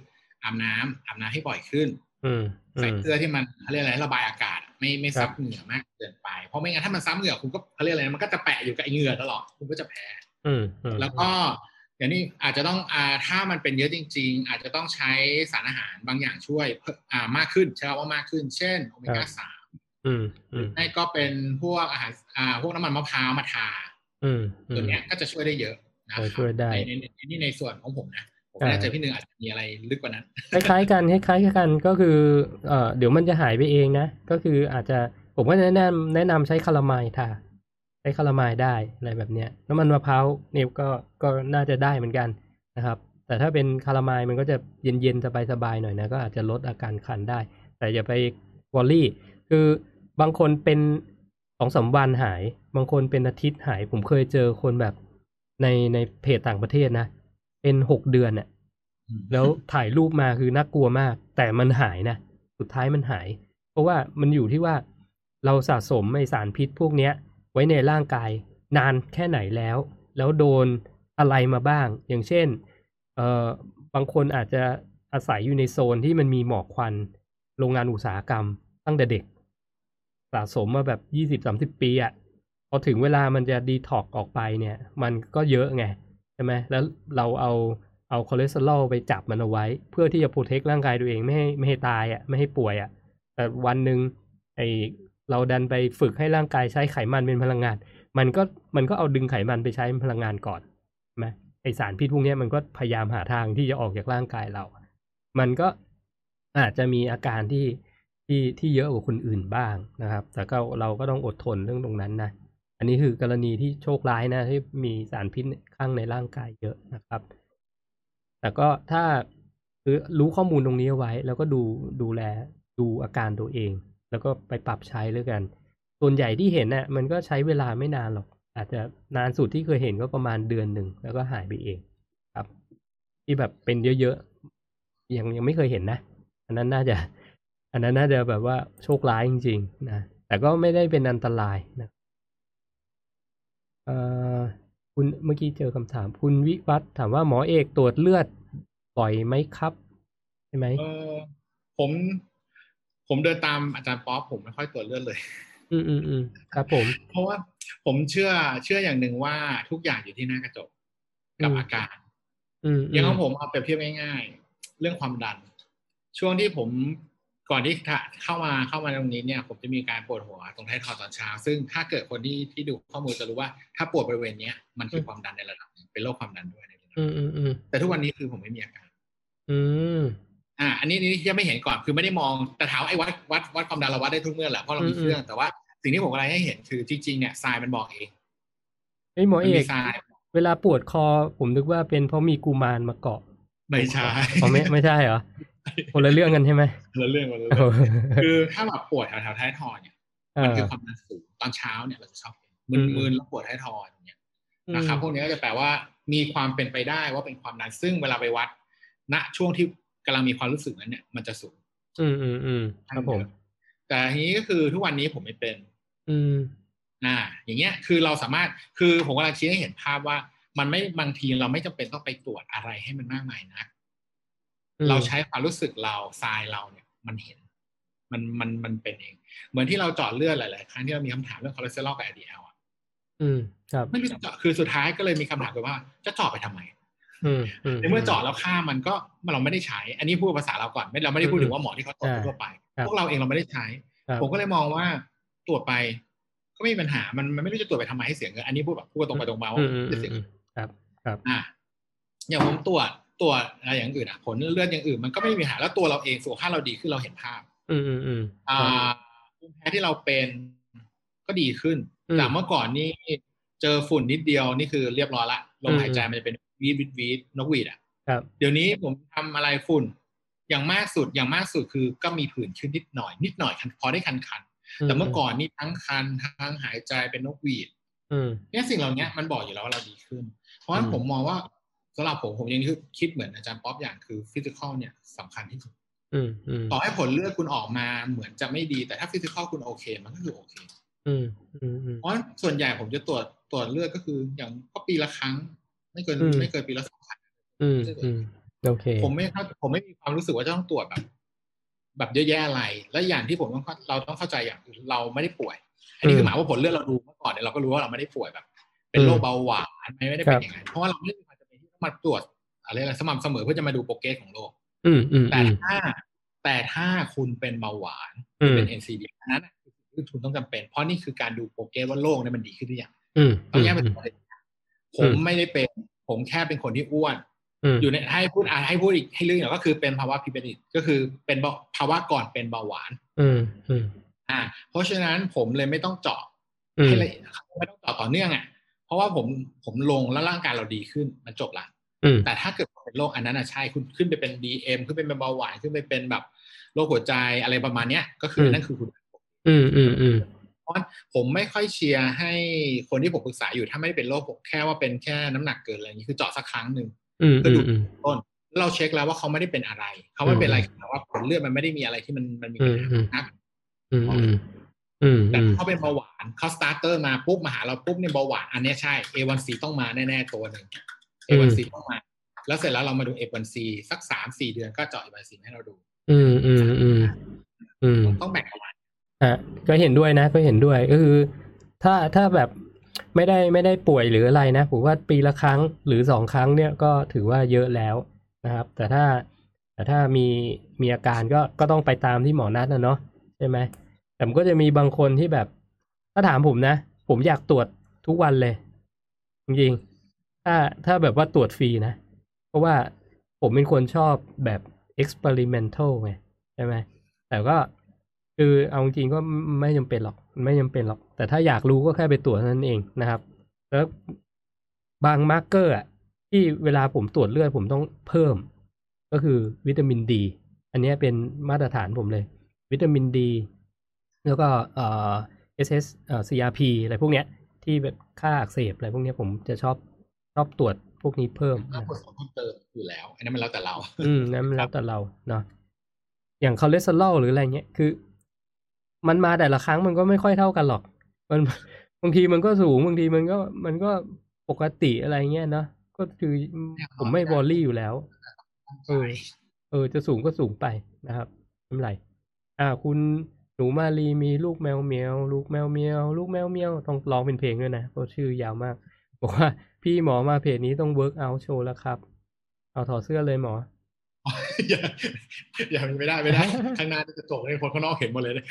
อาบน้ำอาบน้ำให้บ่อยขึ้นอืมอืใส่มเสื้อที่มันเขาเรียกอะไรระบายอากาศ ไม่ไม่ครัซับบเหงื่อมากเกินไป เพราะไม่งั้นถ้ามันซับเหงื่อคุณก็เขาเรียกอะไรนะมันก็จะแปะอยู่กับไอเหงื่อตลอดคุณก็จะแพ้อืมอืมแล้วก็อย่างนี้อาจจะต้องอ่าถ้ามันเป็นเยอะจริง ๆ อาจจะต้องใช้สารอาหารบางอย่างช่วยเพิ่มอ่ามากขึ้นใช้คำว่ามากขึ้น เช่นโอเมก้าสาม อืมอืมไม่ก็เป็นพวกอาหารอ่า พวกน้ำมันมะพร้าวมาทา อืมอืตัวมเนี้ยก็จะช่วยได้เยอะนะคเอรัอบช่วยได้ในในในนี่ในส่วนของผมนะผมอ่าไม่แน่ใจพี่หนึ่งอาจจะมีอะไรลึกกว่านั้นคล้ายๆกันคล้ายๆกันก็คือเอ่อเดี๋ยวมันจะหายไปเองนะก็คืออาจจะผมก็แนะนำแนะนำใช้คาราไมล์ทาใช้คาราไมล์ได้อะไรแบบเนี้ยน้ำมันมะพร้าวเนี่ยก็ก็น่าจะได้เหมือนกันนะครับ แต่ถ้าเป็นคาราไมล์มันก็จะเย็นๆสบายๆหน่อยนะก็อาจจะลดอาการคันได้ แต่อย่าไปวอลลี่ คือ บางคนเป็นสองสามวันหาย บางคนเป็นอาทิตย์หาย ผมเคยเจอคนแบบในในเพจต่างประเทศนะ เป็นหกเดือนน่ะแล้วถ่ายรูปมาคือน่ากลัวมาก แต่มันหายนะ สุดท้ายมันหาย เพราะว่ามันอยู่ที่ว่าเราสะสมไอสารพิษพวกเนี้ย ไว้ในร่างกายนานแค่ไหนแล้ว แล้วโดนอะไรมาบ้าง อย่างเช่น เอ่อบางคนอาจจะอาศัยอยู่ในโซนที่มันมีหมอกควัน โรงงานอุตสาหกรรมตั้งแต่เด็ก สะสมมาแบบยี่สิบสามสิบปีอะพอถึงเวลามันจะดีท็อกออกไปเนี่ย มันก็เยอะไงใช่ไหมแล้วเราเอาเอาคอเลสเตอรอลไปจับมันเอาไว้ เพื่อที่จะ protect ร่างกายตัวเองไม่ให้ไม่ให้ตายอะ่ะไม่ให้ป่วยอะ่ะ แต่วันหนึ่งไอเราดันไปฝึกให้ร่างกายใช้ไขมันเป็นพลังงาน มันก็มันก็เอาดึงไขมันไปใช้เป็นพลังงานก่อนใช่ไหมไอสารพิษพวกนี้มันก็พยายามหาทางที่จะออกจากร่างกายเรา มันก็อาจจะมีอาการที่ ที่ที่เยอะกว่าคนอื่นบ้างนะครับ แต่ก็เราก็ต้องอดทนเรื่องตรงนั้นนะ อันนี้คือกรณีที่โชคร้ายนะที่มีสารพิษข้างในร่างกายเยอะนะครับ แต่ก็ถ้าคือรู้ข้อมูลตรงนี้เอาไว้ แล้วก็ดูดูแลดูอาการตัวเอง แล้วก็ไปปรับใช้แล้วกัน ส่วนใหญ่ที่เห็นน่ะมันก็ใช้เวลาไม่นานหรอก อาจจะนานสุดที่เคยเห็นก็ประมาณเดือนหนึ่งแล้วก็หายไปเองครับ ที่แบบเป็นเยอะๆยังยังไม่เคยเห็นนะอันนั้นน่าจะ อันนั้นน่าจะแบบว่าโชคร้ายจริงๆนะแต่ก็ไม่ได้เป็นอันตรายนะเอ่อคุณเมื่อกี้เจอคำถาม คุณวิวัฒน์ถามว่าหมอเอกตรวจเลือดบ่อยไหมครับใช่ไหมเออผม ผมเดินตามอาจารย์ป๊อปผมไม่ค่อยตรวจเลือดเลย อืมอืมอืมครับ ผม เพราะว่าผมเชื่อเชื่ออย่างหนึ่งว่าทุกอย่างอยู่ที่หน้ากระจกกับอืมอาการอืมอย่างของผมเอาเปรียบเทียบง่ายๆ เรื่องความดัน ช่วงที่ผม ก่อนที่จะเข้ามาเข้ามาตรงนี้เนี่ย ผมจะมีการปวดหัวตรงท้ายทอยตอนเช้า ซึ่งถ้าเกิดคนที่ที่ดูข้อมูลจะรู้ว่าถ้าปวดบริเวณเนี้ยมันคือความดันในระดับหนึ่งเป็นโรคความดันด้วยในระดับอืมอืมอืมแต่ทุกวันนี้คือผมไม่มีอาการ อืมอ่า อันนี้นี่ยังไม่เห็นก่อนคือไม่ได้มองแต่ถามว่าไอ้วัดวัดวัดความดันเราวัดได้ทุกเมื่อแหละเพราะเรามีอืมเครื่องแต่ว่าสิ่งที่ผมอะไรให้เห็นคือจริงๆเนี่ยทรายมันบอกเองเฮ้ยหมอมันเอมีกทรายเวลาปวดคอผมนึกว่าเป็นเพราะมีกุมารมาเกาะ ไม่ใช่อ๋อไม่ไม่ใช่เหรอคนละเรื่องกันใช่ไหมคนละเรื่องคนละเอเรื่องอคือถ้าแบบปวดแถวแถวๆท้ายทอยเนี่ยเอมันอคือความดันสูงตอนเช้าเนี่ยเราจะชอบเป็นอืมมึนๆแล้วปวดท้ายทอยอย่างเงี้ยนะครับพวกนี้ก็จะแปลว่ามีความเป็นไปได้ว่าเป็นความดันซึ่งเวลาไปวัด ณช่วงที่กำลังมีความรู้สึกนั้นเนี่ยมันจะสูง อืมอืมอืมครับผมแต่ทีนี้ก็คือทุกวันนี้ผมไม่เป็น อืม อ่า อย่างเงี้ย คือเราสามารถคือผมกำลังชี้ให้เห็นภาพว่า มันไม่บางทีเราไม่จำเป็นต้องไปตรวจอะไรให้มันมากมายนะอืมเราใช้ความรู้สึกเราทรายเราเนี่ย มันเห็น มันมันมันเป็นเอง เหมือนที่เราเจาะเลือดหลายๆครั้งที่เรามีคำถามเรื่องคอเลสเตอรอลกับ LDL อะอืม ครับไม่รู้จะเจาะคือสุดท้ายก็เลยมีคำถามไปว่า จะเจาะไปทำไมอืมอืมในเมื่อเจาะแล้วค่ามันก็เราไม่ได้ใช้ อันนี้พูดภาษาเราก่อนไม่เราไม่ได้พูดถึงว่าหมอที่เขาตรวจอ่าทั่วไปครับพวกเราเองเราไม่ได้ใช้ครับผมก็เลยมองว่าตรวจไป ก็ไม่มีปัญหามันมันไม่รู้จะตรวจไปทำไมให้เสียเงินอันนี้พูดแบบพูดตรงไปตรงมาว่าอืมอืมจะเสียอืเงิมน ครับครับอะอย่างผมตรวจตรวจอะไรอย่างอื่นอะผลเลือดอย่างอื่นมันก็ไม่มีปัญหาแล้วตัวเราเองสุขภาพเราดีขึ้นเราเห็นภาพ อืมอืมอืมอ่าภูมิแพ้ที่เราเป็นก็ดีขึ้นอืมจากเมื่อก่อนนี่เจอฝุ่นนิดเดียวนี่คือเรียบร้อยละลมอืมหายใจมันจะเป็นวีดวีดวีดนกหวีดอะครับเดี๋ยวนี้ผมทำอะไรฝุ่น อย่างมากสุดอย่างมากสุดคือก็มีผื่นขึ้นนิดหน่อย นิดหน่อยคันพอได้คันคันๆแต่เมื่อก่อนนี่ทั้งคันทั้งหายใจเป็นนกหวีดอืมเนี่ยสิ่งเหล่านี้มันบอกอยู่แล้วว่าเราดีขึ้น เพราะฉะนั้นอืมผมมองว่าสำหรับผมผมยังคิดเหมือนอาจารย์ป๊อปอย่างคือ physical เนี่ยสำคัญที่สุดอืมอืมต่อให้ผลเลือดคุณออกมาเหมือนจะไม่ดีแต่ถ้าฟิสิกอลคุณโอเค มันก็คือโอเคอืมอืมอืมเพราะส่วนใหญ่ผมจะตรวจตรวจเลือดก็คือ อย่างก็ปีละครั้ง ไม่เกินอืมไม่เกินปีละสองครั้งอืมอืมโอเค ผมไม่เข้าผมไม่มีความรู้สึกว่าจะต้องตรวจแบบ แบบเยอะแยะอะไร และอย่างที่ผมต้องเข้าเราต้องเข้าใจอย่างคือเราไม่ได้ป่วยอันนี้คือหมายว่าผลเลือดเราดูเมื่อก่อนเนี่ยเราก็รู้ว่าเราไม่ได้ป่วยแบบ เป็นโรคเบาหวานไม่ไม่ได้เป็นอย่างนั้นเพราะว่าเราไม่ได้มีความจำเป็นที่ต้องมาตรวจอะไรอะไรสม่ำเสมอเพื่อจะมาดูโปรเกรสของโรคอืมอืมแต่อืมถ้าแต่ถ้าคุณเป็นเบาหวานอืมเป็น NCD อันนั้นน่ะคือคุณต้องจำเป็น เพราะนี่คือการดูโปรเกรสว่าโรคเนี่ยมันดีขึ้นหรือยังอืมต้ออืงมแยกเป็นสองเลยผมไม่ได้เป็น ผมแค่เป็นคนที่อ้วนอืมอยู่ในให้พูดอะให้พูดอีกให้ลึกหน่อยก็คือเป็นภาวะพิเปติก็คือเป็นเบาภาวะก่อนเป็นเบาหวานอืมอืมอ่า เพราะฉะนั้นผมเลยไม่ต้องเจาะอืมให้ละเอียดไม่ต้องเจาะต่อเนื่องอะเพ ราะว่าผมผมลงแล้วร่างกายเราดีขึ้นมันจบละอืมแต่ถ้าเกิดเป็นโรคอันนั้นอะใช่คุณขึ้นไปเป็น DM ขึ้นไปเป็นเบาหวานขึ้นไปเป็นแบบโรคหัวใจอะไรประมาณเนี้ย ก็คือนั่นคือคุณ อืมอืมอืมเพราะผมไม่ค่อยเชียร์ให้คนที่ผมปรึกษาอยู่ถ้าไม่ได้เป็นโรคผมแค่ว่าเป็นแค่น้ำหนักเกินอะไรอย่างนี้คือเจาะสักครั้งหนึ่งอืมอืมอืมต้นเราเช็คแล้วว่าเขาไม่ได้เป็นอะไร เขาไม่เป็นอะไรแต่ว่าผลเลือดมันไม่ได้มีอะไรที่มันมันมีปัญหาอืมนักอืมอืมอืมแต่อืมเขาเป็นเบาหวานเขา starter มาปุ๊บมาหาเราปุ๊บเนี่ยเบาหวานอันเนี้ยใช่ A1C ต้องมาแน่ๆตัวหนึ่ง A1C ต้องมา แล้วเสร็จแล้วเรามาดู A1C สักสามสี่เดือนก็เจาะ A1C ให้เราดู อืมอืมอืมอืมต้องแบ่งประมาณอะก็เห็นด้วยนะก็เห็นด้วยก็คือ ถ้าถ้าแบบไม่ได้ไม่ได้ป่วยหรืออะไรนะผมว่าปีละครั้งหรือสองครั้งเนี่ยก็ถือว่าเยอะแล้วนะครับ แต่ถ้าแต่ถ้ามีมีอาการก็ก็ต้องไปตามที่หมอนัดนะเนาะใช่ไหมแต่มันก็จะมีบางคนที่แบบ ถ้าถามผมนะ ผมอยากตรวจทุกวันเลย จริงๆ ถ้าถ้าแบบว่าตรวจฟรีนะ เพราะว่าผมเป็นคนชอบแบบ experimental ไงใช่ไหมแต่ก็คือเอาจริงๆก็ไม่จำเป็นหรอก ไม่จำเป็นหรอก แต่ถ้าอยากรู้ก็แค่ไปตรวจนั้นเองนะครับ แล้วบาง marker อะที่เวลาผมตรวจเลือดผมต้องเพิ่ม ก็คือวิตามินดี อันนี้เป็นมาตรฐานผมเลย วิตามินดี แล้วก็เอ่อ SS เอ่อ CRP อะไรพวกเนี้ย ที่แบบค่าอักเสบอะไรพวกเนี้ยผมจะชอบชอบตรวจพวกนี้เพิ่มก็นะผสมเพิ่มเติมอยู่แล้ว อันนั้นมันแล้วแต่เรา อืมนั่นมันแล้วแต่เราเนาะอย่างคอเลสเตอรอลหรืออะไรเงี้ยคือ มันมาแต่ละครั้งมันก็ไม่ค่อยเท่ากันหรอก มันบางทีมันก็สูงบางทีมันก็มันก็ปกติอะไรเงี้ยเนาะก็คือผมไม่บอลลี่อยู่แล้วเออเออ จะสูงก็สูงไปนะครับไม่เป็นไรอ่า คุณห นูมาลีมีลูกแมวเมียวลูกแมวเมียวลูกแมวเมียวต้องร้องเป็นเพลงด้วยนะเพราะชื่อยาวมาก บอกว่าพี่หมอมาเพจนี้ต้องเวิร์กเอาโชว์แล้วครับ เอาถอดเสื้อเลยหมออย่าอย่าไม่ได้ไม่ได้ ข้างหน้าจะจบให้คนข้างนอกเห็นหมดเลยเนี่ย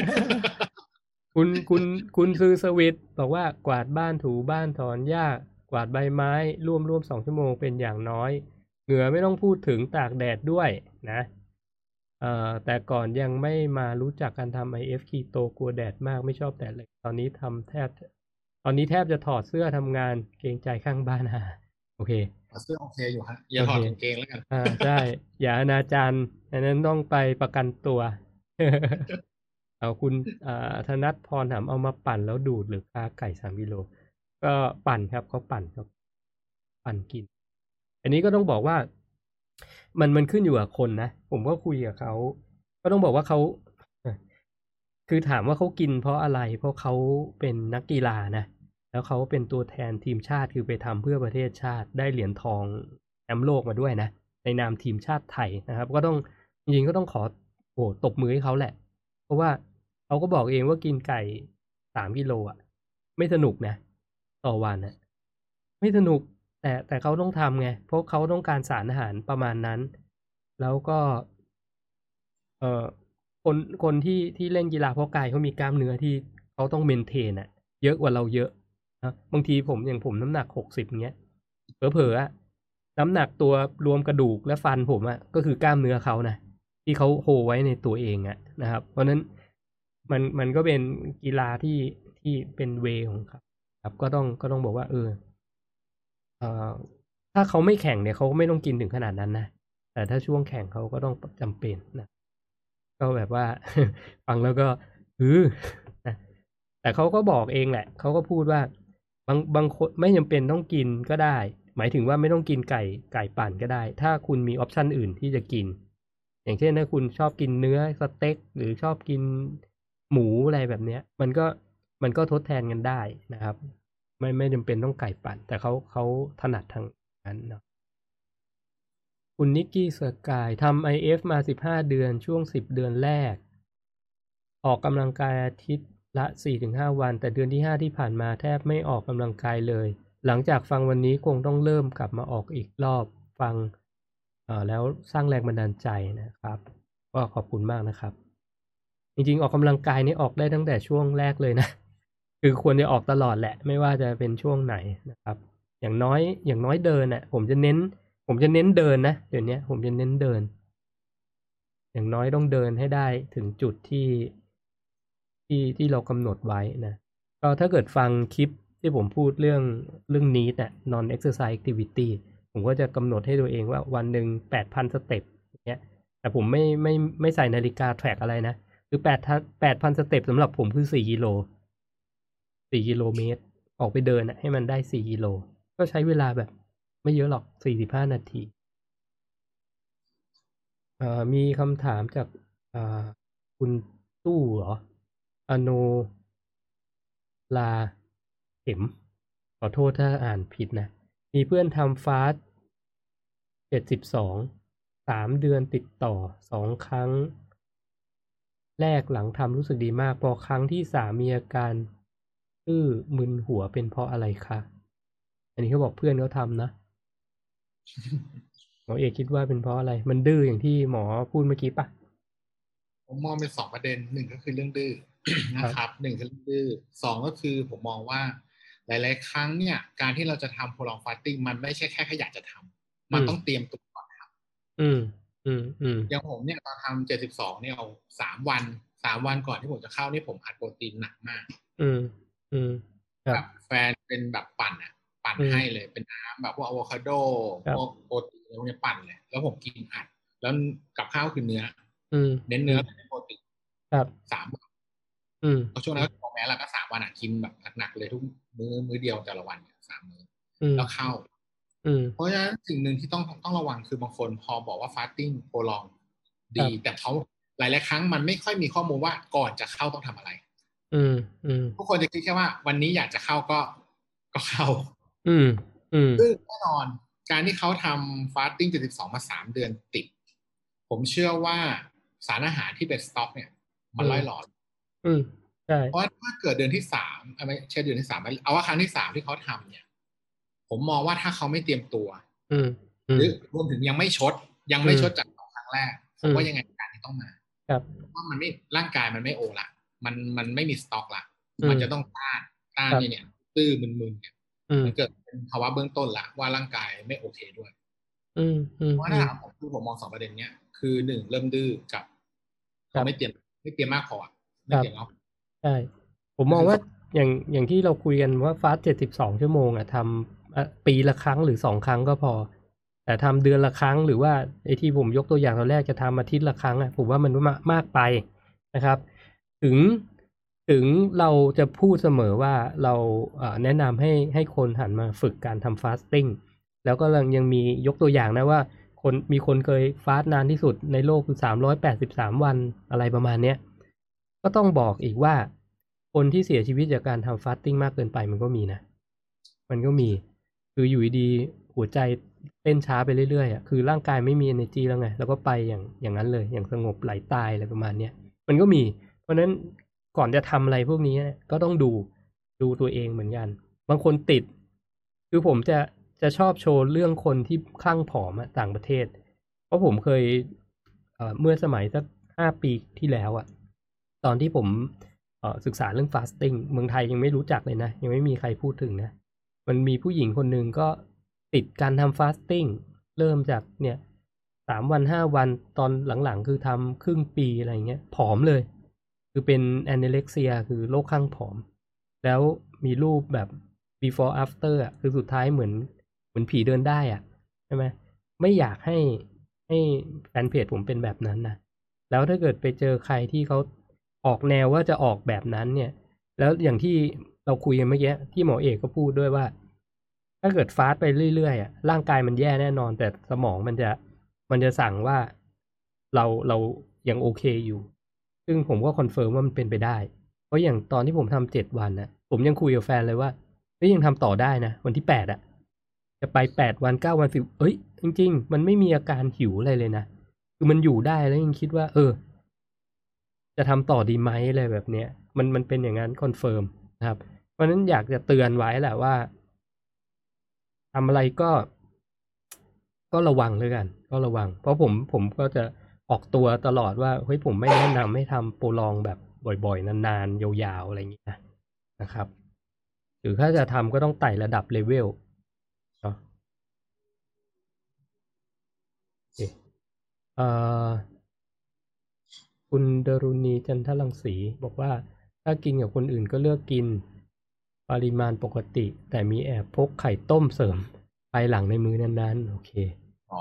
คุณคุณคุณซื้อสวิตบอกว่ากวาดบ้านถูบ้านถอนหญ้ากวาดใบไม้ร่วมร่วมสองชั่วโมงเป็นอย่างน้อย เหงื่อไม่ต้องพูดถึงตากแดดด้วยนะเอ่อ แต่ก่อนยังไม่มารู้จักการทำ IF คีโตกลัวแดดมากไม่ชอบแดดเลย ตอนนี้ทำแทบ ตอนนี้แทบจะถอดเสื้อทำงานเกรงใจข้างบ้านฮะโอเคถอดเสื้อโอเคอยู่ฮะอย่าถอดโอเคกางเกงแล้วกันอ่าใช่อย่าอนาจารอันนั้นต้องไปประกันตัว เอาคุณอ่าธนัทพรถามเอามาปั่นแล้วดูดหรือคาไก่สามกิโล ก็ปั่นครับเขาปั่นครับ ปั่นกิน อันนี้ก็ต้องบอกว่า มันมันขึ้นอยู่กับคนนะ ผมก็คุยกับเขา ก็ต้องบอกว่าเขาคือถามว่าเขากินเพราะอะไร เพราะเขาเป็นนักกีฬานะ แล้วเขาเป็นตัวแทนทีมชาติคือไปทำเพื่อประเทศชาติได้เหรียญทองแชมป์โลกมาด้วยนะ ในนามทีมชาติไทยนะครับ ก็ต้องจริงก็ต้องขอโอ้ตบมือให้เขาแหละ เพราะว่าเขาก็บอกเองว่ากินไก่สามกิโลอะ ไม่สนุกนะ ต่อวันนะไม่สนุก แต่แต่เขาต้องทำไง เพราะเขาต้องการสารอาหารประมาณนั้น แล้วก็ เออคนคนที่ที่เล่นกีฬาเพราะกายเขามีกล้ามเนื้อที่เขาต้องเมนเทนอะเยอะกว่าเราเยอะนะบางทีผมอย่างผมน้ำหนักหกสิบเงี้ยเผลอๆอะน้ำหนักตัวรวมกระดูกและฟันผมอะก็คือกล้ามเนื้อเขานะที่เขาโฮไว้ในตัวเองอะนะครับ เพราะฉะนั้นมันมันก็เป็นกีฬาที่ที่เป็นเวของเขาครับก็ต้องก็ต้องบอกว่า เออ ถ้าเขาไม่แข่งเนี่ยเขาก็ไม่ต้องกินถึงขนาดนั้นนะแต่ถ้าช่วงแข่งเขาก็ต้องจำเป็นนะก็แบบว่า ฟังแล้วก็อือนะแต่เขาก็บอกเองแหละเขาก็พูดว่า บางบางคนไม่จำเป็นต้องกินก็ได้ หมายถึงว่าไม่ต้องกินไก่ไก่ปั่นก็ได้ ถ้าคุณมีออปชันอื่นที่จะกิน อย่างเช่นถ้าคุณชอบกินเนื้อสเต็กหรือชอบกินหมูอะไรแบบเนี้ย มันก็มันก็ทดแทนกันได้นะครับ ไม่ไม่จำเป็นต้องไก่ปั่น แต่เขาเขาถนัดทางนั้นเนาะคุณนิกกี้สกายทำไอเอฟมาสิบห้าเดือนช่วงสิบเดือนแรก ออกกำลังกายอาทิตย์ละสี่ถึงห้าวัน แต่เดือนที่ห้าที่ผ่านมาแทบไม่ออกกำลังกายเลย หลังจากฟังวันนี้คงต้องเริ่มกลับมาออกอีกรอบฟังแล้วสร้างแรงบันดาลใจนะครับ ก็ขอบคุณมากนะครับ จริงๆ ออกกำลังกายนี่ออกได้ตั้งแต่ช่วงแรกเลยนะ คือควรจะออกตลอดแหละ ไม่ว่าจะเป็นช่วงไหนนะครับ อย่างน้อย อย่างน้อยเดินน่ะ ผมจะเน้น ผมจะเน้นเดินนะเดี๋ยวนี้ผมจะเน้นเดิน อย่างน้อยต้องเดินให้ได้ถึงจุดที่ที่ที่เรากำหนดไว้นะก็ถ้าเกิดฟังคลิปที่ผมพูดเรื่องเรื่องนี้น่ะ non exercise activity ผมก็จะกำหนดให้ตัวเองว่าวันหนึ่งแปดพัน step อย่างเงี้ย แต่ผมไม่ไม่ไม่ใส่นาฬิกา track อะไรนะ คือแปดแปดพัน step สำหรับผมคือสี่กิโล สี่กิโลเมตร ออกไปเดินน่ะให้มันได้สี่กิโล ก็ใช้เวลาแบบ ไม่เยอะหรอกสี่สิบห้านาทีอ่อมีคำถามจากอ่าคุณตู้เหรอ อโนลาเข็ม ขอโทษถ้าอ่านผิดนะ มีเพื่อนทำฟาสเจ็ดสิบสองสามเดือนติดต่อสองครั้ง แรกหลังทำรู้สึกดีมาก พอครั้งที่สามมีอาการ ตื้อมึนหัวเป็นเพราะอะไรคะอันนี้เขาบอกเพื่อนเขาทำนะหมอเอกคิดว่าเป็นเพราะอะไร มันดื้ออย่างที่หมอพูดเมื่อกี้ปะผมมองเป็นสองประเด็นหนึ่งก็คือเรื่องดื้อนะครับหนึ่งคือเรื่องดื้อสองก็คือผมมองว่า หลาย ๆ ครั้งเนี่ย การที่เราจะทำโพลองฟาสติ้งมันไม่ใช่แค่แค่อยากจะทำมันต้องเตรียมตัวก่อนทอืม อืมอืมำอย่างผมเนี่ยตอนทำเจ็ดสิบสองเนี่ยเอาสามวันสามวันก่อนที่ผมจะเข้านี่ผมอัดโปรตีนหนักมาก อืม อืมครัแบบบแฟนเป็นแบบปั่นอะ ปั่นอืมให้เลยเป็นน้ำแบบพวกอะโวคาโดครับพวกโปรตีนอะไรพวกนี้ปั่นเลย แล้วผมกินอัด แล้วกับข้าวคือเนื้อ อืมเน้นเนื้อเน้นโปรตีนครับสามวันอืมเพราะช่วงนั้นก็แม้เราก็สามวันอะกินแบบหนักๆเลยทุกมื้อมื้อเดียวแต่ละวันเนี่ยสามมื้ออืมแล้วเข้าอืมเพราะฉะนั้นสิ่งหนึ่งที่ต้องต้องระวังคือบางคนพอบอกว่า fasting prolong ดีครับแต่เขาหลายๆครั้งมันไม่ค่อยมีข้อมูลว่าก่อนจะเข้าต้องทำอะไร อืมอืมทุกคนจะคิดแค่ว่า วันนี้อยากจะเข้าก็ก็เข้า อืม อืมซึ่งแน่นอนการที่เขาทำ fasting 72มาสามเดือนติด ผมเชื่อว่าสารอาหารที่เป็นสต็อก เนี่ย มันอืมร่อยหรออืมใช่เพราะว่าถ้าเกิดเดือนที่สามเอาไม่ใช่เดือนที่สามเอาว่าครั้งที่สามที่เขาทำเนี่ย ผมมองว่าถ้าเขาไม่เตรียมตัว อืมอืหมรือรวมถึงยังไม่ชด ยังไม่อืมชดจากสองครั้งแรกผมว่าอืมยังไงการที่ต้องมา ครับเพราะว่ามันไม่ร่างกายมันไม่โอละ มันมันไม่มีสต็อกละอืมมันจะต้องต้านต้านครับเนี่ยตื้อมึนๆเนี่ยอืมมันเกิดเป็นภาวะเบื้องต้นละว่าร่างกายไม่โอเคด้วยอืมอืมเพราะว่าถ้าถามผมคือผมมองสองประเด็นเนี้ยคือหนึ่งเริ่มดื้อกับครับเขาไม่เตรียมไม่เตรียมมากพออะไม่เตรียมมากพอใช่ผมมองว่าอย่างอย่างที่เราคุยกันว่าฟาสเจ็ดสิบสองชั่วโมงอะทปีละครั้งหรือสองครั้งก็พอ แต่ทำเดือนละครั้งหรือว่าไอ้ที่ผมยกตัวอย่างตอนแรกจะทำอาทิตย์ละครั้งอะผมว่ามันมากไปนะครับ ถึงถึงเราจะพูดเสมอว่าเราแนะนำให้ให้คนหันมาฝึกการทำฟาสติ้งแล้วก็ยังมียกตัวอย่างนะว่าคนมีคนเคยฟาสนานที่สุดในโลกคือสามร้อยแปดสิบสามวันอะไรประมาณเนี้ยก็ต้องบอกอีกว่า คนที่เสียชีวิตจากการทำฟาสติ้งมากเกินไปมันก็มีนะ มันก็มี คืออยู่ดีหัวใจเต้นช้าไปเรื่อยๆอะคือร่างกายไม่มี energy แล้วไง แล้วก็ไปอย่างอย่างนั้นเลย อย่างสงบไหลตายอะไรประมาณเนี้ยมันก็มี ราะนั้นก่อนจะทำอะไรพวกนี้ก็ต้องดูดูตัวเองเหมือนกัน บางคนติด คือผมจะจะชอบโชว์เรื่องคนที่คลั่งผอมต่างประเทศ เพราะผมเคยเเมื่อสมัยสักห้าปีที่แล้วอะตอนที่ผมศึกษาเรื่องฟาสติ้งเมืองไทยยังไม่รู้จักเลยนะ ยังไม่มีใครพูดถึงนะ มันมีผู้หญิงคนหนึ่งก็ติดการทำฟาสติ้งเริ่มจากเนี่ยสามวันห้าวันตอนหลังๆ คือทำครึ่งปีอะไรเงี้ยผอมเลย คือเป็นแอนเนเล็กเซียคือโรคข้างผอม แล้วมีรูปแบบ before after อะคือสุดท้ายเหมือนเหมือนผีเดินได้อะใช่ไหมไม่อยากให้ให้แฟนเพจผมเป็นแบบนั้นนะแล้วถ้าเกิดไปเจอใครที่เขาออกแนวว่าจะออกแบบนั้นเนี่ย แล้วอย่างที่เราคุยกันเมื่อกี้ที่หมอเอกก็พูดด้วยว่า ถ้าเกิดฟาสไปเรื่อยๆอะร่างกายมันแย่แน่นอน แต่สมองมันจะมันจะสั่งว่าเราเรายังโอเคอยู่ ซึ่งผมก็ confirm ว่ามันเป็นไปได้ เพราะอย่างตอนที่ผมทำเจ็ดวันนะผมยังคุยกับแฟนเลยว่าเฮ้ยยังทำต่อได้นะ วันที่แปดอะจะไปแปดวันเก้าวันสิบเอ้ย จริง ๆ มันไม่มีอาการหิวอะไรเลยนะคือมันอยู่ได้แล้วยังคิดว่า เออ จะทำต่อดีไหมอะไรแบบเนี้ยมันมันเป็นอย่างนั้น confirm นะครับ เพราะฉะนั้นอยากจะเตือนไว้แหละว่าทำอะไรก็ ก็ระวังเลยกัน ก็ระวัง เพราะผมผมก็จะ ออกตัวตลอดว่าเฮ้ยผมไม่แนะนำให้ทำโปรลองแบบบ่อยๆ นานๆ ยาวๆ อะไรอย่างนี้นะนะครับ หรือถ้าจะทำก็ต้องไต่ระดับเลเวลเนาะโอเคเอ่อคุณดรุณีจันทรังสีบอกว่าถ้ากินกับคนอื่นก็เลือกกินปริมาณปกติ แต่มีแอบพกไข่ต้มเสริมภายหลังในมือนั้นๆ โอเค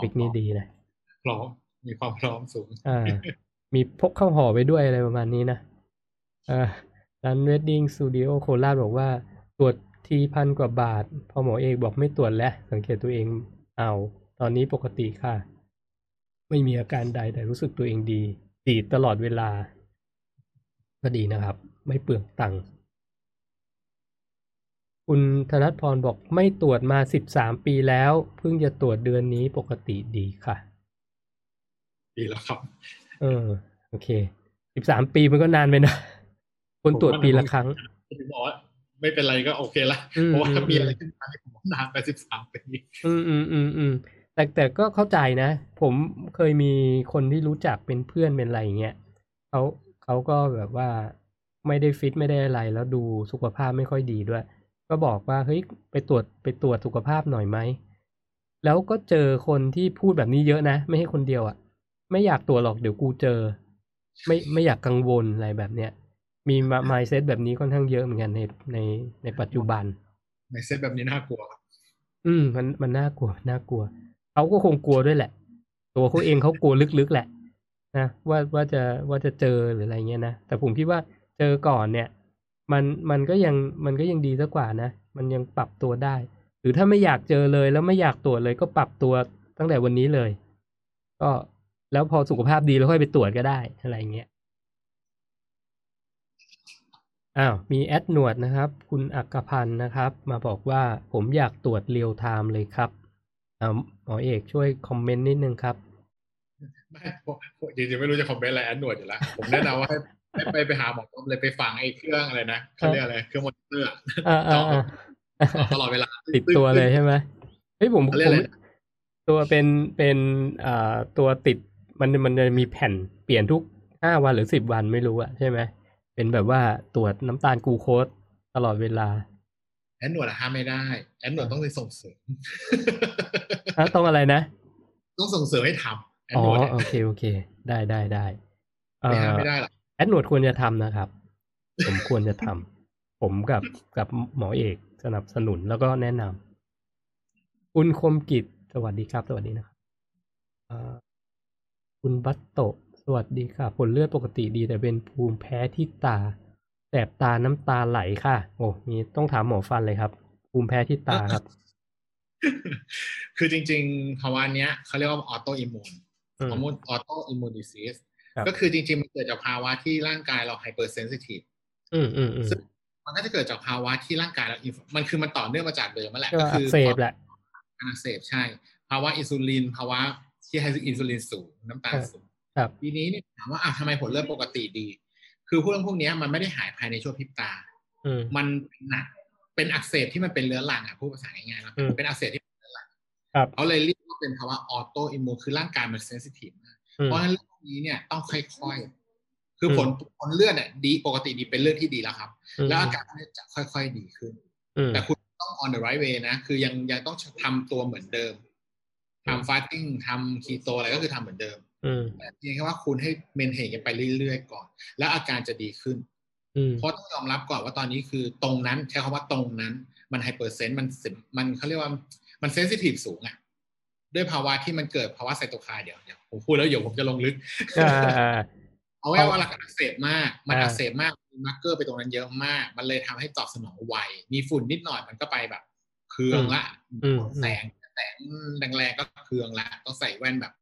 ปิกนี้ดีนะพร้อ มีความพร้อมสูงอ่ามีพกข้าวห่อไปด้วยอะไรประมาณนี้นะอ่าร้านเวดดิ้งสตูดิโอโคราชบอกว่า ตรวจทีพันกว่าบาท พอหมอเอกบอกไม่ตรวจแล้ว สังเกตตัวเองเอา ตอนนี้ปกติค่ะ ไม่มีอาการใดแต่รู้สึกตัวเองดี ดีตลอดเวลา ก็ดีนะครับ ไม่เปลืองตังค์คุณธนัทพรบอกไม่ตรวจมาสิบสามปีแล้ว เพิ่งจะตรวจเดือนนี้ปกติดีค่ะ ดีแล้วครับ เออ โอเคสิบสามปีมันก็นานไปนะคนตรวจปีละครั้งผมบอกว่าไม่เป็นไรก็โอเคละเพราะว่ามีอะไรขึ้นมาผมนานไปสิบสามปีอืมอืมอืมอืมแต่แต่ก็เข้าใจนะ ผมเคยมีคนที่รู้จักเป็นเพื่อนเป็นอะไรเงี้ยเขาเขาก็แบบว่าไม่ได้ฟิตไม่ได้อะไร แล้วดูสุขภาพไม่ค่อยดีด้วย ก็บอกว่าเฮ้ยไปตรวจไปตรวจสุขภาพหน่อยไหมแล้วก็เจอคนที่พูดแบบนี้เยอะนะ ไม่ให้คนเดียวอะ่ะ ไม่อยากตรวจหรอกเดี๋ยวกูเจอ ไม่ไม่อยากกังวลอะไรแบบเนี้ยมีมาไมเซ็ตแบบนี้ค่อนข้างเยอะเหมือนกันในในในปัจจุบันไมเซ็ตแบบนี้น่ากลัวอืมมันมันน่ากลัวน่ากลัวเขาก็คงกลัวด้วยแหละ ตัวเขาเองเขากลัวลึกๆแหละนะว่าว่าจะว่าจะเจอหรืออะไรเงี้ยนะแต่ผมคิดว่าเจอก่อนเนี่ย มันมันก็ยังมันก็ยังดีสักกว่านะมันยังปรับตัวได้ หรือถ้าไม่อยากเจอเลยแล้วไม่อยากตรวจเลยก็ปรับตัวตั้งแต่วันนี้เลย ก็ แล้วพอสุขภาพดีแล้วค่อยไปตรวจก็ได้อะไรเงี้ยอ้าวมีแอดหนวดนะครับ คุณอักพันธ์นะครับ มาบอกว่าผมอยากตรวจเรียลไทม์เลยครับอ่าหมอเอกช่วยคอมเมนต์นิดนึงครับไม่จริงๆไม่รู้จะคอมเมนต์อะไรแอดหนวดอยู่แล้วผมแนะนำว่าให้ไปไปหาหมอเลยไปฟังไอ้เครื่องอะไรนะเขาเรียกอะไรเครื่องมอนิเตอร์ตลอดเวลาติดตัวเลยใช่ไหมเฮ้ยผมผมตัวเป็นเป็นอ่าตัวติด มันมันจะมีแผ่นเปลี่ยนทุกห้าวันหรือสิบวันไม่รู้อะใช่ไหมเป็นแบบว่าตรวจน้ำตาลกูโคสตลอดเวลา แอนนวดห้ามไม่ได้ แอนนวดต้องไปส่งเสริมต้องอะไรนะ ต้องส่งเสริมให้ทำอ๋อโอเคโอเค ได้ได้ได้ไม่ห้ามไม่ได้หรอกแอดนวดควรจะทำนะครับ ผมควรจะทำผมกับกับหมอเอกสนับสนุนแล้วก็แนะนคุณคมกิจสวัสดีครับ สวัสดีนะครับอ่า คุณบัตโตะ สวัสดีค่ะ ผลเลือดปกติดีแต่เป็นภูมิแพ้ที่ตา แสบตาน้ำตาไหลค่ะ โอ้นี่ต้องถามหมอฟันเลยครับ ภูมิแพ้ที่ตาครับ คือจริงๆภาวะเนี้ยเขาเรียกว่า autoimmune อืมฮอร์โมน autoimmune disease ครับก็คือจริงๆ มันเกิดจากภาวะที่ร่างกายเรา hypersensitiveอืมอืมอืมซึ่งมันก็จะเกิดจากภาวะที่ร่างกายเรา inf- มันคือมันต่อเนื่องมาจากเดิมนั่นแหละก็ก็คืออักเสบแหละการอักเสบใช่ ภาวะอินซูลินภาวะ ที่ให้อินซูลินสูงน้ำตาลสูงครับทีนี้เนี่ยถามว่าอะทำไมผลเลือดปกติดี คือพวกเรื่องพวกเนี้ยมันไม่ได้หายภายในช่วงพริบตาอืมมันเป็นหนักเป็นอักเสบที่มันเป็นเรื้อรังอะพูดภาษาง่ายๆนะอืมเป็นอักเสบที่เป็นเรื้อรังครับเขาเลยเรียกว่าเป็นภาวะ autoimmune คือร่างกายมัน sensitive มากอืมเพราะฉะนั้นเรื่องนี้เนี่ยต้องค่อยๆ คือผลอืมผลเลือดเนี่ยดีปกติดีเป็นเรื่องที่ดีแล้วครับอืมแล้วอาการเนี่ยจะค่อยๆดีขึ้นอืมแต่คุณต้อง on the right way นะ คือยังยังต้องทำตัวเหมือนเดิม อืมทำ fasting ทำคีโตอะไรก็คือทำเหมือนเดิมอืมแต่เพียงแค่ว่าคุณให้ maintain กันไปเรื่อยๆก่อน แล้วอาการจะดีขึ้นอืมเพราะต้องยอมรับก่อนว่าตอนนี้คือตรงนั้นใช้คำว่าตรงนั้น มัน hypersens มันสิมันเขาเรียกว่ามัน sensitive สูงอะด้วยภาวะที่มันเกิดภาวะไซโตไคน์เดี๋ยวเดี๋ยวผมพูดแล้วเดี๋ยวผมจะลงลึกอ่าอ่าเอาไว้ว่าหลักอักเสบมาก มันอ่าอักเสบมากมี marker ไปตรงนั้นเยอะมาก มันเลยทำให้ตอบสนองไวมีฝุ่นนิดหน่อยมันก็ไปแบบเคืองละอืมแสงแสงแรงๆก็เคืองละต้องใส่แว่นแบบ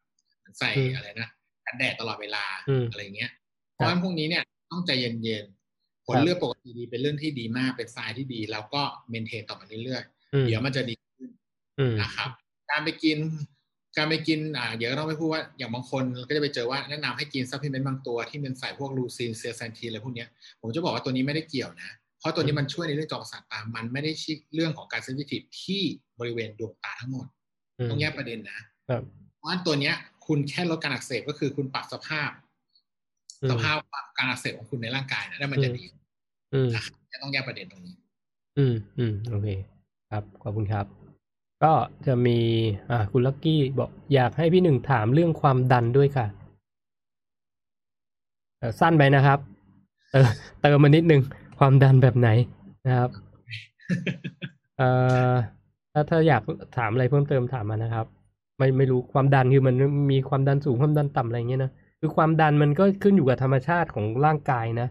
ใส่อืมอะไรนะกันแดดตลอดเวลาอืมอะไรเงี้ยเพราะฉะนั้นพวกนี้เนี่ยต้องใจเย็นๆผลครับเลือดปกติดีเป็นเรื่องที่ดีมากเป็นทรายที่ดี แล้วก็ maintain ต่อไปเรื่อยๆอืมเดี๋ยวมันจะดีขึ้นอืมนะครับ การไปกิน การไปกินอ่าเดี๋ยวเราไม่พูดว่าอย่างบางคนก็จะไปเจอว่าแนะนำให้กิน supplement บางตัวที่มันใส่พวก lutein zeaxanthin อะไรพวกเนี้ยผมจะบอกว่าตัวนี้ไม่ได้เกี่ยวนะเพราะตัวนี้มันช่วยในเรื่องจอประสาทตา มันไม่ได้ชี้เรื่องของการเซนซิทีฟที่ บริเวณดวงตาทั้งหมด ต้องแยกประเด็นนะครับเพราะฉะนั้นตัวเนี้ย คุณแค่ลดการอักเสบก็คือคุณปรับสภาพอืมสภาพการอักเสบของคุณในร่างกายนะแล้วมันจะดีอืมนะครับต้องแยกประเด็นตรงนี้ อืมอืมโอเค ครับขอบคุณครับ ก็จะมี อ่าคุณลักกี้บอกอยากให้พี่หนึ่งถามเรื่องความดันด้วยค่ะเอ่อสั้นไปนะครับเติมเติมมานิดนึงความดันแบบไหนนะครับ เอ่อ ถ้าถ้าอยากถามอะไรเพิ่มเติมถามมานะครับ ไม่ไม่รู้ความดันคือมันมีความดันสูงความดันต่ำอะไรเงี้ยนะคือความดันมันก็ขึ้นอยู่กับธรรมชาติของร่างกายนะ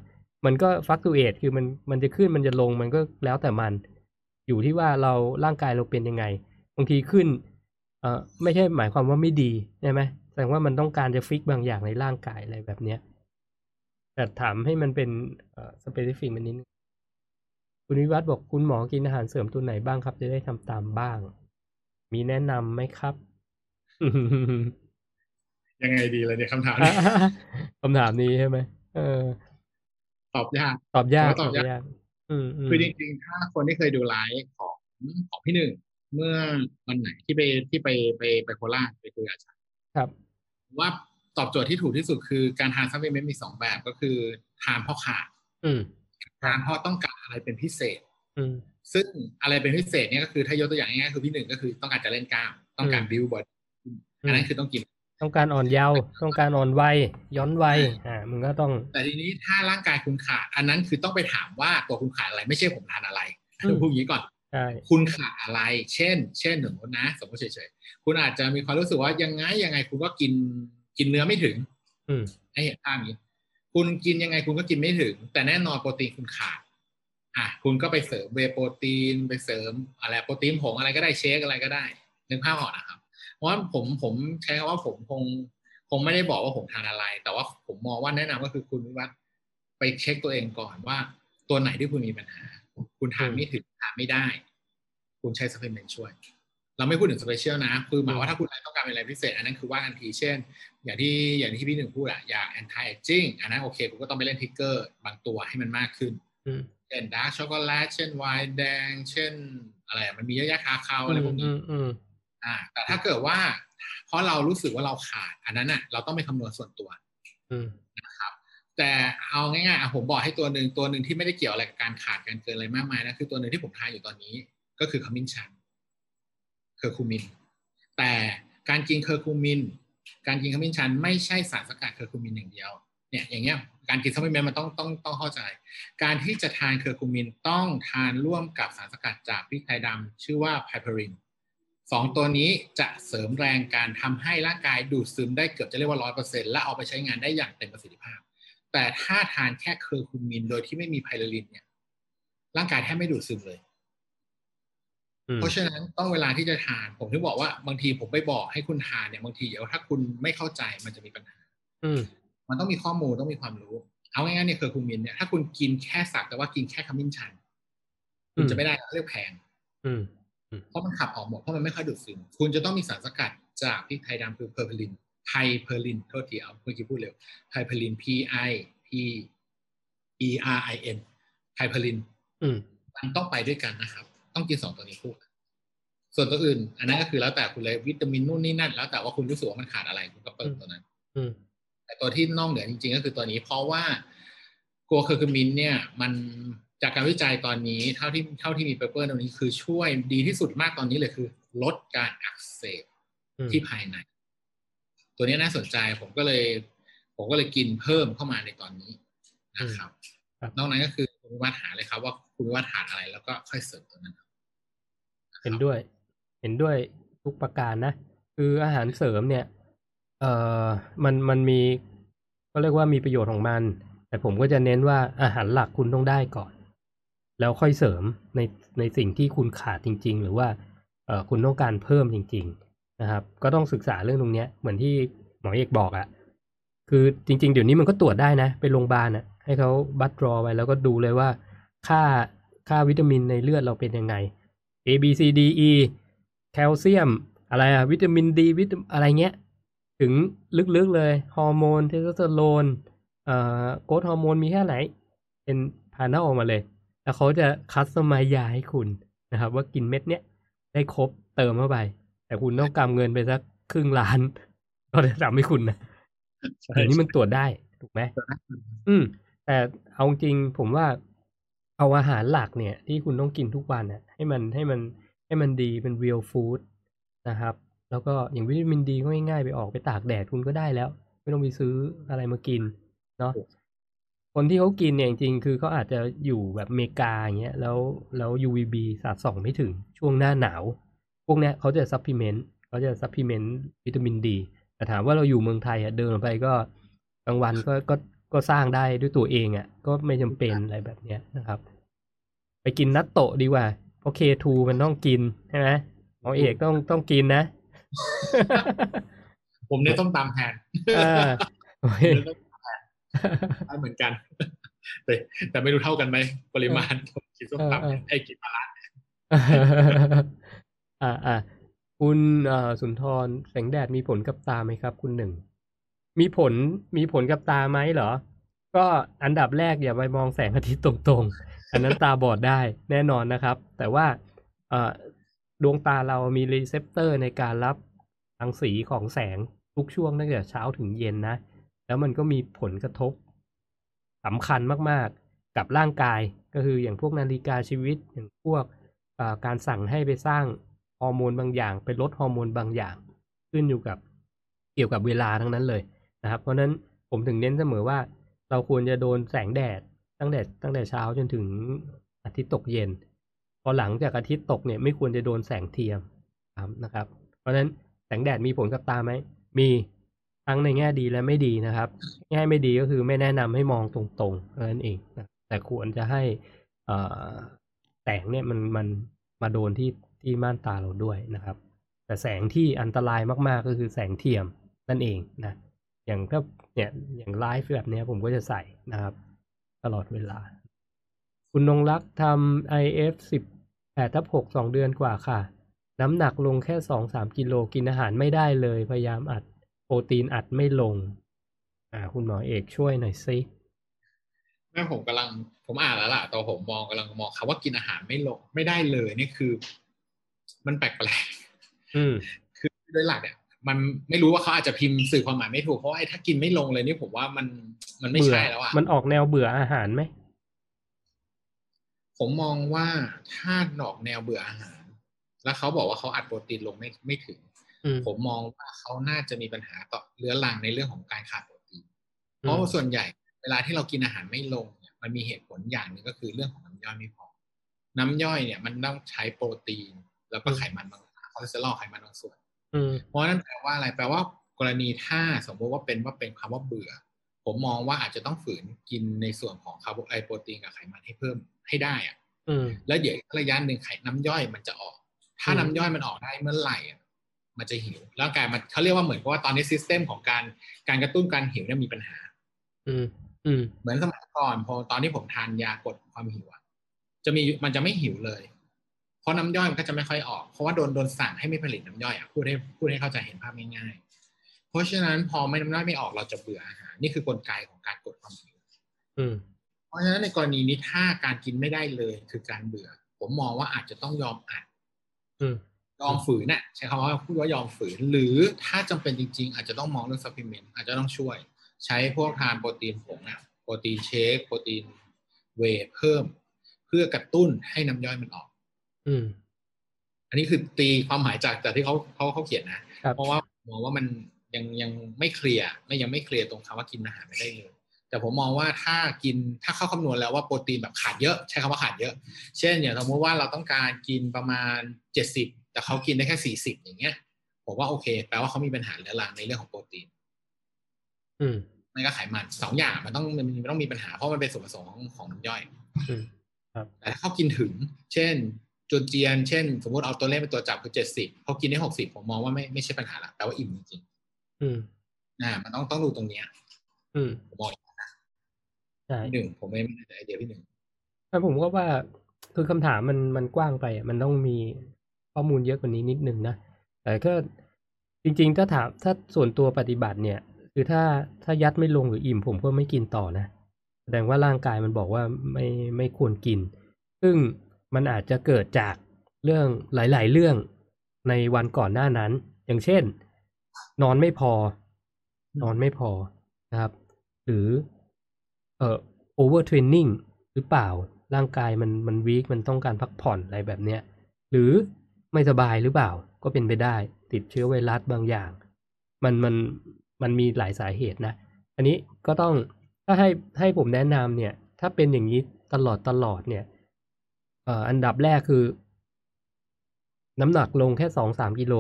มันก็ฟักตูเอทคือมันมันจะขึ้นมันจะลงมันก็แล้วแต่มัน อยู่ที่ว่าเราร่างกายเราเป็นยังไงบางทีขึ้นเอ่อไม่ใช่หมายความว่าไม่ดีใช่ไหมแสดงว่ามันต้องการจะ fix บางอย่างในร่างกายอะไรแบบเนี้ยแต่ถามให้มันเป็นเอ่อ specific มันนิดนึง คุณวิวัฒน์บอกคุณหมอกินอาหารเสริมตัวไหนบ้างครับ จะได้ทำตามบ้าง มีแนะนำไหมครับ ยังไงดีเลยเนี่ยคำถามนี้คำถามนี้ใช่ไหมเออ ตอบยาก ตอบยากตอบยากยากอืมอืมคือจริงๆ ถ้าคนที่เคยดูไลฟ์ของของพี่หนึ่งเมื่อวันไหนที่ไปที่ไปไปไปโคราชไปคุยกับอาจารย์ครับ ว่าตอบโจทย์ที่ถูกที่สุดคือการทาน supplement มีสองแบบก็คือทานเพราะขาด อืมทานเพราะต้องการอะไรเป็นพิเศษอืมซึ่งอะไรเป็นพิเศษเนี่ยก็คือถ้ายกตัวอย่างง่ายๆคือพี่หนึ่งก็คือต้องการจะเล่นกล้าม ต้องการอืม build body อันนั้นคือต้องกิน ต้องการอ่อนเยาว์ต้องการอ่อนวัยย้อนวัยอ่ามึงก็ต้อง แต่ทีนี้ถ้าร่างกายคุณขาด อันนั้นคือต้องไปถามว่าตัวคุณขาดอะไรไม่ใช่ผมทานอะไรอืมพูดอย่างนี้ก่อนใช่คุณขาดอะไร เช่น เช่นสมมตินะ สมมติเฉยๆคุณอาจจะมีความรู้สึกว่ายังไงยังไงคุณก็กินกินเนื้อไม่ถึง อืมให้เห็นภาพนี้ คุณกินยังไงคุณก็กินไม่ถึง แต่แน่นอนโปรตีนคุณขาดอะคุณก็ไปเสริมเวโปรตีนไปเสริมอะไรโปรตีนผงอะไรก็ได้เชคอะไรก็ได้นึกภาพออกนะครับ เพราะว่าผมผมใช้คำว่าผมคงคงไม่ได้บอกว่าผมทานอะไร แต่ว่าผมมองว่าแนะนำก็คือคุณวิวัฒไปเช็คตัวเองก่อนว่า ตัวไหนที่คุณมีปัญหา คุณทานไม่ถึงทานไม่ได้ คุณใช้ supplement ช่วย เราไม่พูดถึง special นะ คือหมายว่าถ้าคุณต้องการเป็นอะไรพิเศษ อันนั้นคือว่ากันทีเช่น อย่างที่อย่างที่พี่หนึ่งพูดอะอยาก anti aging อันนั้นโอเคคุณก็ต้องไปเล่น trigger บางตัวให้มันมากขึ้นอืมเช่นดาร์กช็อกโกแลตเช่นไวน์แดง เช่น อะไรอะมันมีเยอะแยะ cacao อะไรพวกนี้อืมอืมอ่า แต่ถ้าเกิดว่า เพราะเรารู้สึกว่าเราขาด อันนั้นน่ะเราต้องไปคำนวณส่วนตัวอืมนะครับ แต่เอาง่ายๆอะผมบอกให้ตัวหนึ่งตัวหนึ่งที่ไม่ได้เกี่ยวอะไรกับการขาดการเกินอะไรมากมายนะคือตัวหนึ่งที่ผมทานอยู่ตอนนี้ ก็คือขมิ้นชัน เคอร์คูมิน แต่การกินเคอร์คูมิน การกินขมิ้นชันไม่ใช่สารสกัดเคอร์คูมินอย่างเดียว เนี่ยอย่างเงี้ยการกิน supplement มันต้องต้องต้องเข้าใจ การที่จะทานเคอร์คูมินต้องทานร่วมกับสารสกัดจากพริกไทยดำชื่อว่า piperine สองตัวนี้จะเสริมแรงการทำให้ร่างกายดูดซึมได้เกือบจะเรียกว่าร้อยเปอร์เซ็นต์และเอาไปใช้งานได้อย่างเต็มประสิทธิภาพ แต่ถ้าทานแค่เคอร์คูมินโดยที่ไม่มี piperine เนี่ยร่างกายแทบไม่ดูดซึมเลย เพราะฉะนั้นต้องเวลาที่จะทาน ผมถึงบอกว่าบางทีผมไปบอกให้คุณทานเนี่ยบางทีเดี๋ยวถ้าคุณไม่เข้าใจมันจะมีปัญหา อืมมันต้องมีข้อมูลต้องมีความรู้ เอาง่ายๆเนี่ยเคอร์คูมินเนี่ยถ้าคุณกินแค่สักแต่ว่ากินแค่ขมิ้นชันคุณจะไม่ได้เรียกแพงอืมเพราะมันขับออกหมดเพราะมันไม่ค่อยดูดซึมคุณจะต้องมีสารสกัดจากพริกไทยดำคือเพอร์เพลิน piperine โทษทีเอาเมื่อกี้พูดเร็ว piperine P I P E R I N piperine อืมมันต้องไปด้วยกันนะครับ ต้องกินสองตัวนี้คู่กันส่วนตัวอื่น อันนั้นก็คือแล้วแต่คุณเลยวิตามินนู่นนี่นั่น แล้วแต่ว่าคุณรู้สึกว่ามันขาดอะไรคุณก็เปิดตัวนั้นอืมแต่ตัวที่นอกเหนือจริง ๆ ก็คือตัวนี้ เพราะว่าตัวเคอร์คูมิน เนี่ย มันจากการวิจัยตอนนี้เท่าที่เท่าที่มี paper ตรงนี้คือช่วยดีที่สุดมากตอนนี้เลยคือ ลดการอักเสบอืมที่ภายใน ตัวนี้น่าสนใจผมก็เลย ผมก็เลยกินเพิ่มเข้ามาในตอนนี้นะครับครับนอกนั้นก็คือคุณวิวัฒน์หาเลยครับว่าคุณวิวัฒน์ทานอะไรแล้วก็ค่อยเสริมตัวนั้นครับ เห็นด้วย เห็นด้วยทุกประการนะ คืออาหารเสริมเนี่ย เอ่อมันมันมีก็เรียกว่ามีประโยชน์ของมัน แต่ผมก็จะเน้นว่าอาหารหลักคุณต้องได้ก่อน แล้วค่อยเสริมในในสิ่งที่คุณขาดจริง ๆ หรือว่าเอ่อคุณต้องการเพิ่มจริง ๆ นะครับ ก็ต้องศึกษาเรื่องตรงเนี้ย เหมือนที่หมอเอกบอกอะคือจริง ๆ เดี๋ยวนี้มันก็ตรวจได้นะ ไปโรงพยาบาลอะให้เขาบัตรอไว้แล้วก็ดูเลยว่า ค่าค่าวิตามินในเลือดเราเป็นยังไง A B C D E แคลเซียม อะไรอะวิตามินดีวิตาอะไรเงี้ย ถึงลึกๆเลย ฮอร์โมนเทสโทสเตอโรนเอ่อ growth hormone มีแค่ไหน เป็น panel ออกมาเลย แล้วเขาจะ customize ยาให้คุณนะครับ ว่ากินเม็ดเนี้ยได้ครบเติมเข้าไป แต่คุณต้องกำเงินไปสักครึ่งล้านก็จะทำให้คุณนะเดี๋ยวนี้มันตรวจได้ ถูกไหมอืมแต่เอาจริงผมว่า เอาอาหารหลักเนี่ย ที่คุณต้องกินทุกวันน่ะให้มันให้มันให้มันดีเป็น real food นะครับ แล้วก็อย่างวิตามินดีก็ง่ายๆไปออกไปตากแดดคุณก็ได้แล้ว ไม่ต้องไปซื้ออะไรมากินเนาะคนที่เขากินเนี่ยจริงๆคือเขาอาจจะอยู่แบบเมกาอย่างเงี้ยแล้วแล้ว UVB สาดส่องไม่ถึงช่วงหน้าหนาว พวกเนี้ยเขาจะ supplement เขาจะ supplement วิตามินดีแต่ถามว่าเราอยู่เมืองไทยอะเดินออกไปก็กลางวันก็ก็ ก็สร้างได้ด้วยตัวเองอะ ก็ไม่จำเป็นอะไรแบบเนี้ยนะครับ ไปกินนัตโตะดีกว่า เพราะ K2 มันต้องกินใช่ไหมหมอเอกต้องต้องกินนะ ผมเนี่ยต้องตามแทนเออโอเคเนื้อต้องตามแทนได้เหมือนกัน แต่แต่ไม่รู้เท่ากันไหมปริมาณผมกินส้มตำไอ้กินปลาร้าอ่าอ่าคุณเอ่อสุนทรแสงแดดมีผลกับตาไหมครับ คุณหนึ่ง มีผลมีผลกับตาไหมเหรอ ก็อันดับแรกอย่าไปมองแสงอาทิตย์ตรงๆ อันนั้นตาบอดได้แน่นอนนะครับ แต่ว่าดวงตาเรามี receptor ในการรับรังสีของแสงทุกช่วงตั้งแต่เช้าถึงเย็นนะ แล้วมันก็มีผลกระทบสำคัญมากๆกับร่างกายก็คืออย่างพวกนาฬิกาชีวิตอย่างพวกการสั่งให้ไปสร้างฮอร์โมนบางอย่าง ไปลดฮอร์โมนบางอย่าง ขึ้นอยู่กับเกี่ยวกับเวลาทั้งนั้นเลย นะครับ เพราะฉะนั้นผมถึงเน้นเสมอว่า เราควรจะโดนแสงแดดตั้งแต่ตั้งแต่เช้าจนถึงอาทิตย์ตกเย็น พอหลังจากอาทิตย์ตกเนี่ยไม่ควรจะโดนแสงเทียมครับนะครับ เพราะฉะนั้นแสงแดดมีผลกับตาไหม มีทั้งในแง่ดีและไม่ดีนะครับ แง่ไม่ดีก็คือไม่แนะนำให้มองตรงๆเท่านั้นเองนะแต่ควรจะให้แสงเนี่ยมันมันมาโดนที่ที่ม่านตาเราด้วยนะครับ แต่แสงที่อันตรายมากๆก็คือแสงเทียมนั่นเองนะ อย่างถ้าเนี่ยอย่างไลฟ์แบบเนี้ยผมก็จะใส่นะครับ ตลอดเวลา คุณนงรักทำ IF สิบแปดทับหกสองเดือนกว่าค่ะ น้ำหนักลงแค่สองสามกิโลกินอาหารไม่ได้เลย พยายามอัดโปรตีนอัดไม่ลง อ่า คุณหมอเอกช่วยหน่อยสิแม่ผมกำลังผมอ่านแล้วล่ะแตอนผมมองกำลังมองคำว่ากินอาหารไม่ลงไม่ได้เลยนี่คือ มันแปลกอืมๆคือโดยหลักเนี่ย มันไม่รู้ว่าเขาอาจจะพิมพ์สื่อความหมายไม่ถูกเพราะว่าไอ้ถ้ากินไม่ลงเลยนี่ผมว่ามันมันไม่เบื่อใช่แล้วอะมันออกแนวเบื่ออาหารไหมผมมองว่าถ้าดอกแนวเบื่ออาหาร แล้วเขาบอกว่าเขาอัดโปรตีนลงไม่ไม่ถึงอืมผมมองว่าเขาน่าจะมีปัญหาต่อเรื้อรังในเรื่องของการขาดโปรตีน อืม เพราะว่าส่วนใหญ่เวลาที่เรากินอาหารไม่ลงเนี่ยมันมีเหตุผลอย่างหนึ่งก็คือเรื่องของน้ำย่อยไม่พอ น้ำย่อยเนี่ยมันต้องใช้โปรตีน แล้วก็ไขมันบางส่วนคอเลสเตอรอลไขมันบางส่วนอืม เพราะฉะนั้นแปลว่าอะไรแปลว่ากรณีถ้าสมมติว่าเป็นว่าเป็นคำว่าเบื่อ ผมมองว่าอาจจะต้องฝืนกินในส่วนของคาร์โบเอ๊ยโปรตีนกับไขมันให้เพิ่มให้ได้อะอืมแล้วเดี๋ยวอีกระยะหนึ่งไขน้ำย่อยมันจะออก ถ้าอืมน้ำย่อยมันออกได้เมื่อไหร่อะมันจะหิวร่างกายมันเขาเรียกว่าเหมือนกับว่าตอนนี้ซิสเต็มของการการกระตุ้นการหิวเนี่ยมีปัญหา อืมอืมเหมือนสมัยก่อนพอตอนที่ผมทานยากดความหิวอะจะมีมันจะไม่หิวเลยเพ ราะน้ำย่อยมันก็จะไม่ค่อยออก เพราะว่าโดนโดนสั่งให้ไม่ผลิตน้ำย่อยอะพูดให้พูดให้เข้าใจเห็นภาพง่ายๆ เพราะฉะนั้นพอไม่น้ำย่อยไม่ออกเราจะเบื่ออาหารนี่คือกลไกของการกดความหิวอืมเพราะฉะนั้นในกรณีนี้ถ้าการกินไม่ได้เลยคือการเบื่อ ผมมองว่าอาจจะต้องยอมอัดอืมยอมฝืนน่ะใช้คำว่าพูดว่ายอมฝืน หรือถ้าจำเป็นจริง ๆ อาจจะต้องมองเรื่อง supplement อาจจะต้องช่วย ใช้พวกทานโปรตีนผงอะโปรตีนเชคโปรตีนเวย์เพิ่ม เพื่อกระตุ้นให้น้ำย่อยมันออก อืม อันนี้คือตีความหมายจากจากที่เขาเขาเขาเขียนนะครับเพราะว่ามองว่ามันยังยังไม่ clear ไม่ยังไม่ clear ตรงคำว่ากินอาหารไม่ได้เลย แต่ผมมองว่าถ้ากินถ้าเข้าคำนวณแล้วว่าโปรตีนแบบขาดเยอะใช้คำว่าขาดเยอะ เช่นอย่างสมมติว่าเราต้องการกินประมาณเจ็ดสิบแต่เขากินได้แค่สี่สิบอย่างเงี้ย ผมว่าโอเค แปลว่าเขามีปัญหาเรื้อรังในเรื่องของโปรตีน อืมไม่ก็ไขมันสองอย่างมันต้องมันมันต้องมีปัญหาเพราะมันเป็นส่วนผสมของของน้ำย่อยอืมแต่ถ้าเขากินถึง เช่น จนเจียน เช่น สมมติเอาตัวเลขเป็นตัวจับคือเจ็ดสิบเขากินได้หกสิบผมมองว่าไม่ไม่ใช่ปัญหาละแปลว่าอิ่มจริงอืมๆนะมันต้องต้องดูตรงเนี้ย อืมผมมองใช่พี่หนึ่งผมไม่ไม่ได้ไอเดียพี่หนึ่งแต่ผมก็ว่าคือคำถามมันมันกว้างไปอะมันต้องมีข้อมูลเยอะกว่านี้นิดนึงนะแต่ก็จริง ๆ ถ้าถามถ้าส่วนตัวปฏิบัติเนี่ย คือถ้าถ้ายัดไม่ลงหรืออิ่มผมก็ไม่กินต่อนะแสดงว่าร่างกายมันบอกว่าไม่ไม่ควรกิน ซึ่ง มันอาจจะเกิดจากเรื่องหลาย ๆ เรื่องในวันก่อนหน้านั้น อย่างเช่น นอนไม่พอ นอนไม่พอนะครับ หรือเอ่อ overtraining หรือเปล่าร่างกายมันมัน weak มันต้องการพักผ่อนอะไรแบบเนี้ย หรือไม่สบายหรือเปล่า ก็เป็นไปได้ ติดเชื้อไวรัสบางอย่าง มันมันมันมีหลายสาเหตุนะ อันนี้ก็ต้องถ้าให้ให้ผมแนะนำเนี่ย ถ้าเป็นอย่างนี้ตลอดตลอดเนี่ยเอออันดับแรกคือ น้ำหนักลงแค่สองสามกิโล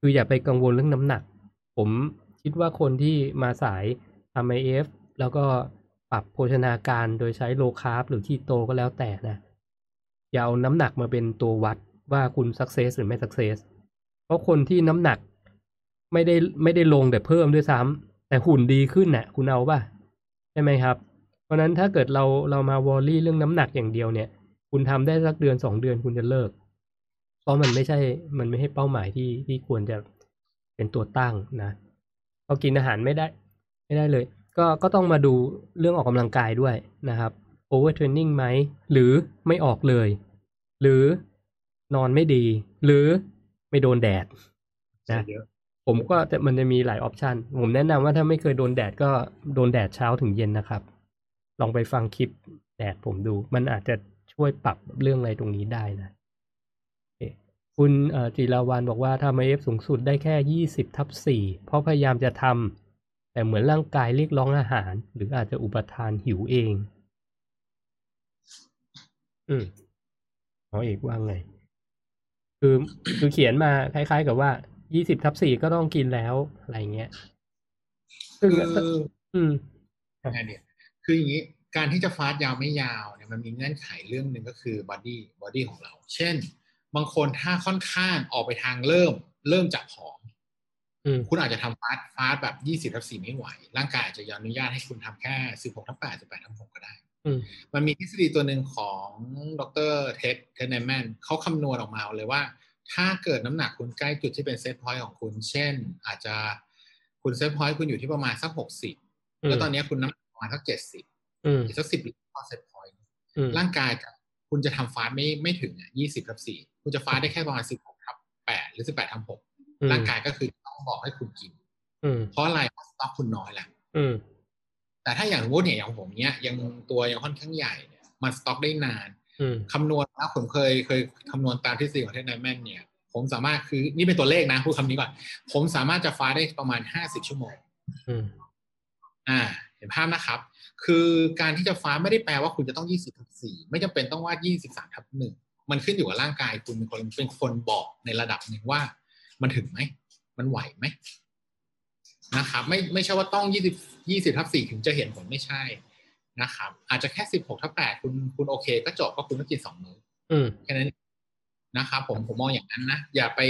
คืออย่าไปกังวลเรื่องน้ำหนัก ผมคิดว่าคนที่มาสายทำ IF แล้วก็ปรับโภชนาการโดยใช้ low carb หรือคีโตก็แล้วแต่นะ อย่าเอาน้ำหนักมาเป็นตัววัดว่าคุณ success หรือไม่ success เพราะคนที่น้ำหนักไม่ได้ไม่ได้ลงแต่เพิ่มด้วยซ้ำแต่หุ่นดีขึ้นน่ะ คุณเอาป่ะใช่ไหมครับ เพราะฉะนั้นถ้าเกิดเราเรามา worry เรื่องน้ำหนักอย่างเดียวเนี่ย คุณทำได้สักเดือนสองเดือนคุณจะเลิก เพราะมันไม่ใช่ มันไม่ใช่เป้าหมายที่ที่ควรจะเป็นตัวตั้งนะพอกินอาหารไม่ได้ ไม่ได้เลย ก็ก็ต้องมาดูเรื่องออกกำลังกายด้วยนะครับ overtraining ไหม หรือไม่ออกเลย หรือนอนไม่ดี หรือไม่โดนแดดนะเยอะผมก็จะมันจะมีหลายออปชันผมแนะนำว่าถ้าไม่เคยโดนแดดก็โดนแดดเช้าถึงเย็นนะครับ ลองไปฟังคลิปแดดผมดู มันอาจจะ ช่วยปรับเรื่องอะไรตรงนี้ได้นะโอเคคุณเอ่อจิราวันบอกว่าทำไอเอฟสูงสุดได้แค่ยี่สิบทับสี่เพราะพยายามจะทำแต่เหมือนร่างกายเรียกร้องอาหาร หรืออาจจะอุปทานหิวเอง อืมหมอเอกว่าไง คือคือเขียนมาคล้ายๆกับว่ายี่สิบทับสี่ก็ต้องกินแล้วอะไรเงี้ยซึ่งคืออืมยังไงเนี่ย คืออย่างนี้ การที่จะ fast ยาวไม่ยาวเนี่ยมันมีเงื่อนไขเรื่องหนึ่งก็คือ body body ของเรา เช่น บางคนถ้าค่อนข้างออกไปทางเริ่ม เริ่มจากผอมอืมคุณอาจจะทำ fast fast แบบยี่สิบทับสี่ไม่ไหว ร่างกายอาจจะยอมอนุญาตให้คุณทำแค่สิบหกทับแปดสิบแปดทับหกก็ได้อืมมันมีทฤษฎีตัวหนึ่งของดร. Ted Naiman เขาคำนวณออกมาเลยว่า ถ้าเกิดน้ำหนักคุณใกล้จุดที่เป็น set point ของคุณ เช่น อาจจะคุณ set point คุณอยู่ที่ประมาณสักหกสิบแล้วตอนนี้คุณน้ำหนักประมาณสักเจ็ดสิบ อืมอีกสักสิบพอ set point อืมร่างกายจะคุณจะทำ fast ไม่ไม่ถึงอะยี่สิบทับสี่คุณจะ fast ได้แค่ประมาณสิบหกทับแปดหรือสิบแปดทับหกร่างกายก็คือต้องบอกให้คุณกินอืมเพราะอะไรเพราะสต็อกคุณน้อยแหละอืมแต่ถ้าอย่างสมมติเนี่ยอย่างผมเนี้ยยังตัวยังค่อนข้างใหญ่เนี่ยมันสต็อกได้นานอืมคำนวณแล้วผมเคยเคยคำนวณตามทฤษฎีของเทนไนแมนเนี่ย ผมสามารถคือนี่เป็นตัวเลขนะพูดคำนี้ก่อนผมสามารถจะฟาสต์ได้ประมาณห้าสิบชั่วโมงอืมอ่า เห็นภาพนะครับ คือการที่จะฟาสต์ไม่ได้แปลว่าคุณจะต้องยี่สิบทับสี่ไม่จำเป็นต้องว่ายี่สิบสามทับหนึ่งมันขึ้นอยู่กับร่างกายคุณเป็นคนเป็นคนบอกในระดับหนึ่งว่า มันถึงไหม มันไหวไหมนะครับ ไม่ไม่ใช่ว่าต้องยี่สิบยี่สิบทับสี่ถึงจะเห็นผลไม่ใช่นะครับ อาจจะแค่สิบหกทับแปดคุณคุณโอเค ก็จบก็คุณต้องกินสองมื้ออืมแค่นั้นนะครับผมผมมองอย่างนั้นนะอย่าไป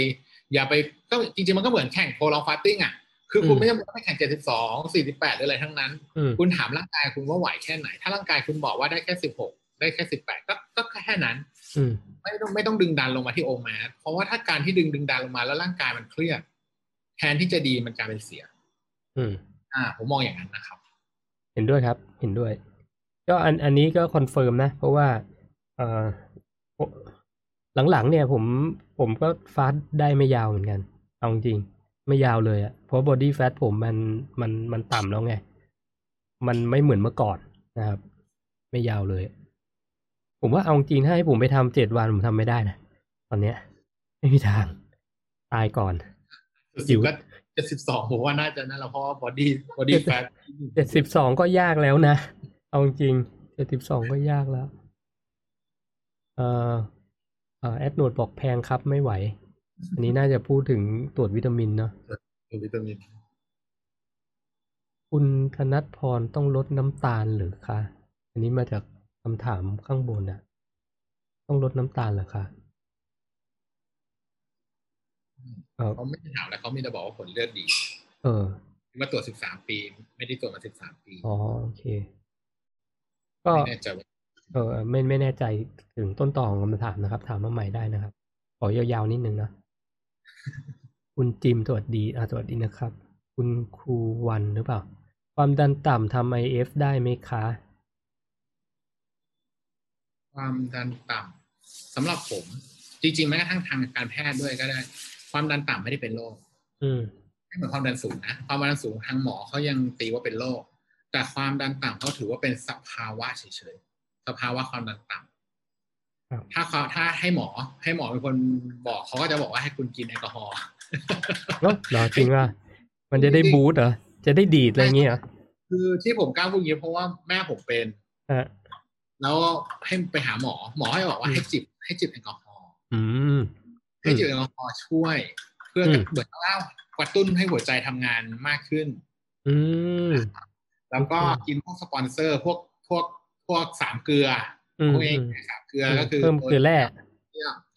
อย่าไปก็จริงๆมันก็เหมือนแข่งโพลองฟาสติ้งอะ คือคุณอืมไม่จำเป็นต้องไปแข่งเจ็ดสิบสองสี่สิบแปดหรืออะไรทั้งนั้นอืมคุณถามร่างกายคุณว่าไหวแค่ไหน ถ้าร่างกายคุณบอกว่าได้แค่สิบหกได้แค่สิบแปดก็ก็แค่นั้นอืมไม่ต้องไม่ต้องดึงดันลงมาที่ OMAD เพราะว่าถ้าการที่ดึงดึงดันลงมาแล้วร่างกายมันเครียดแทนที่จะดีมันกลายเป็นเสีย อืม อ่า ผมมองอย่างนั้นนะครับ เห็นด้วยครับ เห็นด้วย ก็อันอันนี้ก็ confirm นะ เพราะว่า เอ่อหลังๆเนี่ย ผมผมก็ fast ได้ไม่ยาวเหมือนกันเอาจริงๆ ไม่ยาวเลยอะเพราะ body fat ผมมันมันมันต่ำแล้วไง มันไม่เหมือนเมื่อก่อนนะครับ ไม่ยาวเลย ผมว่าเอาจริงถ้าให้ผมไปทำเจ็ดวันผมทำไม่ได้นะตอนเนี้ย ไม่มีทาง ตายก่อนสิบก็เจ็ดสิบสองผมว่าน่าจะนั่นแหละเพราะว่า body body fatเจ็ดสิบสองก็ยากแล้วนะ เอาจริงเจ็ดสิบสองก็ยากแล้ว เอ่อเอ่อแอดโนดบอกแพงครับไม่ไหว อันนี้น่าจะพูดถึงตรวจวิตามินเนาะวิตามิน คุณธนัทพรต้องลดน้ำตาลหรือคะอันนี้มาจากคำถามข้างบนอะต้องลดน้ำตาลเหรอคะเออเขาไม่ได้ถามแล้วเขามีแต่บอกว่าผลเลือดดี เออมาตรวจสิบสามปี ไม่ได้ตรวจมาสิบสามปีอ๋อโอเค ก็ไม่แน่ใจว่าเออไม่ไม่แน่ใจถึงต้นต่อของคำถามนะครับ ถามมาใหม่ได้นะครับขอยาวๆนิดนึงนะ คุณจิมสวัสดีอ่าสวัสดีนะครับ คุณครูวันหรือเปล่า ความดันต่ำทำไอเอฟได้ไหมคะ ความดันต่ำสำหรับผม จริงๆแม้กระทั่งทางการแพทย์ด้วยก็ได้ ความดันต่ำไม่ได้เป็นโรคอืมไม่เหมือนความดันสูงนะความดันสูงทางหมอเขายังตีว่าเป็นโรคแต่ความดันต่ำเขาถือว่าเป็นสภาวะเฉยๆสภาวะความดันต่ำครับ ถ้าเขาถ้าให้หมอให้หมอเป็นคนบอกเขาก็จะบอกว่าให้คุณกินแอลกอฮอล์เนอะเหรอจริงว่ามันจะได้ boost เหรอจะได้ดีดอะไรเงี้ยเหรอคือที่ผมกล้าพูดอย่างนี้เพราะว่าแม่ผมเป็นอะแล้วให้ไปหาหมอ หมอให้บอกว่าอืมให้จิบ ให้จิบแอลกอฮอล์อืมให้จิบแอลกอฮอล์ช่วย เพื่ออืมจะเหมือนเร่ากระตุ้นให้หัวใจทำงานมากขึ้น อืมแล้วก็โอเคกินพวกสปอนเซอร์ พวกพวกพวกสามเกลืออืม พวกเองอืมสามเกลือก็คือเพิ่มเกลือแร่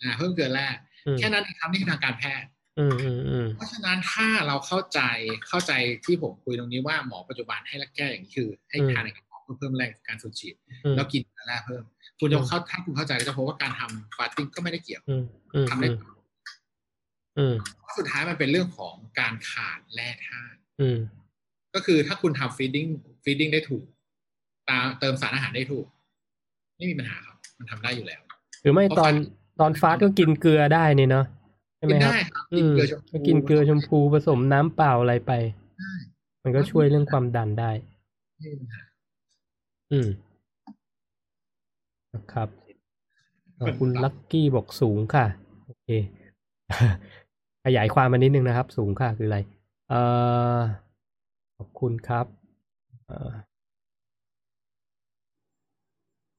อ่าเพิ่มเกลือแร่อืมแค่นั้นเองครับนี่คือทางการแพทย์อืมอืมอืมเพราะฉะนั้นถ้าเราเข้าใจเข้าใจที่ผมคุยตรงนี้ว่าหมอปัจจุบันให้แก้อย่างนี้คือ ให้ทานในกระเพาะเพื่อเพิ่มแรงการสูบฉีดอืมแล้วกินเกลือแร่เพิ่ม คุณจะอืมเข้าถ้าคุณเข้าใจก็จะพบว่าการทำฟาสติ้งก็ไม่ได้เกี่ยวอืมอืมทำได้อืมอืมเพราะสุดท้ายมันเป็นเรื่องของการขาดแร่ธาตุอืมก็คือถ้าคุณทำ feeding feeding ได้ถูกตามเติมสารอาหารได้ถูก ไม่มีปัญหาครับ มันทำได้อยู่แล้ว หรือไม่ตอนตอน fast ก็กินเกลือได้นี่เนาะใช่ไหมกินครับได้ครับอืกินเกลือชมพูก็กินเกลือชมพูผสมน้ำเปล่าอะไรไปได้มันก็ช่วยเรื่องความดันได้ไม่มีปัญหาอืมนะครับเอ่อคุณลักกี้บอกสูงค่ะ โอเค ขยายความมานิดนึงนะครับ สูงค่ะคืออะไร เอ่อ ขอบคุณครับ เอ่อ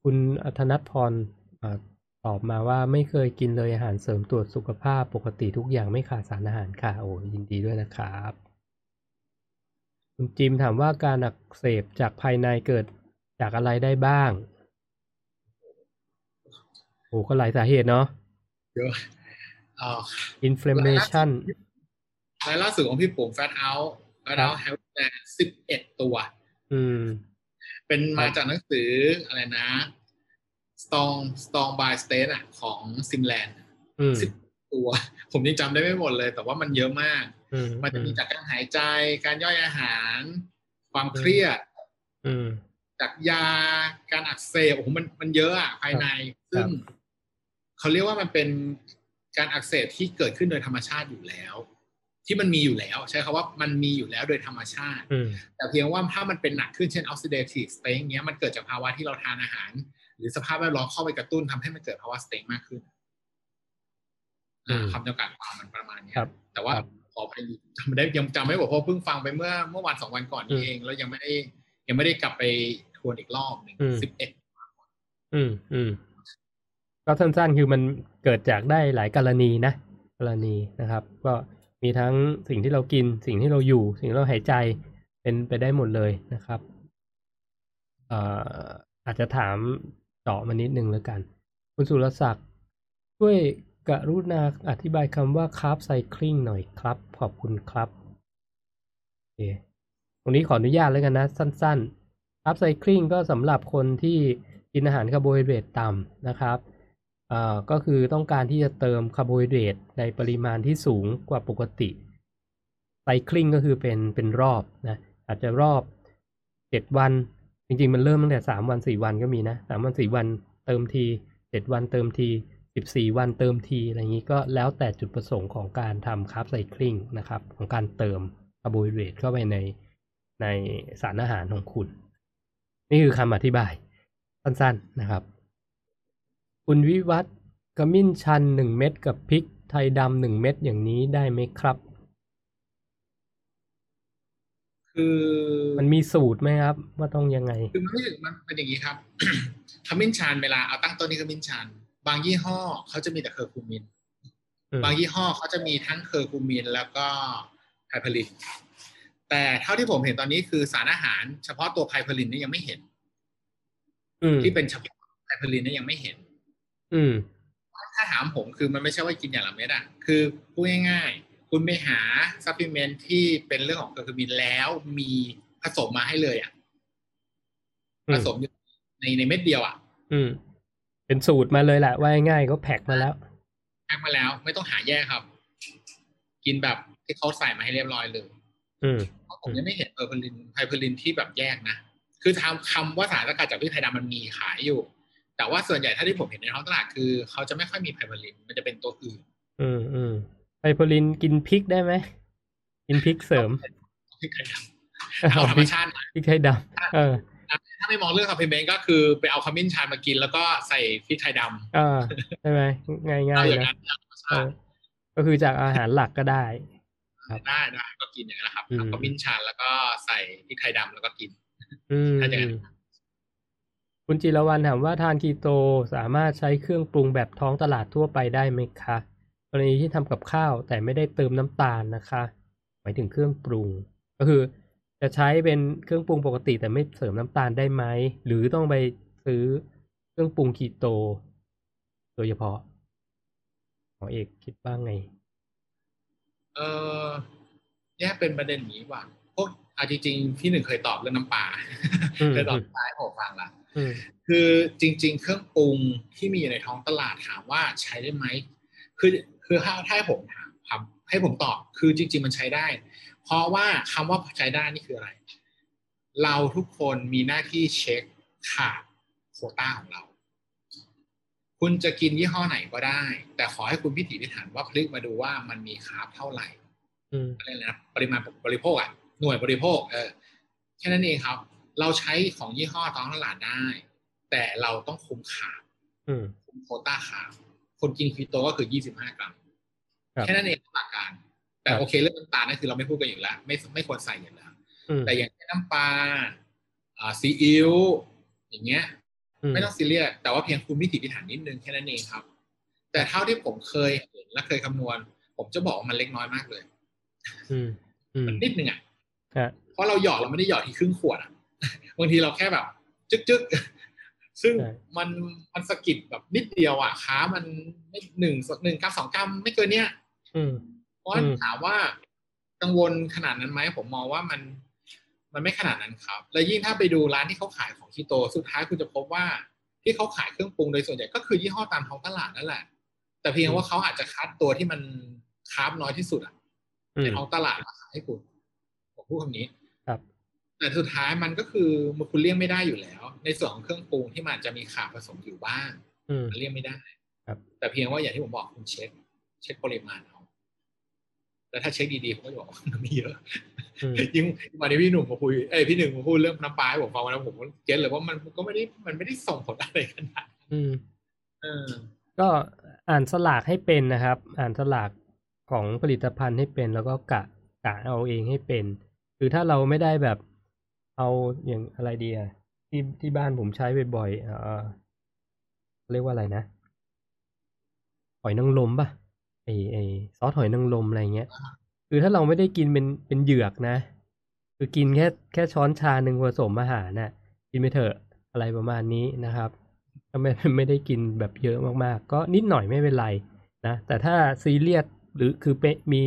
คุณธนัทพรเอ่อตอบมาว่าไม่เคยกินเลยอาหารเสริมตรวจสุขภาพปกติทุกอย่างไม่ขาดสารอาหารค่ะโอ้ยินดีด้วยนะครับ คุณจิมถามว่าการอักเสบจากภายในเกิดจากอะไรได้บ้างโอ้ก็หลายสาเหตุเนาะเยอะเอ่อ inflammation รายล่าสุดของพี่ปุ๋มแฟตเอาท์แฟตเอาท์แฮลแลนสิบเอ็ดตัว อืม เป็นมาจากหนังสืออะไรนะ Strong Strong by State อะ ของซิมแลนด์อืมสิบตัว ผมยังจำได้ไม่หมดเลย แต่ว่ามันเยอะมากอืมมันจะมีจากการหายใจ การย่อยอาหาร ความเครียดอืมจากยาการอักเสบโอ้โหมันมันเยอะอะภายใน ซึ่งครับเขาเรียกว่ามันเป็นการอักเสบที่เกิดขึ้นโดยธรรมชาติอยู่แล้ว ที่มันมีอยู่แล้ว ใช้คาว่ามันมีอยู่แล้วโดยธรรมชาติอืมแต่เพียงว่าถ้ามันเป็นหนักขึ้นเช่น oxidative stress เงี้ยมันเกิดจากภาวะที่เราทานอาหาร หรือสภาพแวดล้อมเข้าไปกระตุ้นทำให้มันเกิดภาวะ stress มากขึ้นอ่าอืมคำจำกัดความมันประมาณเนี้ยครับแต่ว่าครับขอไปจำไม่ได้ยังจำไม่หมดเพราะเพิ่งฟังไปเมื่อเมื่อวันสองวันก่อนนี่อืมเอง แล้วยังไม่ได้ยังไม่ได้กลับไปทวนอีกรอบหนึ่งอืมสิบเอ็ดอืมอืมก็สั้นๆคือมันเกิดจากได้หลายกรณีนะกรณีนะครับ ก็ มีทั้งสิ่งที่เรากิน สิ่งที่เราอยู่ สิ่งที่เราหายใจเป็นไปได้หมดเลยนะครับเอ่ออาจจะถามเจาะมานิดนึงแล้วกัน คุณสุรศักดิ์ช่วยกรุณาอธิบายคำว่า carb cycling หน่อยครับ ขอบคุณครับโอเคตรงนี้ขออนุญาตแล้วกันนะ สั้นๆ carb cycling ก็สำหรับคนที่กินอาหารคาร์โบไฮเดรตต่ำนะครับ ก็คือต้องการที่จะเติมคาร์โบไฮเดรตในปริมาณที่สูงกว่าปกติ cycling ก็คือเป็นเป็นรอบนะอาจจะรอบเจ็ดวัน จริงๆ มันเริ่มตั้งแต่สามวันสี่วันก็มีนะสามวันสี่วันเติมทีเจ็ดวันเติมทีสิบสี่วันเติมที อะไรอย่างนี้ก็แล้วแต่จุดประสงค์ของการทำ carb cycling นะครับ ของการเติมคาร์โบไฮเดรตเข้าไปในในสารอาหารของคุณ นี่คือคำอธิบายสั้นๆนะครับ คุณวิวัฒน์กระมิ้นชันหนึ่งเม็ดกับพริกไทยดำหนึ่งเม็ดอย่างนี้ได้ไหมครับ คือมันมีสูตรไหมครับ ว่าต้องยังไง คือมมันไม่ถึงมันเป็นอย่างนี้ครับ ขมิ้นชันเวลาเอาตั้งต้นที่ขมิ้นชัน บางยี่ห้อเขาจะมีแต่เคอร์คูมินอืมบางยี่ห้อเขาจะมีทั้งเคอร์คูมินแล้วก็ piperine แต่เท่าที่ผมเห็นตอนนี้คือสารอาหาร เฉพาะตัว piperine นี่ยังไม่เห็นอืมที่เป็นเฉพาะ piperine นี่ยังไม่เห็น อืม ถ้าถามผมคือมันไม่ใช่ว่ากินอย่างละเม็ดอะคือพูดง่ายๆ คุณไปหาsupplement ที่เป็นเรื่องของเคอร์คูมินแล้วมีผสมมาให้เลยอะอืมผสมอยู่ในในเม็ดเดียวอะอืม เป็นสูตรมาเลยแหละว่าง่ายๆก็แพ็คมาแล้วแพ็คมาแล้ว ไม่ต้องหาแยกครับ กินแบบที่เขาใส่มาให้เรียบร้อยเลย อืมเพราะผมยังไม่เห็น piperine piperine ที่แบบแยกนะ คือทำคำว่าสารสกัดจากพริกไทยดำมันมีขายอยู่ แต่ว่าส่วนใหญ่ถ้าที่ผมเห็นในท้องตลาดคือ เขาจะไม่ค่อยมี piperine มันจะเป็นตัวอื่น อืมอืม piperine กินพริกได้ไหมกินพริกเสริมพริกไทยดำเอาธรรมชาติหน่อยพริกไทยดำเออถ้าไม่มองเรื่อง supplement ก็คือไปเอาขมิ้นชันมากินแล้วก็ใส่พริกไทยดำอ่าใช่ไหมง่ายๆเอาอย่างนั้นนะเอาธรรมชาติก็คือจากอาหารหลักก็ได้ครับได้ได้ก็กินอย่างนั้นแหละครับอืมเอาขมิ้นชันแล้วก็ใส่พริกไทยดำแล้วก็กินอืมถ้าอย่างนั้น คุณจิรวรรณถามว่าทานคีโตสามารถใช้เครื่องปรุงแบบท้องตลาดทั่วไปได้ไหมคะกรณีที่ทำกับข้าวแต่ไม่ได้เติมน้ำตาลนะคะ หมายถึงเครื่องปรุง ก็คือจะใช้เป็นเครื่องปรุงปกติแต่ไม่เสริมน้ำตาลได้ไหม หรือต้องไปซื้อเครื่องปรุงคีโต โดยเฉพาะหมอเอกคิดบ้างไง เออแยกเป็นประเด็นอย่างนี้ว่าพวกเอาจริงๆพี่หนึ่งเคยตอบเรื่องน้ำปลาอืมเคยตอบน้ำปลาให้ผมฟังละอืม คือจริง ๆ เครื่องปรุงที่มีอยู่ในท้องตลาดถามว่าใช้ได้ไหมคือคือถ้าถ้าให้ผมถามครับ ให้ผมตอบคือจริง ๆ มันใช้ได้ เพราะว่าคำว่าใช้ได้นี่คืออะไร เราทุกคนมีหน้าที่เช็คขาดโควต้าของเรา คุณจะกินยี่ห้อไหนก็ได้ แต่ขอให้คุณพิถีพิถันว่าพลิกมาดูว่ามันมีคาร์บเท่าไหร่อืมอะไรนะปริมาณบริโภคอะหน่วยบริโภค เออแค่นั้นเองครับ เราใช้ของยี่ห้อท้องตลาดได้ แต่เราต้องคุมขาดอืมคุมโควต้าขาดคนกินคีโตก็คือ25กรัมครับแค่นั้นเองหลักการ แต่ครับโอเคเรื่องน้ำตาลนั่นคือเราไม่พูดกันอยู่แล้ว ไม่ไม่ควรใส่อยู่แล้วอืมแต่อย่างเช่นน้ำปลาอ่าซีอิ๊วอย่างเงี้ย ไม่ต้องซีเรียสแต่ว่าเพียงคุณพิถีพิถันนิดนึงแค่นั้นเองครับ แต่เท่าที่ผมเคยเห็นและเคยคำนวณ ผมจะบอกว่ามันเล็กน้อยมากเลยอืมอืมมันนิดนึงอะฮะเพราะเราหยอดเราไม่ได้หยอดที่ครึ่งขวดอะ บางทีเราแค่แบบจึ๊กจึ๊กซึ่งใช่มันมันสะกิดแบบนิดเดียวอะค้ามันไม่หนึ่งหนึ่งกรัมสองกรัมไม่เกินเนี้ยอืมเพราะอืมถามว่ากังวลขนาดนั้นไหมผมมองว่ามัน มันไม่ขนาดนั้นครับ แล้วยิ่งถ้าไปดูร้านที่เขาขายของคีโต สุดท้ายคุณจะพบว่าที่เขาขายเครื่องปรุงโดยส่วนใหญ่ก็คือยี่ห้อตามท้องตลาดนั่นแหละ แต่เพียงว่าเขาอาจจะคัดตัวที่มันคาร์บน้อยที่สุดอะอืในมท้องตลาดมาขายให้คุณผมพูดคำนี้ครับ แต่สุดท้ายมันก็คือมันคุณเลี่ยงไม่ได้อยู่แล้ว ในส่วนของเครื่องปรุงที่มันอาจจะมีขาดผสมอยู่บ้างอืมมันเลี่ยงไม่ได้ครับ แต่เพียงว่าอย่างที่ผมบอกคุณเช็ค เช็คปริมาณเอาแล้วถ้าเช็คดีๆผมก็จะบอกว่ามันไม่เยอะอืมยิ่งมาในพี่หนุ่มมาคุยเอ้ยพี่หนึ่งมาพูดเรื่องน้ำปลาให้ผมฟังวันนั้นผมก็เก็ตเลยว่ามันก็ไม่ได้มันไม่ได้ส่งผลอะไรขนาดนั้นอืมเออก็อ่านสลากให้เป็นนะครับ อ่านสลากของผลิตภัณฑ์ให้เป็น แล้วก็กะกะเอาเองให้เป็น คือถ้าเราไม่ได้แบบ เอาอย่างอะไรดีอะที่ที่บ้านผมใช้บ่อยๆเออเรียกว่าอะไรนะ หอยนางรมป่ะไอไอซอสหอยนางรมอะไรเงี้ย คือถ้าเราไม่ได้กินเป็นเป็นเหยือกนะ คือกินแค่แค่ช้อนชาหนึ่งผสมอาหารน่ะ กินไปเถอะอะไรประมาณนี้นะครับถ้าไม่ไม่ได้กินแบบเยอะมากๆ ก็นิดหน่อยไม่เป็นไรนะ แต่ถ้าซีเรียสหรือคือเปมี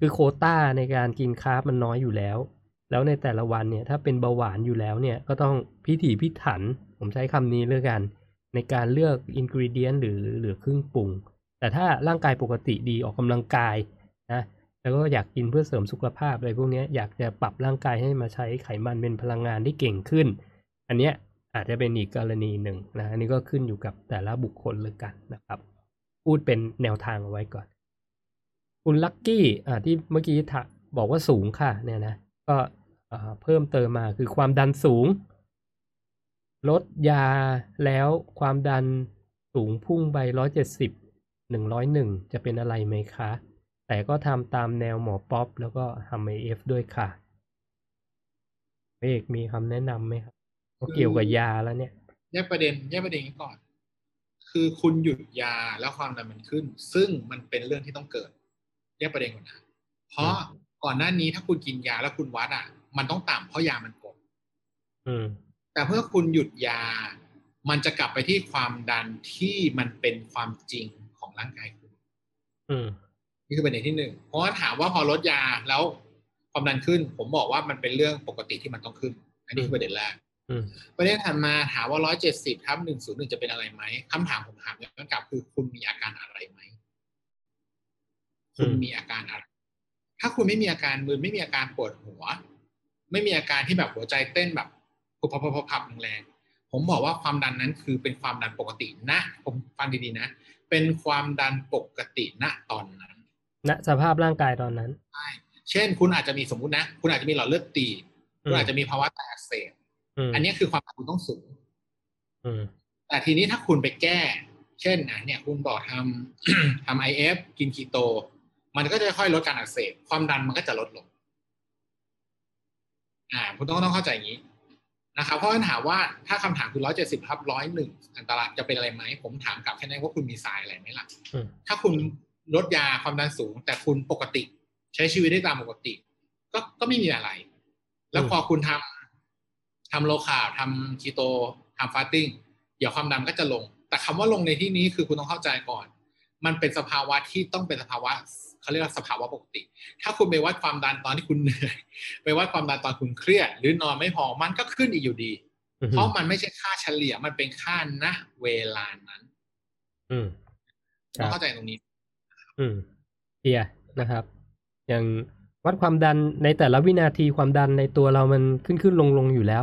คือโควต้าในการกินคาร์บมันน้อยอยู่แล้ว แล้วในแต่ละวันเนี่ยถ้าเป็นเบาหวานอยู่แล้วเนี่ยก็ต้องพิถีพิถัน ผมใช้คำนี้เรื่องกัน ในการเลือกอินกริเดียนหรือหรือเครื่องปรุง แต่ถ้าร่างกายปกติดีออกกำลังกายนะแล้วก็อยากกินเพื่อเสริมสุขภาพอะไรพวกนี้อยากจะปรับร่างกายให้มาใช้ไขมันเป็นพลังงานที่เก่งขึ้น อันเนี้ยอาจจะเป็นอีกกรณีหนึ่งนะอันนี้ก็ขึ้นอยู่กับแต่ละบุคคลเลยกันนะครับ พูดเป็นแนวทางเอาไว้ก่อน คุณลักกี้อ่าที่เมื่อกี้บอกว่าสูงค่ะเนี่ยนะก็ เพิ่มเติมมาคือความดันสูง ลดยาแล้วความดันสูงพุ่งไปร้อยเจ็ดสิบหนึ่งร้อยหนึ่งจะเป็นอะไรไหมคะ แต่ก็ทำตามแนวหมอป๊อปแล้วก็ทำ IF ด้วยค่ะเอกมีคำแนะนำไหมครับก็เกี่ยวกับยาแล้วเนี่ยแยกประเด็นแยกประเด็นนี้ก่อน คือคุณหยุดยาแล้วความดันมันขึ้น ซึ่งมันเป็นเรื่องที่ต้องเกิดแยกประเด็นก่อนนะเพราะก่อนหน้านี้ถ้าคุณกินยาแล้วคุณวัดอะ มันต้องต่ำเพราะยามันกดอืมแต่เมื่อคุณหยุดยา มันจะกลับไปที่ความดันที่มันเป็นความจริงของร่างกายคุณอืมนี่คือประเด็นที่หนึ่งเพราะว่าถามว่าพอลดยาแล้วความดันขึ้น ผมบอกว่ามันเป็นเรื่องปกติที่มันต้องขึ้น อันนี้คือประเด็นแรกอืมประเด็นถัดมาถามว่าร้อยเจ็ดสิบทับหนึ่งศูนย์หนึ่งจะเป็นอะไรไหมคำถามผมถามย้อนกลับคือคุณมีอาการอะไรไหมคุณมีอาการอะไร ถ้าคุณไม่มีอาการมึนไม่มีอาการปวดหัว ไม่มีอาการที่แบบหัวใจเต้นแบบพุบพับพับแรงๆผมบอกว่าความดันนั้นคือเป็นความดันปกตินะ ผมฟังดีๆนะ เป็นความดันปกติณตอนนั้นณสภาพร่างกายตอนนั้นใช่เช่น คุณอาจจะมีสมมุตินะ คุณอาจจะมีหลอดเลือดตีบคุณอาจจะมีภาวะไตอักเสบอันนี้คือความดันคุณต้องสูงแต่ทีนี้ถ้าคุณไปแก้ เช่นอะเนี่ย คุณบอกทำทำไอเอฟกินคีโต มันก็จะค่อยลดการอักเสบความดันมันก็จะลดลง อ่าคุณต้องต้องเข้าใจอย่างนี้นะครับเพราะฉะนั้นถามว่าถ้าคำถามคือร้อยเจ็ดสิบทับร้อยหนึ่งอันตรายจะเป็นอะไรไหม ผมถามกลับแค่นั้นว่าคุณมีสายอะไรไหมล่ะอืมถ้าคุณลดยาความดันสูง แต่คุณปกติใช้ชีวิตได้ตามปกติ ก็ก็ไม่มีอะไร แล้วพอคุณทำทำโลคาร์บทำคีโตทำฟาสติ้งเดี๋ยวความดันก็จะลง แต่คำว่าลงในที่นี้คือคุณต้องเข้าใจก่อน มันเป็นสภาวะที่ต้องเป็นสภาวะ เขาเรียกว่าสภาวะปกติ ถ้าคุณไปวัดความดันตอนที่คุณเหนื่อยไปวัดความดันตอนคุณเครียด หรือนอนไม่พอมันก็ขึ้นอีกอยู่ดีอืมเพราะมันไม่ใช่ค่าเฉลี่ยมันเป็นค่าณเวลานั้น อืมคต้รัองบเข้าใจตรงนี้ อืมเคลียร์นะครับ อย่างวัดความดันในแต่ละวินาทีความดันในตัวเรามันขึ้นขึ้นลงลงอยู่แล้ว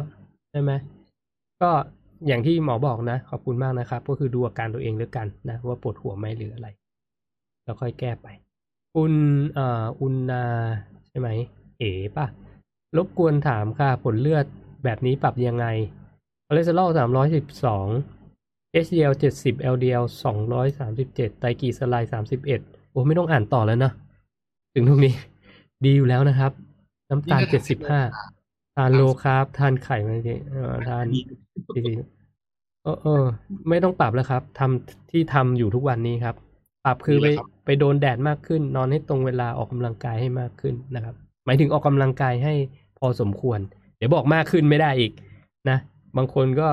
ใช่ไหมก็อย่างที่หมอบอกนะ ขอบคุณมากนะครับ ก็คือดูอาการตัวเองแล้วกันนะ ว่าปวดหัวไหมหรืออะไร แล้วค่อยแก้ไป คุณ เอ่อ อุณนาใช่ไหม เอ๋ปะ รบกวนถามค่ะ ผลเลือดแบบนี้ปรับยังไงคอเลสเตอรอลสามร้อยสิบสอง HDL เจ็ดสิบ LDL สองร้อยสามสิบเจ็ดไตรกลีเซอไรด์สามสิบเอ็ดโอ้ไม่ต้องอ่านต่อแล้วนะ ถึงตรงนี้ ดีอยู่แล้วนะครับ น้ำตาลนี่ก็เจ็ดสิบห้าทาน low carb ครับทานไข่มาดิเออทานดีๆเออเออ ไม่ต้องปรับแล้วครับทำที่ทำอยู่ทุกวันนี้ครับ ปรับคือไปดีแล้วครับ ไปโดนแดดมากขึ้น นอนให้ตรงเวลาออกกำลังกายให้มากขึ้นนะครับ หมายถึงออกกำลังกายให้พอสมควร เดี๋ยวบอกมากขึ้นไม่ได้อีกนะ บางคนก็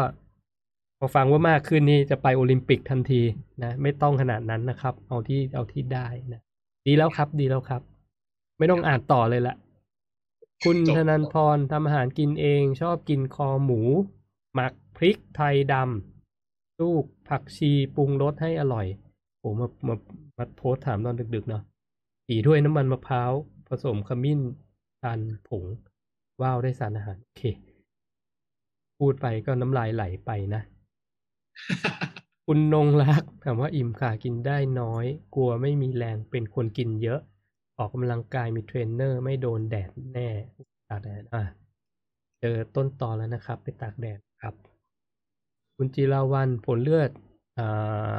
พอฟังว่ามากขึ้นนี่จะไปโอลิมปิกทันทีนะ ไม่ต้องขนาดนั้นนะครับ เอาที่เอาที่ได้นะดีแล้วครับ ดีแล้วครับ ไม่ต้องอ่านต่อเลยละคุณจบธนันพรทำอาหารกินเอง ชอบกินคอหมู หมักพริกไทยดำลูกผักชีปรุงรสให้อร่อย โอ้มามามาโพสต์ถามตอนดึกๆเนาะผัดด้วยน้ำมันมะพร้าว ผสมขมิ้นชันผง ว้าวได้สารอาหาร โอเค พูดไปก็น้ำลายไหลไปนะ คุณนงรักถามว่าอิ่มค่ะกินได้น้อย กลัวไม่มีแรงเป็นคนกินเยอะ ออกกำลังกายมีเทรนเนอร์ไม่โดนแดดแน่ตากแดดอะเจอต้นตอแล้วนะครับ ไปตากแดดครับ คุณจิราวันผลเลือดอ่า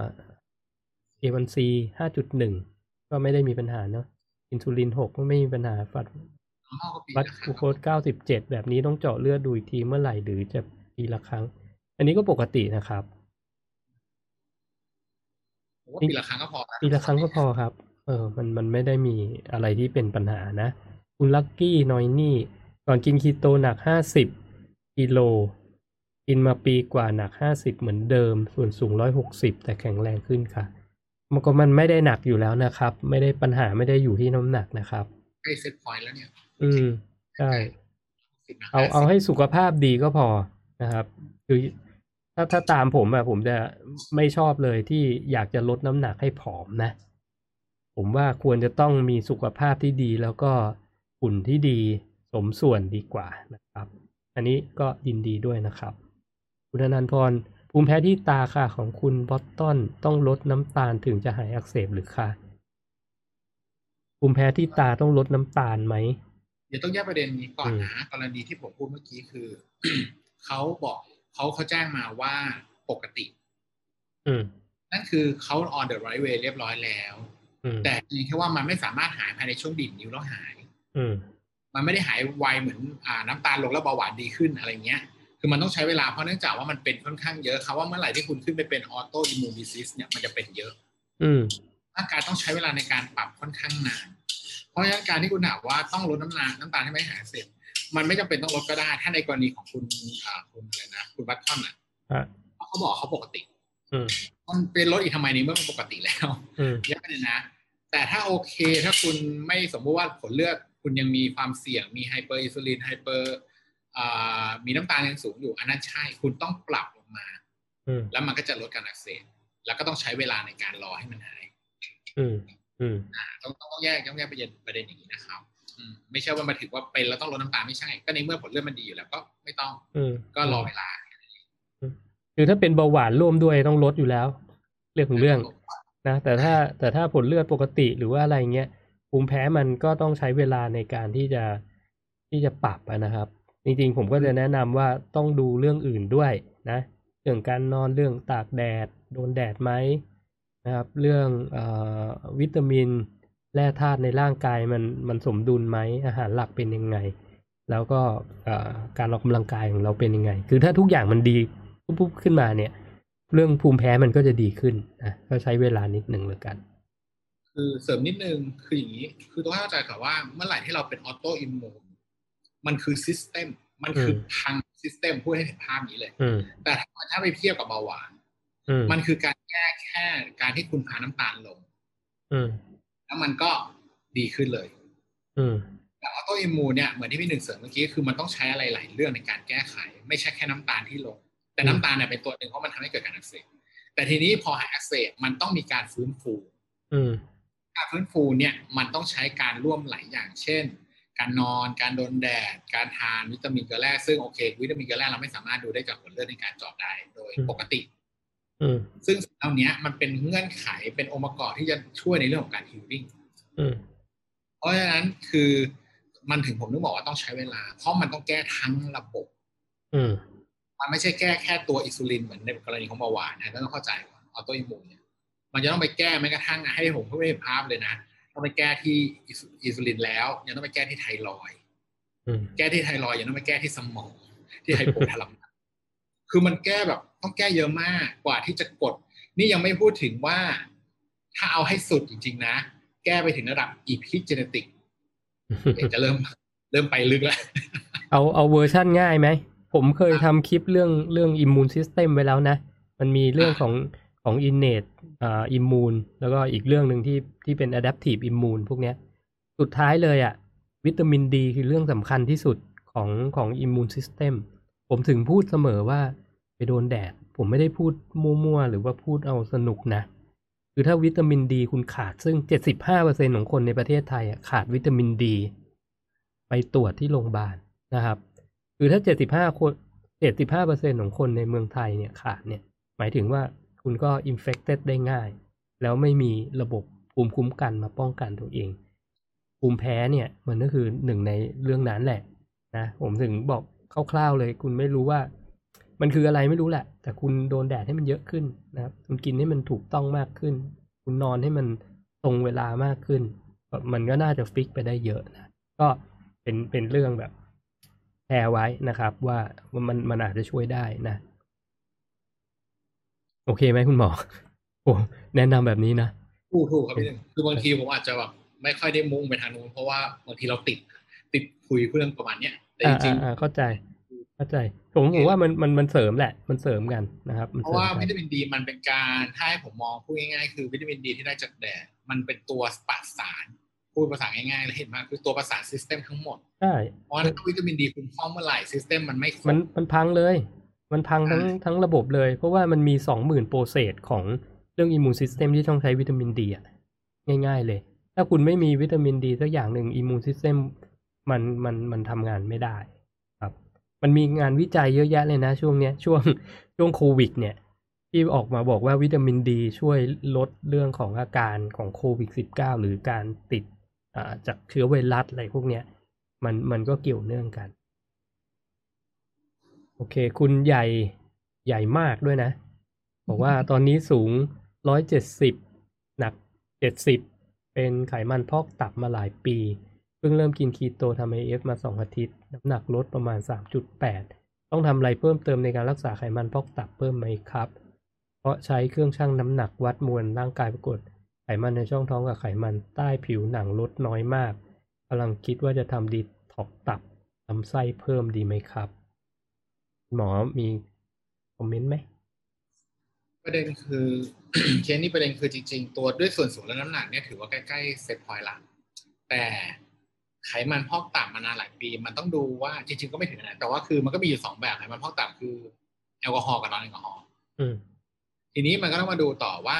เอวันซีห้าจุดหนึ่งก็ไม่ได้มีปัญหาเนาะอินซูลินหกก็ไม่มีปัญหาฟัดอ๋อก็ปีวัดละกลูโคสเก้าสิบเจ็ดแบบนี้ต้องเจาะเลือดดูอีกทีเมื่อไหร่หรือจะปีละครั้ง อันนี้ก็ปกตินะครับผมว่าปีละครั้งก็พอนะปีละครั้งก็พอครับ เออ มันมันไม่ได้มีอะไรที่เป็นปัญหานะคุณลักกี้นอยนี่ก่อนกินคีโตหนักห้าสิบกิโล กินมาปีกว่าหนักห้าสิบเหมือนเดิม ส่วนสูงร้อยหกสิบแต่แข็งแรงขึ้นค่ะ มันก็มันไม่ได้หนักอยู่แล้วนะครับ ไม่ได้ปัญหาไม่ได้อยู่ที่น้ำหนักนะครับใกล้เซตพอยต์แล้วเนี่ย อืมใช่สิบนะเอาเอาให้สุขภาพดีก็พอนะครับ คือถ้าถ้าตามผมอะผมจะไม่ชอบเลยที่อยากจะลดน้ำหนักให้ผอมนะ ผมว่าควรจะต้องมีสุขภาพที่ดีแล้วก็หุ่นที่ดีสมส่วนดีกว่านะครับ อันนี้ก็ยินดีด้วยนะครับ คุณอนันต์พร ภูมิแพ้ที่ตาค่ะของคุณบอตตันต้องลดน้ำตาลถึงจะหายอักเสบหรือคะภูมิแพ้ที่ตาต้องลดน้ำตาลไหมเดี๋ยวต้องแยกประเด็นนี้ก่อนอืมนะกรณีที่ผมพูดเมื่อกี้คือเขาบอกเขาเขาแจ้งมาว่าปกติอืมนั่นคือเขา on the right way เรียบร้อยแล้วอืมแต่เพียงแค่ว่ามันไม่สามารถหายภายในช่วงดีดนิ้วแล้วหายอืมมันไม่ได้หายไวเหมือน อ่า น้ำตาลลงแล้วเบาหวานดีขึ้นอะไรเงี้ย คือมันต้องใช้เวลาเพราะเนื่องจากว่ามันเป็นค่อนข้างเยอะครับว่าเมื่อไหร่ที่คุณขึ้นไปเป็น autoimmune disease เนี่ยมันจะเป็นเยอะ อืมร่างกายต้องใช้เวลาในการปรับค่อนข้างนาน เพราะฉะนั้นการที่คุณถามว่าต้องลดน้ำตาลน้ำตาลให้ไม่หายเสร็จ มันไม่จำเป็นต้องลดก็ได้ ถ้าในกรณีของคุณอ่าคุณอะไรนะคุณบัตทอนอะฮะเขาบอกเขาปกติอืมมันเป็นลดอีกทำไมนี้เมื่อมันปกติแล้วอืมแยกเลยนะแต่ถ้าโอเคถ้าคุณไม่สมมติว่าผลเลือดคุณยังมีความเสี่ยงมี hyperinsulin hyper มีน้ำตาลยังสูงอยู่อันนั้นใช่คุณต้องปรับลงมาอืมแล้วมันก็จะลดการอักเสบแล้วก็ต้องใช้เวลาในการรอให้มันหายอืมอืมอ่าต้องต้องต้องแยกต้องแยกประเด็นประเด็นอย่างนี้นะครับอืมไม่ใช่ว่ามาถึงว่าเป็นแล้วต้องลดน้ำตาลไม่ใช่ ก็ในเมื่อผลเลือดมันดีอยู่แล้วก็ไม่ต้องอืมก็รอเวลาคือถ้าเป็นเบาหวานร่วมด้วยต้องลดอยู่แล้ว เรื่องของเรื่องนะแต่ถ้าแต่ถ้าผลเลือดปกติหรือว่าอะไรเงี้ยภูมิแพ้มันก็ต้องใช้เวลาในการที่จะที่จะปรับอะนะครับ จริงๆผมก็จะแนะนำว่าต้องดูเรื่องอื่นด้วยนะเรื่องการนอนเรื่องตากแดด โดนแดดไหมนะครับ เรื่องเออวิตามินแร่ธาตุในร่างกายมันมันสมดุลไหมอาหารหลักเป็นยังไง แล้วก็เอ่อการออกกำลังกายของเราเป็นยังไง คือถ้าทุกอย่างมันดีปุ๊บๆขึ้นมาเนี่ย เรื่องภูมิแพ้มันก็จะดีขึ้นนะก็ใช้เวลานิดหนึ่งเลยกัน คือเสริมนิดนึงคืออย่างนี้ คือต้องเข้าใจก่อนว่าเมื่อไหร่ที่เราเป็น autoimmune มันคือ system มันคือพังซิสเต็มพูดให้เห็นภาพนี้เลยอืมแต่ถ้าถ้าไปเทียบกับเบาหวานอืมมันคือการแก้แค่การที่คุณพาน้ำตาลลงอืมแล้วมันก็ดีขึ้นเลยอืมแต่ออโตอิมมูนเนี่ยเหมือนที่พี่หนึ่งเสริมเมื่อกี้คือมันต้องใช้อะไรหลายเรื่องในการแก้ไข ไม่ใช่แค่น้ำตาลที่ลง แต่น้ำตาลเนี่ยเป็นตัวหนึ่งเพราะมันทำให้เกิดการอักเสบแต่ทีนี้พอหายอักเสบมันต้องมีการฟื้นฟูอืมการฟื้นฟูเนี่ยมันต้องใช้การร่วมหลายอย่าง เช่น การนอน การโดนแดด การทานวิตามินเกลือแร่ซึ่งโอเค วิตามินเกลือแร่เราไม่สามารถดูได้จากผลเลือดในการเจาะได้โดยอืมปกติอืมซึ่งสิ่งเหล่านี้มันเป็นเงื่อนไขเป็นองค์ประกอบที่จะช่วยในเรื่องของการ healing อืมเพราะฉะนั้นคือมันถึงผมนึกบอกว่าต้องใช้เวลา เพราะมันต้องแก้ทั้งระบบอืมมันไม่ใช่แก้แค่ตัวอินซูลินเหมือนในกรณีของเบาหวานนะต้องเข้าใจก่อน autoimmune เนี่ยมันจะต้องไปแก้แม้กระทั่งให้ผมพูดให้เห็นภาพเลยนะ ต้องไปแก้ที่อินซูลินแล้ว ยังต้องไปแก้ที่ไทรอยด์อืมแก้ที่ไทรอยด์ยังต้องไปแก้ที่สมอง ที่ไฮโปทาลัมมัสคือมันแก้แบบต้องแก้เยอะมากกว่าที่จะกด นี่ยังไม่พูดถึงว่าถ้าเอาให้สุดจริง ๆ นะ แก้ไปถึงระดับ epigenetic เดี๋ยวจะเริ่มเริ่มไปลึกแล้ว เอาเอาเวอร์ชั่นง่ายไหม ผมเคยทำคลิปเรื่องเรื่อง immune system ไว้แล้วนะ มันมีเรื่องของ ของ innate อ่า immune แล้วก็อีกเรื่องหนึ่งที่ที่เป็น adaptive immune พวกเนี้ย สุดท้ายเลยอะ่ะ วิตามินดีคือเรื่องสำคัญที่สุดของของ immune system ผมถึงพูดเสมอว่าไปโดนแดด ผมไม่ได้พูดมั่วๆ หรือว่าพูดเอาสนุกนะ คือถ้าวิตามินดีคุณขาดซึ่ง 75%ของคนในประเทศไทยอะขาดวิตามินดี ไปตรวจที่โรงพยาบาลนะครับ คือถ้า 75คน75%ของคนในเมืองไทยเนี่ยขาดเนี่ย หมายถึงว่า คุณก็ infected ได้ง่าย แล้วไม่มีระบบภูมิคุ้มกันมาป้องกันตัวเอง ภูมิแพ้เนี่ยมันก็คือหนึ่งในเรื่องนั้นแหละนะผมถึงบอกคร่าวๆเลย คุณไม่รู้ว่า มันคืออะไรไม่รู้แหละ แต่คุณโดนแดดให้มันเยอะขึ้นนะครับคุณกินให้มันถูกต้องมากขึ้น คุณนอนให้มันตรงเวลามากขึ้น มันก็น่าจะฟิกไปได้เยอะนะก็เป็นเป็นเรื่องแบบแชร์ไว้นะครับ ว่ามันมันอาจจะช่วยได้นะ โอเคไหมคุณหมอโอ้แนะนำแบบนี้นะถูกถูกครับพี่หนึ่งคือบางทีผมอาจจะแบบไม่ค่อยได้มุ่งไปทางนู้นเพราะว่าบางทีเราติดติดคุยเรื่องประมาณเนี้ยแต่จอ่าริงอ่าอ่าเข้าใจเข้าใจผมผมว่ามันมันมันเสริมแหละ มันเสริมกันนะครับมันเพเสริราะมว่ากัวินตามินดีมันเป็นการถ้าให้ผมมองพูดง่ายๆ คือวิตามินดีที่ได้จากแดดมันเป็นตัวประสานพูดภาษาง่ายๆเลยเห็นมากคือตัวประสาน system ทั้งหมดใช่เพราะว่าถ้าวิตามินดีคุณพร่องเมื่อไหร่ system มันไม่ครบมันมันพังเลย มันพังทั้งอ่าทั้งระบบเลย เพราะว่ามันมีสองหมื่น process ของเรื่อง immune system ที่ต้องใช้วิตามินดีอะง่าย ๆ เลย ถ้าคุณไม่มีวิตามินดีสักอย่างหนึ่ง immune system มันมันมันทำงานไม่ได้ ครับ มันมีงานวิจัยเยอะแยะเลยนะ ช่วงเนี้ยช่วงช่วงโควิด เนี่ยที่ออกมาบอกว่าวิตามินดีช่วยลดเรื่องของอาการของโควิด -19 หรือการติดอ่าจากเชื้อไวรัสอะไรพวกเนี้ยมันมันก็เกี่ยวเนื่องกันโอ เค คุณใหญ่ใหญ่มากด้วยนะ บอกว่าตอนนี้สูงร้อยเจ็ดสิบหนักเจ็ดสิบเป็นไขมันพอกตับมาหลายปี เพิ่งเริ่มกินคีโตทำไอเอฟมาสองอาทิตย์ น้ำหนักลดประมาณสามจุดแปดต้องทำอะไรเพิ่มเติมในการรักษาไขมันพอกตับเพิ่มไหมครับ เพราะใช้เครื่องชั่งน้ำหนักวัดมวลร่างกายปรากฏ ไขมันในช่องท้องกับไขมันใต้ผิวหนังลดน้อยมากกำลังคิดว่าจะทำดีท็อกตับลำไส้เพิ่มดีไหมครับ หมอมี comment ไหมประเด็นคือเคสนี้ประเด็นคือจริง ๆ ตัวด้วยส่วนสูงและน้ำหนักเนี่ยถือว่าใกล้ๆ set point ละแต่ไขมันพอกตับมานานหลายปี มันต้องดูว่าจริง ๆ ก็ไม่ถึงขนาดนั้นแต่ว่าคือมันก็มีอยู่สองแบบไขมันพอกตับคือแอลกอฮอล์กับ non แอลกอฮอล์อืมทีนี้มันก็ต้องมาดูต่อว่า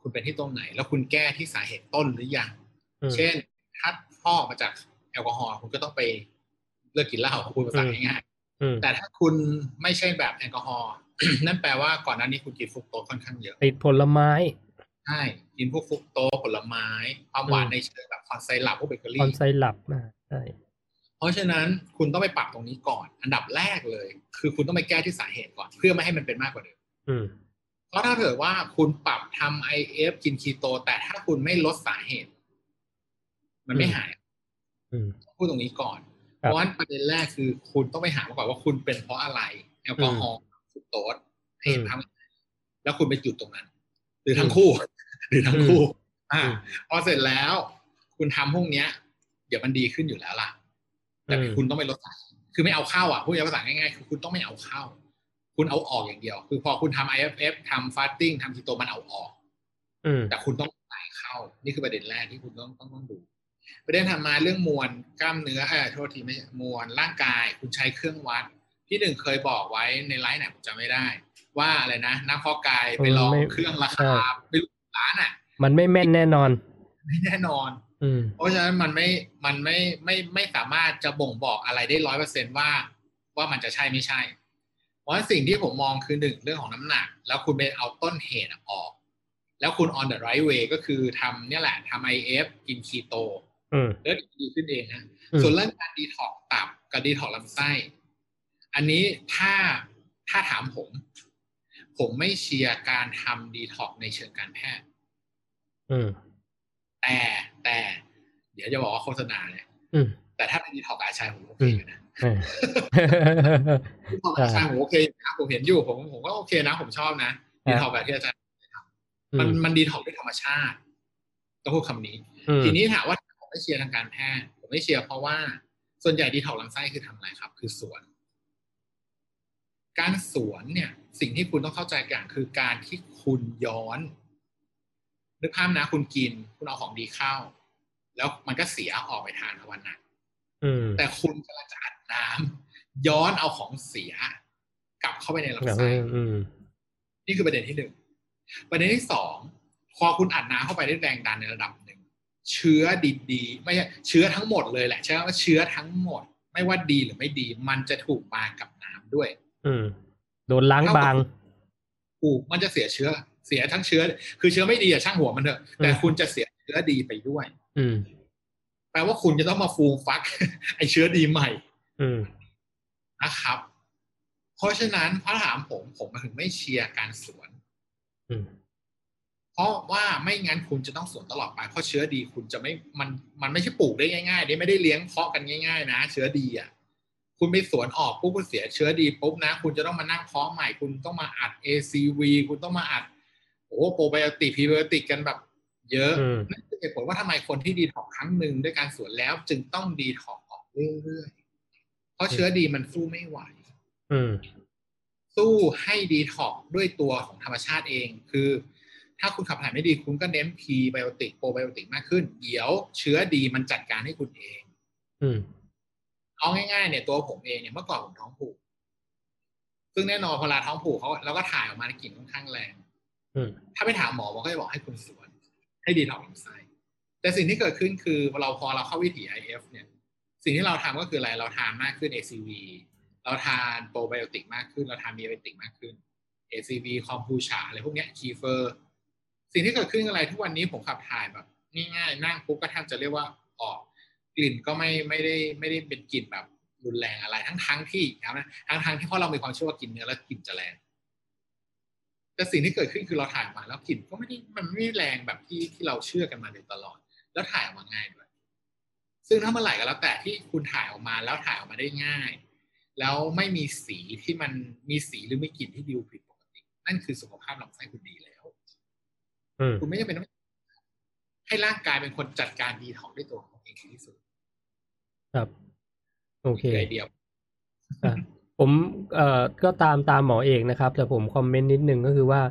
คุณเป็นที่ตรงไหน แล้วคุณแก้ที่สาเหตุต้นหรือยังอืมเช่นถ้าพอกมาจากแอลกอฮอล์คุณก็ต้องไปเลิกกินเหล้าพูดภาษาง่ายอืมๆ แต่ถ้าคุณไม่ใช่แบบแอลกอฮอล์นั่นแปลว่าก่อนหน้านี้คุณกินฟรุกโตสค่อนข้างเยอะติดผลไม้ใช่กินพวกฟรุกโตสผลไม้ความหวานอืมในเชิงแบบคอนไซรัปพวกเบเกอคอนรี่ไซรัปอ่าใช่เพราะฉะนั้นคุณต้องไปปรับตรงนี้ก่อน อันดับแรกเลย คือคุณต้องไปแก้ที่สาเหตุก่อน เพื่อไม่ให้มันเป็นมากกว่าเดิมอืมเพราะถ้าเกิดว่าคุณปรับทำ IF กินคีโต แต่ถ้าคุณไม่ลดสาเหตุ มันไม่หายอืมพูดตรงนี้ก่อนค เพรับราะว่าประเด็นแรกคือคุณต้องไปหามาก่อนว่าคุณเป็นเพราะอะไรแอลกอฮอล์ฟรุกโตสให้เห็นภาพแล้วคุณไปจุดตรงนั้น หรือทั้งคู่ หรือทั้งคู่ อ่าอืมพอเสร็จแล้ว คุณทำพวกเนี้ย เดี๋ยวมันดีขึ้นอยู่แล้วล่ะ แต่อืมคุณต้องไม่ลดสารคือไม่เอาเข้าอะพูดภาษาง่ายๆคือคุณต้องไม่เอาเข้า คุณเอาออกอย่างเดียว คือพอคุณทำ IFF ทำ fasting ทำคีโตมันเอาออกอืมแต่คุณต้องใส่เข้า นี่คือประเด็นแรกที่คุณต้องต้องต้องดู ประเด็นถัดมาเรื่องมวลกล้ามเนื้อเออโทษทีไม่ใช่มวลร่างกายคุณใช้เครื่องวัดพี่หนึ่งเคยบอกไว้ในไลฟ์ไหนผมจำไม่ได้ ว่าอะไรนะนักเพอกายไปลองไม่เครื่องราคาไม่รู้ล้านอะ มันไม่แม่นแน่นอน ไม่แน่นอนอืมเพราะฉะนั้นมันไม่มันไม่ไม่ไม่สามารถจะบ่งบอกอะไรได้ร้อยเปอร์เซนว่า ว่ามันจะใช่ไม่ใช่ เพราะฉะนั้นสิ่งที่ผมมองคือหนึ่งเรื่องของน้ำหนัก แล้วคุณไปเอาต้นเหตุออก แล้วคุณ on the right way ก็คือทำเนี่ยแหละทำ IF กินคีโต อืมแล้วดีขึ้นเองฮะอืมส่วนเรื่องการดีท็อกตับกับดีท็อกลำไส้ อันนี้ถ้าถ้าถามผม ผมไม่เชียร์การทำดีท็อกในเชิงการแพทย์อืมแต่แต่เดี๋ยวจะบอกว่าโฆษณาเนี่ยอืมแต่ถ้าเป็นดีท็อกอาชัยผมโอเคอยู่นะเออดีท็อกอาชัยผมโอเคอยู่นะผมเห็นอยู่ผมผมก็โอเคนะ ผมชอบนะดีท็อกแบบที่อาจารย์มันมันดีท็อกด้วยธรรมชาติต้องพูดคำนี้อืมทีนี้ถามว่าผม ไม่เชียร์ทางการแพทย์ผมไม่เชียร์เพราะว่าส่วนใหญ่ดีท็อกลำไส้คือทำอะไรครับ คือสวน การสวนเนี่ย สิ่งที่คุณต้องเข้าใจอย่างคือการที่คุณย้อนนึกภาพนะคุณกิน คุณเอาของดีเข้า แล้วมันก็เสียออกไปทานวันนั้นอืมแต่คุณกำลังจะอัดน้ำย้อนเอาของเสีย กลับเข้าไปในลำไส้อืมนี่คือประเด็นที่หนึ่งประเด็นที่สองพอคุณอัดน้ำเข้าไปได้แรงดันในระดับหนึ่ง เชื้อดีๆ ไม่ใช่เชื้อทั้งหมดเลยแหละใช่ไหมว่าเชื้อทั้งหมด ไม่ว่าดีหรือไม่ดี มันจะถูกมากับน้ำด้วย อืมโดนล้างบางถูกมันจะเสียเชื้อ เสียทั้งเชื้อ คือเชื้อไม่ดีอะช่างหัวมันเถอะ แต่อืมคุณจะเสียเชื้อดีไปด้วย อืมแปลว่าคุณจะต้องมาฟูมฟัก ไอเชื้อดีใหม่ อืมนะครับ เพราะฉะนั้นถ้าถามผมผมถึงไม่เชียร์การสวน อืม เพราะว่าไม่งั้นคุณจะต้องสวนตลอดไปเพราะเชื้อดีคุณจะไม่มันมันไม่ใช่ปลูกได้ง่ายๆได้ไม่ได้เลี้ยงเพาะกันง่าย ๆ นะ เชื้อดีอะคุณไปสวนออกปุ๊บคุณเสียเชื้อดีปุ๊บนะ คุณจะต้องมานั่งเพาะใหม่ คุณต้องมาอัด ACV คุณต้องมาอัดโอ้โหโปรไบโอติกพรีไบโอติกกันแบบเยอะอืมนั่นคือเหตุผลว่าทำไมคนที่ดีท็อกครั้งหนึ่งด้วยการสวนแล้วจึงต้องดีท็อกออกเรื่อยๆเพราะเชื้อดีมันสู้ไม่ไหว อืมสู้ให้ดีท็อกด้วยตัวของธรรมชาติเองคือ ถ้าคุณขับถ่ายไม่ดีคุณก็เน้นพีไบโอติกโปรไบโอติกมากขึ้น เดี๋ยวเชื้อดีมันจัดการให้คุณเอง อืมเอาง่ายๆเนี่ยตัวผมเองเนี่ยเมื่อก่อนผมท้องผูก ซึ่งแน่นอนพอเวลาท้องผูกเขาเราก็ถ่ายออกมาในกลิ่นค่อนข้างแรงอืมถ้าไปถามหมอหมอก็จะบอกให้คุณสวน ให้ดีท็อกซ์ลำไส้แต่สิ่งที่เกิดขึ้นคือเราพอเราเข้าวิถี IF เนี่ย สิ่งที่เราทำก็คืออะไรเราทานมากขึ้น ACV เราทานโปรไบโอติกมากขึ้น เราทานมีไบโอติกมากขึ้น ACV คอมพูชาอะไรพวกเนี้ยคีเฟอร์ สิ่งที่เกิดขึ้นอะไรทุกวันนี้ผมขับถ่ายแบบง่ายๆนั่งปุ๊บก็แทบจะเรียกว่าออกกลิ่นก็ไม่ไม่ได้ไม่ได้เป็นกลิ่นแบบรุนแรงอะไรทั้งทั้งที่นะทั้งทั้งที่เพราะเรามีความเชื่อว่ากินเนื้อแล้วกลิ่นจะแรงแต่สิ่งที่เกิดขึ้นคือเราถ่ายออกมาแล้วกลิ่นก็ไม่ได้มันไม่แรงแบบที่ที่เราเชื่อกันมาโดยตลอด แล้วถ่ายออกมาง่ายด้วยซึ่งถ้าเมื่อไหร่ก็แล้วแต่ที่คุณถ่ายออกมาแล้วถ่ายออกมาได้ง่าย แล้วไม่มีสีที่มันมีสีหรือไม่กลิ่นที่ดูผิดปกติ นั่นคือสุขภาพลำไส้คุณดีแล้วอืม คุณไม่จำเป็นต้องให้ร่างกายเป็นคนจัดการดีท็อกซ์ด้วยตัวของเองที่สุด ครับ โอเคคือไอเดียอะผมเอ่อก็ตามตามหมอเอกนะครับ แต่ผมคอมเมนต์นิดนึงก็คือว่า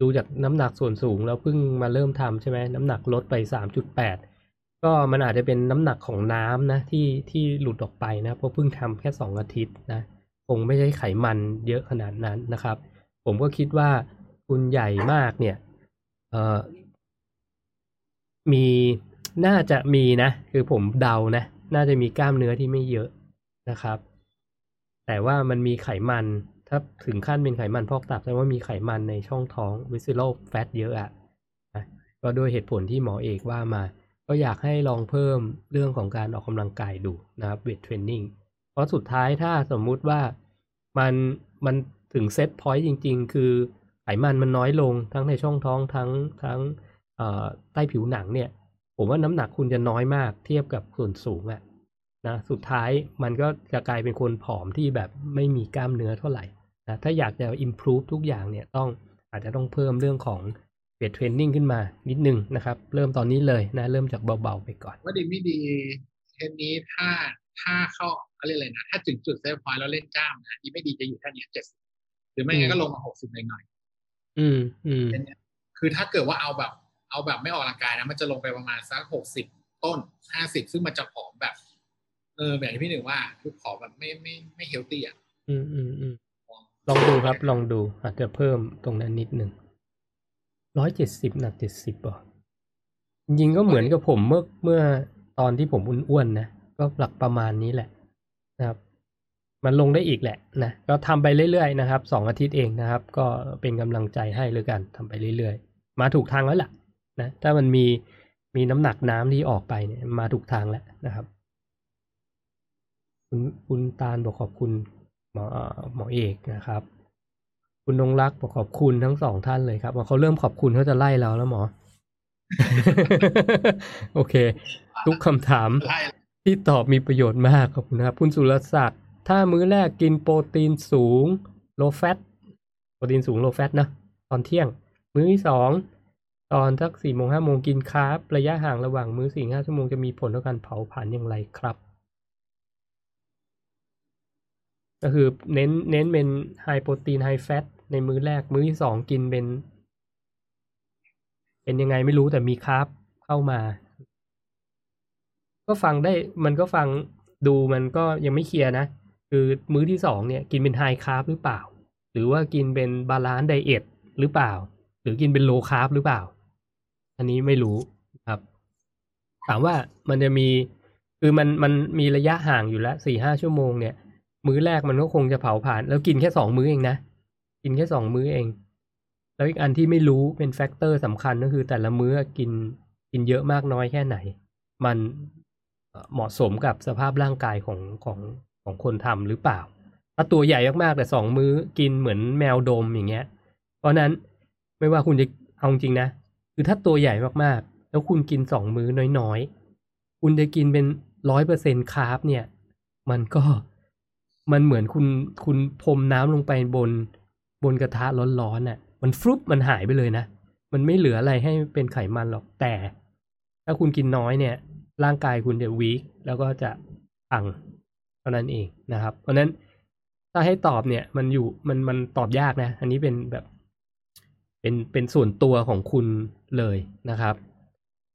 ดูจากน้ำหนักส่วนสูงแล้วเพิ่งมาเริ่มทำใช่ไหมน้ำหนักลดไปสามจุดแปดก็มันอาจจะเป็นน้ำหนักของน้ำนะที่ที่หลุดออกไปนะเพราะเพิ่งทำแค่สองอาทิตย์นะคงไม่ใช่ไขมันเยอะขนาดนั้นนะครับ ผมก็คิดว่าคุณใหญ่มากเนี่ย เอ่อมีน่าจะมีนะ คือผมเดานะ น่าจะมีกล้ามเนื้อที่ไม่เยอะนะครับ แต่ว่ามันมีไขมัน ถ้าถึงขั้นเป็นไขมันพอกตับแสดงว่ามีไขมันในช่องท้อง visceral fat เยอะอะนะก็ด้วยเหตุผลที่หมอเอกว่ามา ก็อยากให้ลองเพิ่มเรื่องของการออกกำลังกายดูนะครับ weight training เพราะสุดท้ายถ้าสมมุติว่ามันมันถึงเซตพอยต์จริง ๆ คือ ไขมันมันน้อยลงทั้งในช่องท้องทั้งทั้งใต้ผิวหนังเนี่ย ผมว่าน้ำหนักคุณจะน้อยมากเทียบกับส่วนสูงอะนะสุดท้ายมันก็จะกลายเป็นคนผอมที่แบบไม่มีกล้ามเนื้อเท่าไหร่นะถ้าอยากจะ improve ทุกอย่างเนี่ยต้องอาจจะต้องเพิ่มเรื่องของ weight training ขึ้นมานิดนึงนะครับ เริ่มตอนนี้เลยนะ เริ่มจากเบาๆไปก่อน ว่าดีไม่ดีเทนนี้ถ้าถ้าเข้าเขาเรียกอะไรนะ ถ้าถึงจุด set point แล้วเล่นกล้ามนะดีไม่ดีจะอยู่แค่เนี้เจ็ดสิบหรือไม่งั้นก็ลงมาหกสิบหน่อย อืมอืมๆคือถ้าเกิดว่าเอาแบบ เอาแบบไม่ออกกำลังกายนะมันจะลงไปประมาณสักหกสิบต้นห้าสิบซึ่งมันจะผอมแบบ เออแบบที่พี่หนึ่งว่าคือผอมแบบไม่ไม่ไม่เฮลตี้อะอืมอืมอืมลองดูครับ ลองดู อาจจะเพิ่มตรงนั้นนิดหนึ่งร้อยเจ็ดสิบหนักเจ็ดสิบอะจริงๆก็เหมือนกับผมเมื่อเมื่อตอนที่ผมอ้วนๆนะก็หลักประมาณนี้แหละนะครับ มันลงได้อีกแหละนะ ก็ทำไปเรื่อยๆนะครับสองอาทิตย์เองนะครับ ก็เป็นกำลังใจให้เลยกันทำไปเรื่อยๆ มาถูกทางแล้วล่ะนะ ถ้ามันมีมีน้ำหนักน้ำที่ออกไปเนี่ยมาถูกทางแล้วนะครับ คุณคุณตาลบอกขอบคุณหมอเอ่อหมอเอกนะครับ คุณนงรักบอกขอบคุณทั้งสองท่านเลยครับว่าเขาเริ่มขอบคุณเขาจะไล่เราแล้วหมอ โอเค ทุกคำถามไล่ที่ตอบมีประโยชน์มากขอบคุณนะครับ คุณสุรศักดิ์ ถ้ามื้อแรกกินโปรตีนสูง low fat โปรตีนสูง low fat นะตอนเที่ยง มื้อที่สองตอนสักสี่โมงห้าโมงกินคาร์บระยะห่างระหว่างมื้อสี่ห้าชั่วโมงจะมีผลต่อการเผาผลาญอย่างไรครับ ก็คือเน้นเน้นเป็นไฮโปรตีนไฮแฟตในมื้อแรก มื้อที่สองกินเป็น เป็นยังไงไม่รู้แต่มี carb เข้ามา ก็ฟังได้มันก็ฟังดูมันก็ยังไม่เคลียร์นะ คือมื้อที่สองเนี่ยกินเป็น high carb หรือเปล่า หรือว่ากินเป็น balanced diet หรือเปล่า หรือกินเป็น low carb หรือเปล่า อันนี้ไม่รู้ครับ ถามว่ามันจะมีคือมันมันมีระยะห่างอยู่แล้วสี่ห้าชั่วโมงเนี่ย มื้อแรกมันก็คงจะเผาผ่าน แล้วกินแค่สองมื้อเองนะ กินแค่สองมื้อเอง แล้วอีกอันที่ไม่รู้เป็น factor สำคัญก็คือแต่ละมื้อกินกินเยอะมากน้อยแค่ไหน มันเอ่อเหมาะสมกับสภาพร่างกายของของ ของคนทำหรือเปล่า ถ้าตัวใหญ่มากๆแต่สองมื้อกินเหมือนแมวดมอย่างเงี้ย เพราะนั้นไม่ว่าคุณจะเอาจริงนะ คือถ้าตัวใหญ่มากๆ แล้วคุณกินสองมื้อน้อยๆ คุณจะกินเป็นร้อยเปอร์เซ็น carb เนี่ย มันก็มันเหมือนคุณคุณพรมน้ำลงไปบนบนกระทะร้อนๆน่ะ มันฟลุปมันหายไปเลยนะ มันไม่เหลืออะไรให้เป็นไขมันหรอกแต่ ถ้าคุณกินน้อยเนี่ย ร่างกายคุณจะวีคแล้วก็จะพัง เท่านั้นเองนะครับ เพราะฉะนั้นถ้าให้ตอบเนี่ยมันอยู่มันมันตอบยากนะ อันนี้เป็นแบบเป็นเป็นส่วนตัวของคุณเลยนะครับ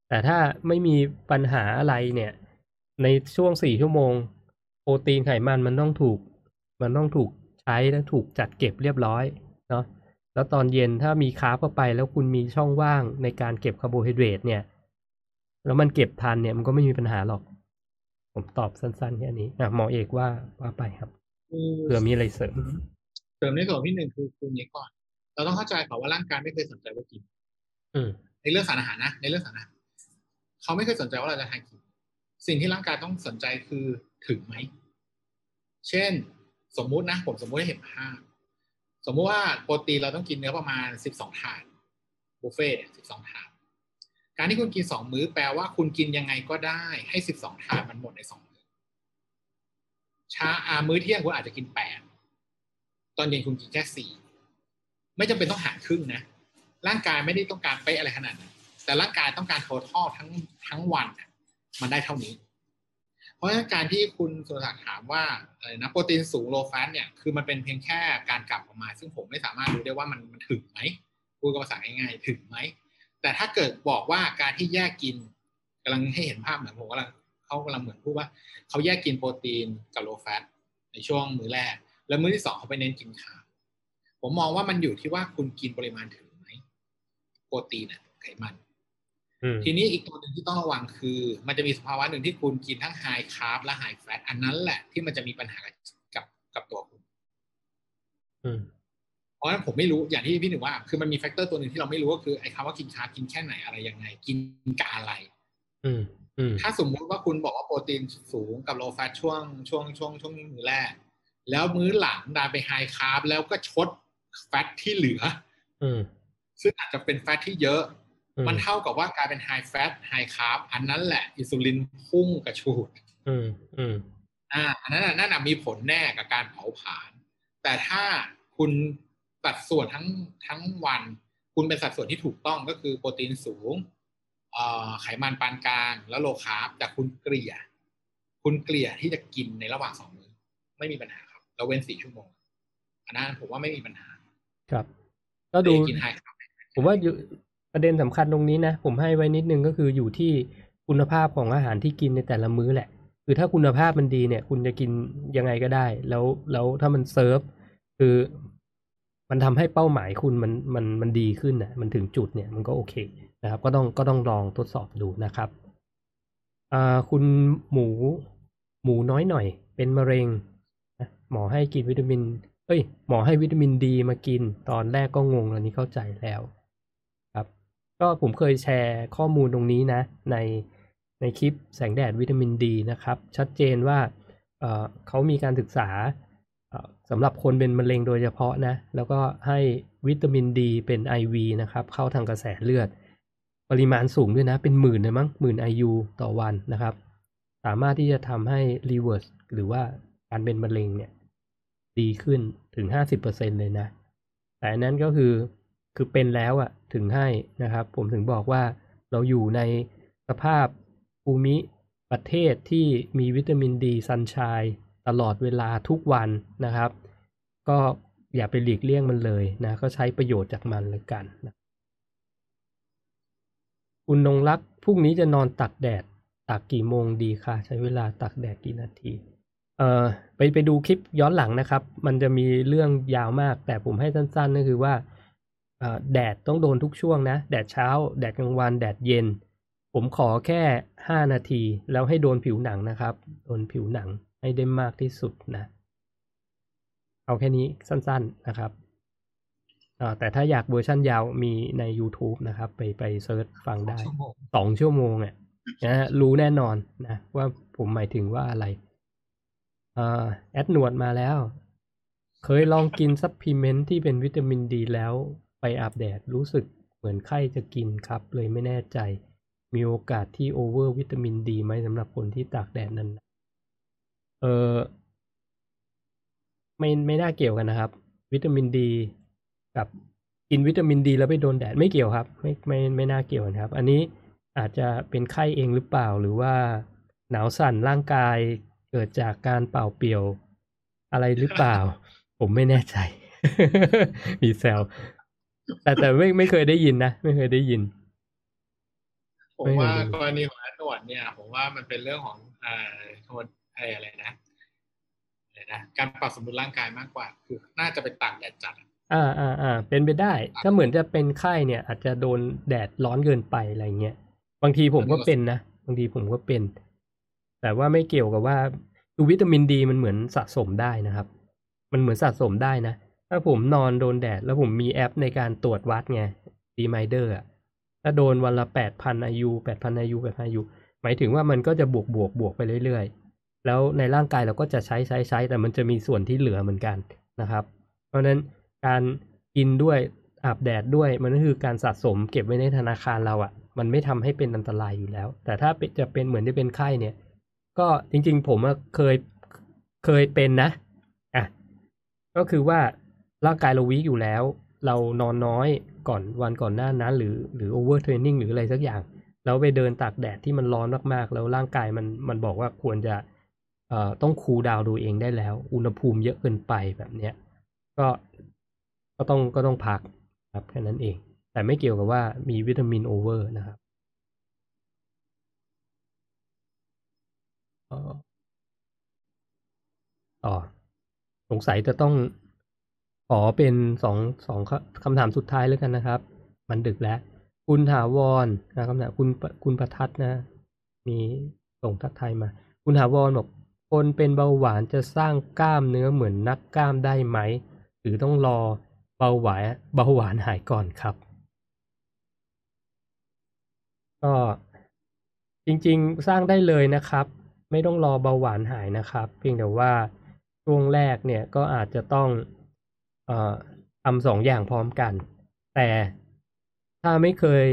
แต่ถ้าไม่มีปัญหาอะไรเนี่ย ในช่วงสี่ชั่วโมง โปรตีนไขมันมันต้องถูก มันต้องถูกใช้และถูกจัดเก็บเรียบร้อยเนาะแล้วตอนเย็นถ้ามี carb เข้าไป แล้วคุณมีช่องว่างในการเก็บคาร์โบไฮเดรตเนี่ย แล้วมันเก็บทันเนี่ยมันก็ไม่มีปัญหาหรอก ผมตอบสั้นๆแค่นี้อะหมอเอกว่าว่าไปครับคือเผื่อมีอะไรเสริม เสริมในส่วนที่หนึ่งคือคุณนี้ก่อน เราต้องเข้าใจก่อนว่าร่างกายไม่เคยสนใจว่ากินอืมในเรื่องสารอาหารนะในเรื่องสารอาหารเขาไม่เคยสนใจว่าเราจะทานกี่สิ่งที่ร่างกายต้องสนใจคือถึงไหม เช่น สมมุตินะ ผมสมมุติให้เห็นภาพสมมุติว่าโปรตีนเราต้องกินเนื้อประมาณสิบสองถาดบุฟเฟ่สิบสองถาด การที่คุณกินสองมื้อแปลว่าคุณกินยังไงก็ได้ให้สิบสองถาดมันหมดในสองมื้อช้าอามื้อเที่ยงคุณอาจจะกินแปดตอนเย็นคุณกินแค่สี่ไม่จำเป็นต้องหารครึ่งนะร่างกายไม่ได้ต้องการเป๊ะอะไรขนาดนั้นแต่ร่างกายต้องการ total ทั้งทั้งวันมันได้เท่านี้ เพราะฉะนั้นการที่คุณสุรศักดิ์ถามว่าอะไรนะโปรตีนสูง low fat เนี่ยคือมันเป็นเพียงแค่การกลับออกมา ซึ่งผมไม่สามารถรู้ได้ว่ามันมันถึงไหมพูดภาษาง่ายๆถึงไหม แต่ถ้าเกิดบอกว่าการที่แยกกินกำลังให้เห็นภาพเหมือนผมกำลังเขากำลังเหมือนพูดว่าเขาแยกกินโปรตีนกับ low fat ในช่วงมื้อแรก แล้วมื้อที่สองเขาไปเน้นกิน carb ผมมองว่ามันอยู่ที่ว่าคุณกินปริมาณถึงไหมโปรตีนอะไขมันอืมทีนี้อีกตัวหนึ่งที่ต้องระวังคือ มันจะมีสภาวะหนึ่งที่คุณกินทั้ง high carb และ high fat อันนั้นแหละที่มันจะมีปัญหากับกับตัวคุณอืม เพราะฉะนั้นผมไม่รู้อย่างที่พี่หนึ่งว่า คือมันมี factor ตัวหนึ่งที่เราไม่รู้ก็คือไอ้คำว่ากิน carb กินแค่ไหนอะไรยังไง กินกับอะไรอืมอืมถ้าสมมุติว่าคุณบอกว่าโปรตีนสูงกับ low fat ช่วงช่วงช่วงช่วงมื้อแรก แล้วมื้อหลังดันไป high carb แล้วก็ชด fat ที่เหลือ อืมซึ่งอาจจะเป็น fat ที่เยอะอืมมันเท่ากับว่ากลายเป็น high fat high carb อันนั้นแหละ อินซูลินพุ่งกระชูดอืมอืมอ่าอันนั้นน่ะนั่นน่ะมีผลแน่กับการเผาผลาญแต่ถ้าคุณ สัดส่วนทั้งทั้งวัน คุณเป็นสัดส่วนที่ถูกต้องก็คือโปรตีนสูงเอ่อไขมันปานกลางแล้ว low carb แต่คุณเกลี่ย คุณเกลี่ยที่จะกินในระหว่างสองมื้อไม่มีปัญหาครับเราเว้นสี่ชั่วโมงอันนั้นผมว่าไม่มีปัญหา ครับ ก็ดูไม่กิน high carb ผมว่าอยู่ประเด็นสำคัญตรงนี้นะ ผมให้ไว้นิดนึงก็คืออยู่ที่คุณภาพของอาหารที่กินในแต่ละมื้อแหละ คือถ้าคุณภาพมันดีเนี่ย คุณจะกินยังไงก็ได้ แล้วแล้วถ้ามันเซิร์ฟคือ มันทำให้เป้าหมายคุณมันมันมันดีขึ้นนะมันถึงจุดเนี่ยมันก็โอเคนะครับ ก็ต้องก็ต้องลองทดสอบดูนะครับอ่าคุณหมูหมูน้อยหน่อย เป็นมะเร็งหมอให้กินวิตามิน เอ้ย หมอให้วิตามินดีมากิน ตอนแรกก็งงตอนนี้เข้าใจแล้วครับ ก็ผมเคยแชร์ข้อมูลตรงนี้นะ ในในคลิปแสงแดดวิตามินดีนะครับ ชัดเจนว่าเออเขามีการศึกษา สำหรับคนเป็นมะเร็งโดยเฉพาะนะ แล้วก็ให้วิตามินดีเป็น IV นะครับ เข้าทางกระแสเลือด ปริมาณสูงด้วยนะ เป็นหมื่นเลยมั้งหมื่น IU ต่อวันนะครับ สามารถที่จะทำให้รีเวิร์สหรือว่าการเป็นมะเร็งเนี่ย ดีขึ้นถึง 50%เลยนะ แต่นนั้นก็คือคือเป็นแล้วอะถึงให้นะครับ ผมถึงบอกว่าเราอยู่ในสภาพภูมิประเทศที่มีวิตามินดีซันชาย ตลอดเวลาทุกวันนะครับ ก็อย่าไปหลีกเลี่ยงมันเลยนะก็ใช้ประโยชน์จากมันเลยกันนะคุณนงรักพรุ่งนี้จะนอนตักแดดตักกี่โมงดีคะใช้เวลาตักแดดกี่นาทีเอ่อไปไปดูคลิปย้อนหลังนะครับ มันจะมีเรื่องยาวมาก แต่ผมให้สั้นๆก็คือว่าเอ่อแดดต้องโดนทุกช่วงนะ แดดเช้า แดดกลางวัน แดดเย็น ผมขอแค่ห้านาที แล้วให้โดนผิวหนังนะครับ โดนผิวหนัง ให้ได้มากที่สุดนะ เอาแค่นี้สั้นๆนะครับเอ่อแต่ถ้าอยากเวอร์ชั่นยาวมีใน YouTube นะครับ ไปไป search ฟังได้ชั่วโมงสองชั่วโมงอะนะฮะรู้แน่นอนนะ ว่าผมหมายถึงว่าอะไรเอ่อแอดหนวดมาแล้ว เคยลองกิน supplement ที่เป็นวิตามินดีแล้วไปอาบแดดรู้สึกเหมือนไข้จะกินครับ เลยไม่แน่ใจ มีโอกาสที่ over วิตามินดีไหมสำหรับคนที่ตากแดดนั้น เออไม่ไม่น่าเกี่ยวกันนะครับ วิตามินดีกับกินวิตามินดีแล้วไปโดนแดดไม่เกี่ยวครับ ไม่ไม่ไม่น่าเกี่ยวนะครับ อันนี้อาจจะเป็นไข้เองหรือเปล่าหรือว่าหนาวสั่นร่างกายเกิดจากการเป่าเปียวอะไรหรือเปล่า ผมไม่แน่ใจ มีแซวแต่แต่ไม่ไม่เคยได้ยินนะ ไม่เคยได้ยิน ผมว่ากรณีของหนวดเนี่ย ผมว่ามันเป็นเรื่องของอ่าโทษ อะไรนะอะไรนะการปรับสมดุลร่างกายมากกว่า คือน่าจะไปตากแดดจัดอ่าอ่าอ่าเป็นไปได้ ถ้าเหมือนจะเป็นไข้เนี่ย อาจจะโดนแดดร้อนเกินไปอะไรเงี้ยบางทีผมก็เป็นนะบางทีผมก็เป็น แต่ว่าไม่เกี่ยวกับว่าคือวิตามินดีมันเหมือนสะสมได้นะครับ มันเหมือนสะสมได้นะถ้าผมนอนโดนแดด แล้วผมมีแอปในการตรวจวัดไงดีไมเดอร์อะถ้าโดนวันละแปดพันอายุแปดพันอายุแปดพันอายุหมายถึงว่ามันก็จะบวกบวกบวกไปเรื่อยๆ แล้วในร่างกายเราก็จะใช้ใช้ใช้แต่มันจะมีส่วนที่เหลือเหมือนกันนะครับ เพราะฉะนั้นการกินด้วยอาบแดดด้วยมันก็คือการสะสมเก็บไว้ในธนาคารเราอะ่ะ มันไม่ทำให้เป็นอันตรายอยู่แล้ว แต่ถ้าจะเป็นเหมือนที่เป็นไข้เนี่ย ก็จริง ๆ ผมเคยเคยเป็นนะอะก็คือว่าร่างกายเรา weak อยู่แล้ว เรานอนน้อยก่อนวันก่อนหน้านั้น หรือหรือ overtraining หรืออะไรสักอย่าง แล้วไปเดินตากแดดที่มันร้อนมากๆ แล้วร่างกายมันมันบอกว่าควรจะ ต้อง cool down ตัวเองได้แล้ว อุณหภูมิเยอะเกินไปแบบเนี้ยก็ก็ต้องก็ต้องพักครับแค่นั้นเอง แต่ไม่เกี่ยวกับว่ามีวิตามินโอเวอร์นะครับต่อสงสัยจะต้องขอเป็นสองสองคำถามสุดท้ายแล้วกันนะครับ มันดึกแล้ว คุณถาวรนะคำถามคุณคุณประทัดนะ มีส่งทักทายมา คุณถาวรบอก คนเป็นเบาหวานจะสร้างกล้ามเนื้อเหมือนนักกล้ามได้ไหม หรือต้องรอเบาหวานเบาหวานหายก่อนครับ ก็จริงๆสร้างได้เลยนะครับ ไม่ต้องรอเบาหวานหายนะครับ เพียงแต่ว่าช่วงแรกเนี่ยก็อาจจะต้องอทำสองอย่างพร้อมกัน แต่ถ้าไม่เคย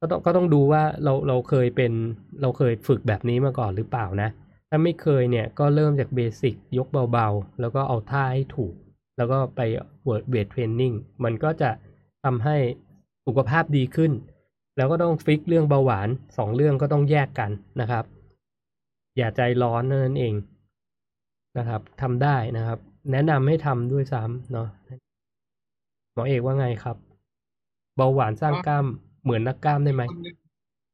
ก็ต้องก็ต้องดูว่าเราเราเคยเป็นเราเคยฝึกแบบนี้มาก่อนหรือเปล่านะ ถ้าไม่เคยเนี่ยก็เริ่มจาก basic ยกเบาๆ แล้วก็เอาท่าให้ถูก แล้วก็ไป work weight training มันก็จะทำให้สุขภาพดีขึ้น แล้วก็ต้อง fix เรื่องเบาหวานสองเรื่องก็ต้องแยกกันนะครับ อย่าใจร้อนนั่นเองนะครับทำได้นะครับ แนะนำให้ทำด้วยซ้ำเนาะหมอเอกว่าไงครับ เบาหวานสร้างกล้ามเหมือนนักกล้ามได้ไหม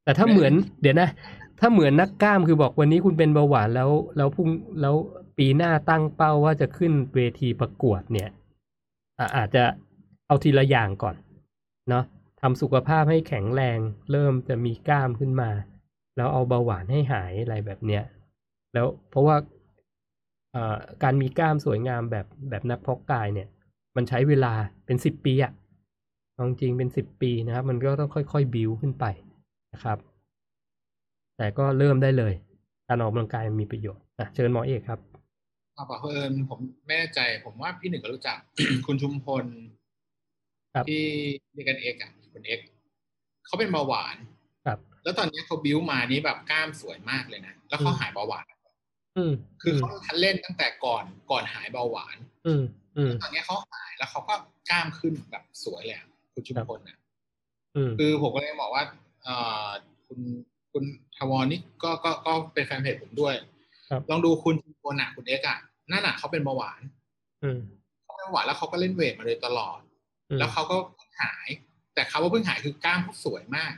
แต่ถ้าเหมือนเดี๋ยวนะ ถ้าเหมือนนักกล้ามคือบอกวันนี้คุณเป็นเบาหวานแล้วแล้วพุ่งแล้วปีหน้าตั้งเป้าว่าจะขึ้นเวทีประกวดเนี่ยอาจจะเอาทีละอย่างก่อนเนาะทำสุขภาพให้แข็งแรง เริ่มจะมีกล้ามขึ้นมา แล้วเอาเบาหวานให้หายอะไรแบบเนี้ยแล้วเพราะว่าการมีกล้ามสวยงามแบบแบบนักพกกายเนี่ย มันใช้เวลาเป็นสิบปีอะจริงเป็นสิบปีนะครับ มันก็ต้องค่อยๆบิวขึ้นไปนะครับ แต่ก็เริ่มได้เลย การออกกำลังกายมีประโยชน์อะเชิญหมอเอกครับอ่าเพิ่นผมไม่แน่ใจ ผมว่าพี่หนึ่งก็รู้จัก คุณชุมพลที่เรียกกันเอกอะคุณเอกเขาเป็นเบาหวานครับ แล้วตอนนี้เขาบิวมานี้แบบกล้ามสวยมากเลยนะแล้วเขาหายเบาหวานคือเขาทันเล่นตั้งแต่ก่อนก่อนหายเบาหวาน อืมอืมตอนนี้เขาหายแล้วเขาก็กล้ามขึ้นแบบสวยเลยคุณชุมพลเนี่ยคือผมก็เลยบอกว่าเออคุณ คุณทวรนี่ก็ก็ก็เป็นแฟนเพจผมด้วยลองดูคุณชุมพลอะคุณเอ็กอะนั่นอะเขาเป็นเบาหวานเขาเป็นเบาหวานแล้วเขาก็เล่นเวทมาโดยตลอด แล้วเขาก็หาย แต่เขาว่าเพิ่งหายคือกล้ามเขาสวยมาก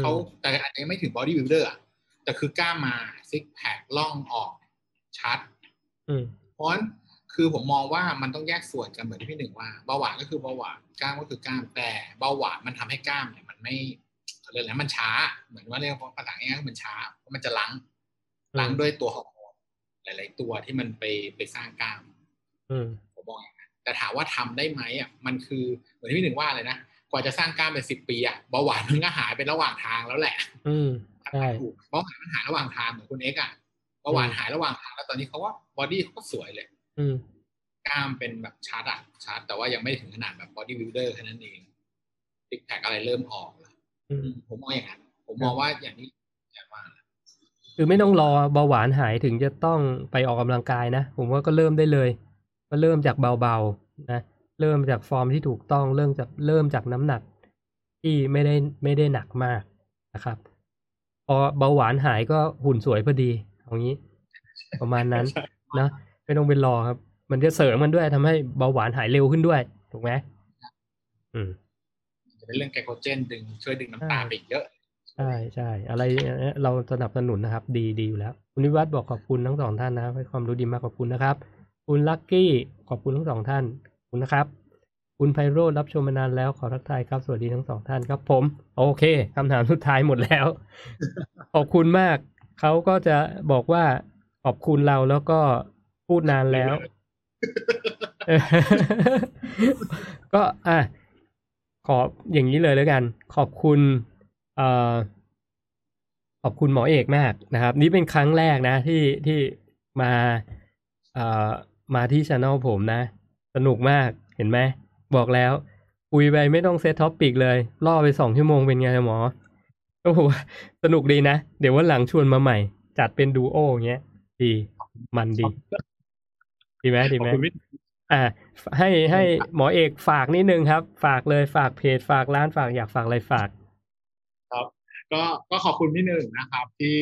เขาแต่อาจจะไม่ถึง bodybuilder อะแต่คือกล้ามมา six pack ร่องออกชัดเพราะฉะนั้นคือผมมองว่ามันต้องแยกส่วนกันเหมือนที่พี่หนึ่งว่าเบาหวานก็คือเบาหวานกล้ามก็คือกล้ามแต่เบาหวานมันทำให้กล้ามเนี่ยมันไม่ เรียกอะไรมันช้า เหมือนว่าเรียกภาษาง่ายๆมันช้าเพราะมันจะล้างล้างด้วยตัวฮอร์โมนหลาย ๆ ตัวที่มันไปไปสร้างกล้ามผมมองอย่างนั้นแต่ถามว่าทำได้ไหมอะมันคือเหมือนที่พี่หนึ่งว่าเลยนะกว่าจะสร้างกล้ามเป็นสิบปีอะเบาหวานมันก็หายไประหว่างทางแล้วแหละ อืมใช่เบาหวานมันหายระหว่างทางเหมือนคุณเอ็กอะเบาหวานหายระหว่างทางแล้วตอนนี้เขาว่า body เขาก็สวยเลย อืกล้ามเป็นแบบ sharp อะ sharp แต่ว่ายังไม่ถึงขนาดแบบ bodybuilder แค่นั้นเอง six pack อะไรเริ่มออกแล้ว ผมมองอย่างนั้น ผมมองว่าอย่างนี้อย่างว่าคือไม่ต้องรอเบาหวานหายถึงจะต้องไปออกกำลังกายนะ ผมว่าก็เริ่มได้เลย ก็เริ่มจากเบาๆนะเริ่มจากฟอร์มที่ถูกต้องเริ่มจากเริ่มจากน้ำหนัก ที่ไม่ได้ไม่ได้หนักมากนะครับ พอเบาหวานหายก็หุ่นสวยพอดีเอางี้ ประมาณนั้นนะไม่ต้องเป็นรอครับ มันจะเสริมมันด้วยทำให้เบาหวานหายเร็วขึ้นด้วย ถูกไหมอืม จะเป็นเรื่องไกลโคเจนดึงช่วยดึงน้ำตาลไปอีกเยอะ ใช่ใช่อะไรอย่างเงี้ยเราสนับสนุนนะครับ ดีดีอยู่แล้วคุณวิวัฒน์บอกขอบคุณทั้งสองท่านนะให้ความรู้ดีมากขอบคุณนะครับ คุณลักกี้ขอบคุณทั้งสองท่านขอบคุณนะครับคุณไพโรจน์รับชมมานานแล้วขอทักทายครับ สวัสดีทั้งสองท่านครับผม โอเคคำถามสุดท้ายหมดแล้ว ขอบคุณมาก เขาก็จะบอกว่าขอบคุณเราแล้วก็พูดนานแล้วเออก็อะ ขออย่างนี้เลยแล้วกัน ขอบคุณเอ่อขอบคุณหมอเอกมากนะครับ นี่เป็นครั้งแรกนะที่ที่มาเอ่อมาที่ channel ผมนะ สนุกมากเห็นไหมบอกแล้วคุยไปไม่ต้อง set topic เลยล่อไปสองชั่วโมงเป็นไงหมอโอ้โหสนุกดีนะ เดี๋ยววันหลังชวนมาใหม่ จัดเป็นดูโออย่างเงี้ย ดี มันดี ดีไหมดีไหม อ่าให้ให้หมอเอกฝากนิดนึงครับ ฝากเลยฝากเพจฝากร้านฝากอยากฝากอะไรฝาก ครับ ก็ก็ขอบคุณพี่หนึ่งนะครับ ที่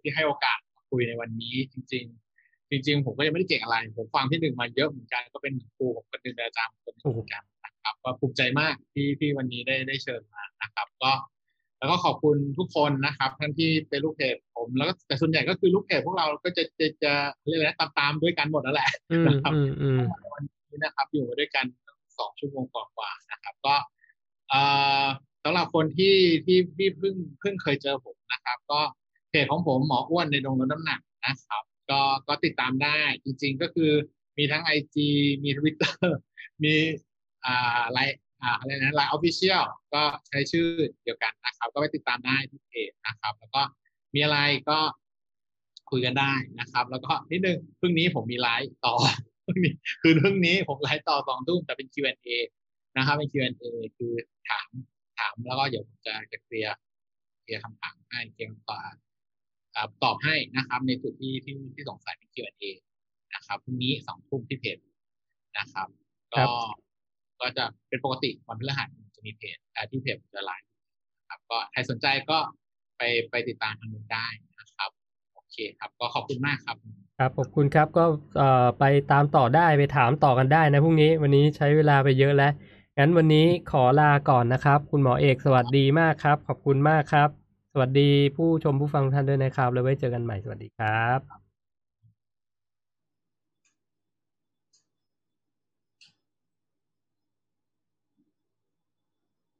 ที่ให้โอกาสมาคุยในวันนี้จริง ๆจริงๆ ผมก็ยังไม่ได้เก่งอะไร ผมฟังพี่หนึ่งมาเยอะเหมือนกันก็เป็นครูผมก็เป็นอาจารย์คนหนึ่งเหมือนกันนะครับก็ภูมิใจมากที่ที่วันนี้ได้ได้เชิญมานะครับ ก็ แล้วก็ขอบคุณทุกคนนะครับท่านที่เป็นลูกเพจผม แล้วก็แต่ส่วนใหญ่ก็คือลูกเพจพวกเราก็จะจะจะเรียกอะไรนะตามตามๆด้วยกันหมดนั่นแหละอืมนะครับอืมอืมวันนี้นะครับ อยู่มาด้วยกันตั้งสองชั่วโมงกว่าๆนะครับ ก็เอ่อสำหรับคนที่ที่ที่เพิ่งเพิ่งเคยเจอผมนะครับ ก็เพจของผมหมออ้วนในดงลดน้ำหนักนะครับ ก็ก็ติดตามได้จริง ๆ ก็คือมีทั้ง IG มีทวิตเตอร์มีอ่าไลน์ อะไรนะไลน์ official ก็ใช้ชื่อเดียวกันนะครับ ก็ไปติดตามได้ที่เพจนะครับ แล้วก็มีอะไรก็คุยกันได้นะครับ แล้วก็นิดนึงพรุ่งนี้ผมมีไลฟ์ต่อคือเรื่องนี้ผมไลฟ์ต่อสองทุ่มแต่เป็น Q&A นะครับเป็น Q&A คือถามถามแล้วก็เดี๋ยวผมจะจะเคลียร์เคลียร์คำถามให้เคลียร์ตอบอ่าตอบให้นะครับ ในจุดที่ที่ที่สงสัยเป็น Q&A นะครับพรุ่งนี้สองทุ่มที่เพจนะครับ ก็บ ก็จะเป็นปกติวันพฤหัสจะมีเพจที่เพจจะไลฟ์ครับก็ใครสนใจก็ไปไปติดตามทางนู้นได้นะครับโอเคครับก็ขอบคุณมากครับ ครับขอบคุณครับก็เอ่อไปตามต่อได้ไปถามต่อกันได้นะพรุ่งนี้วันนี้ใช้เวลาไปเยอะแล้วงั้นวันนี้ขอลาก่อนนะครับ คุณหมอเอกสวัสดีมากครับ ขอบคุณมากครับ สวัสดีผู้ชมผู้ฟังท่านด้วยนะครับ แล้วไว้เจอกันใหม่สวัสดีครับ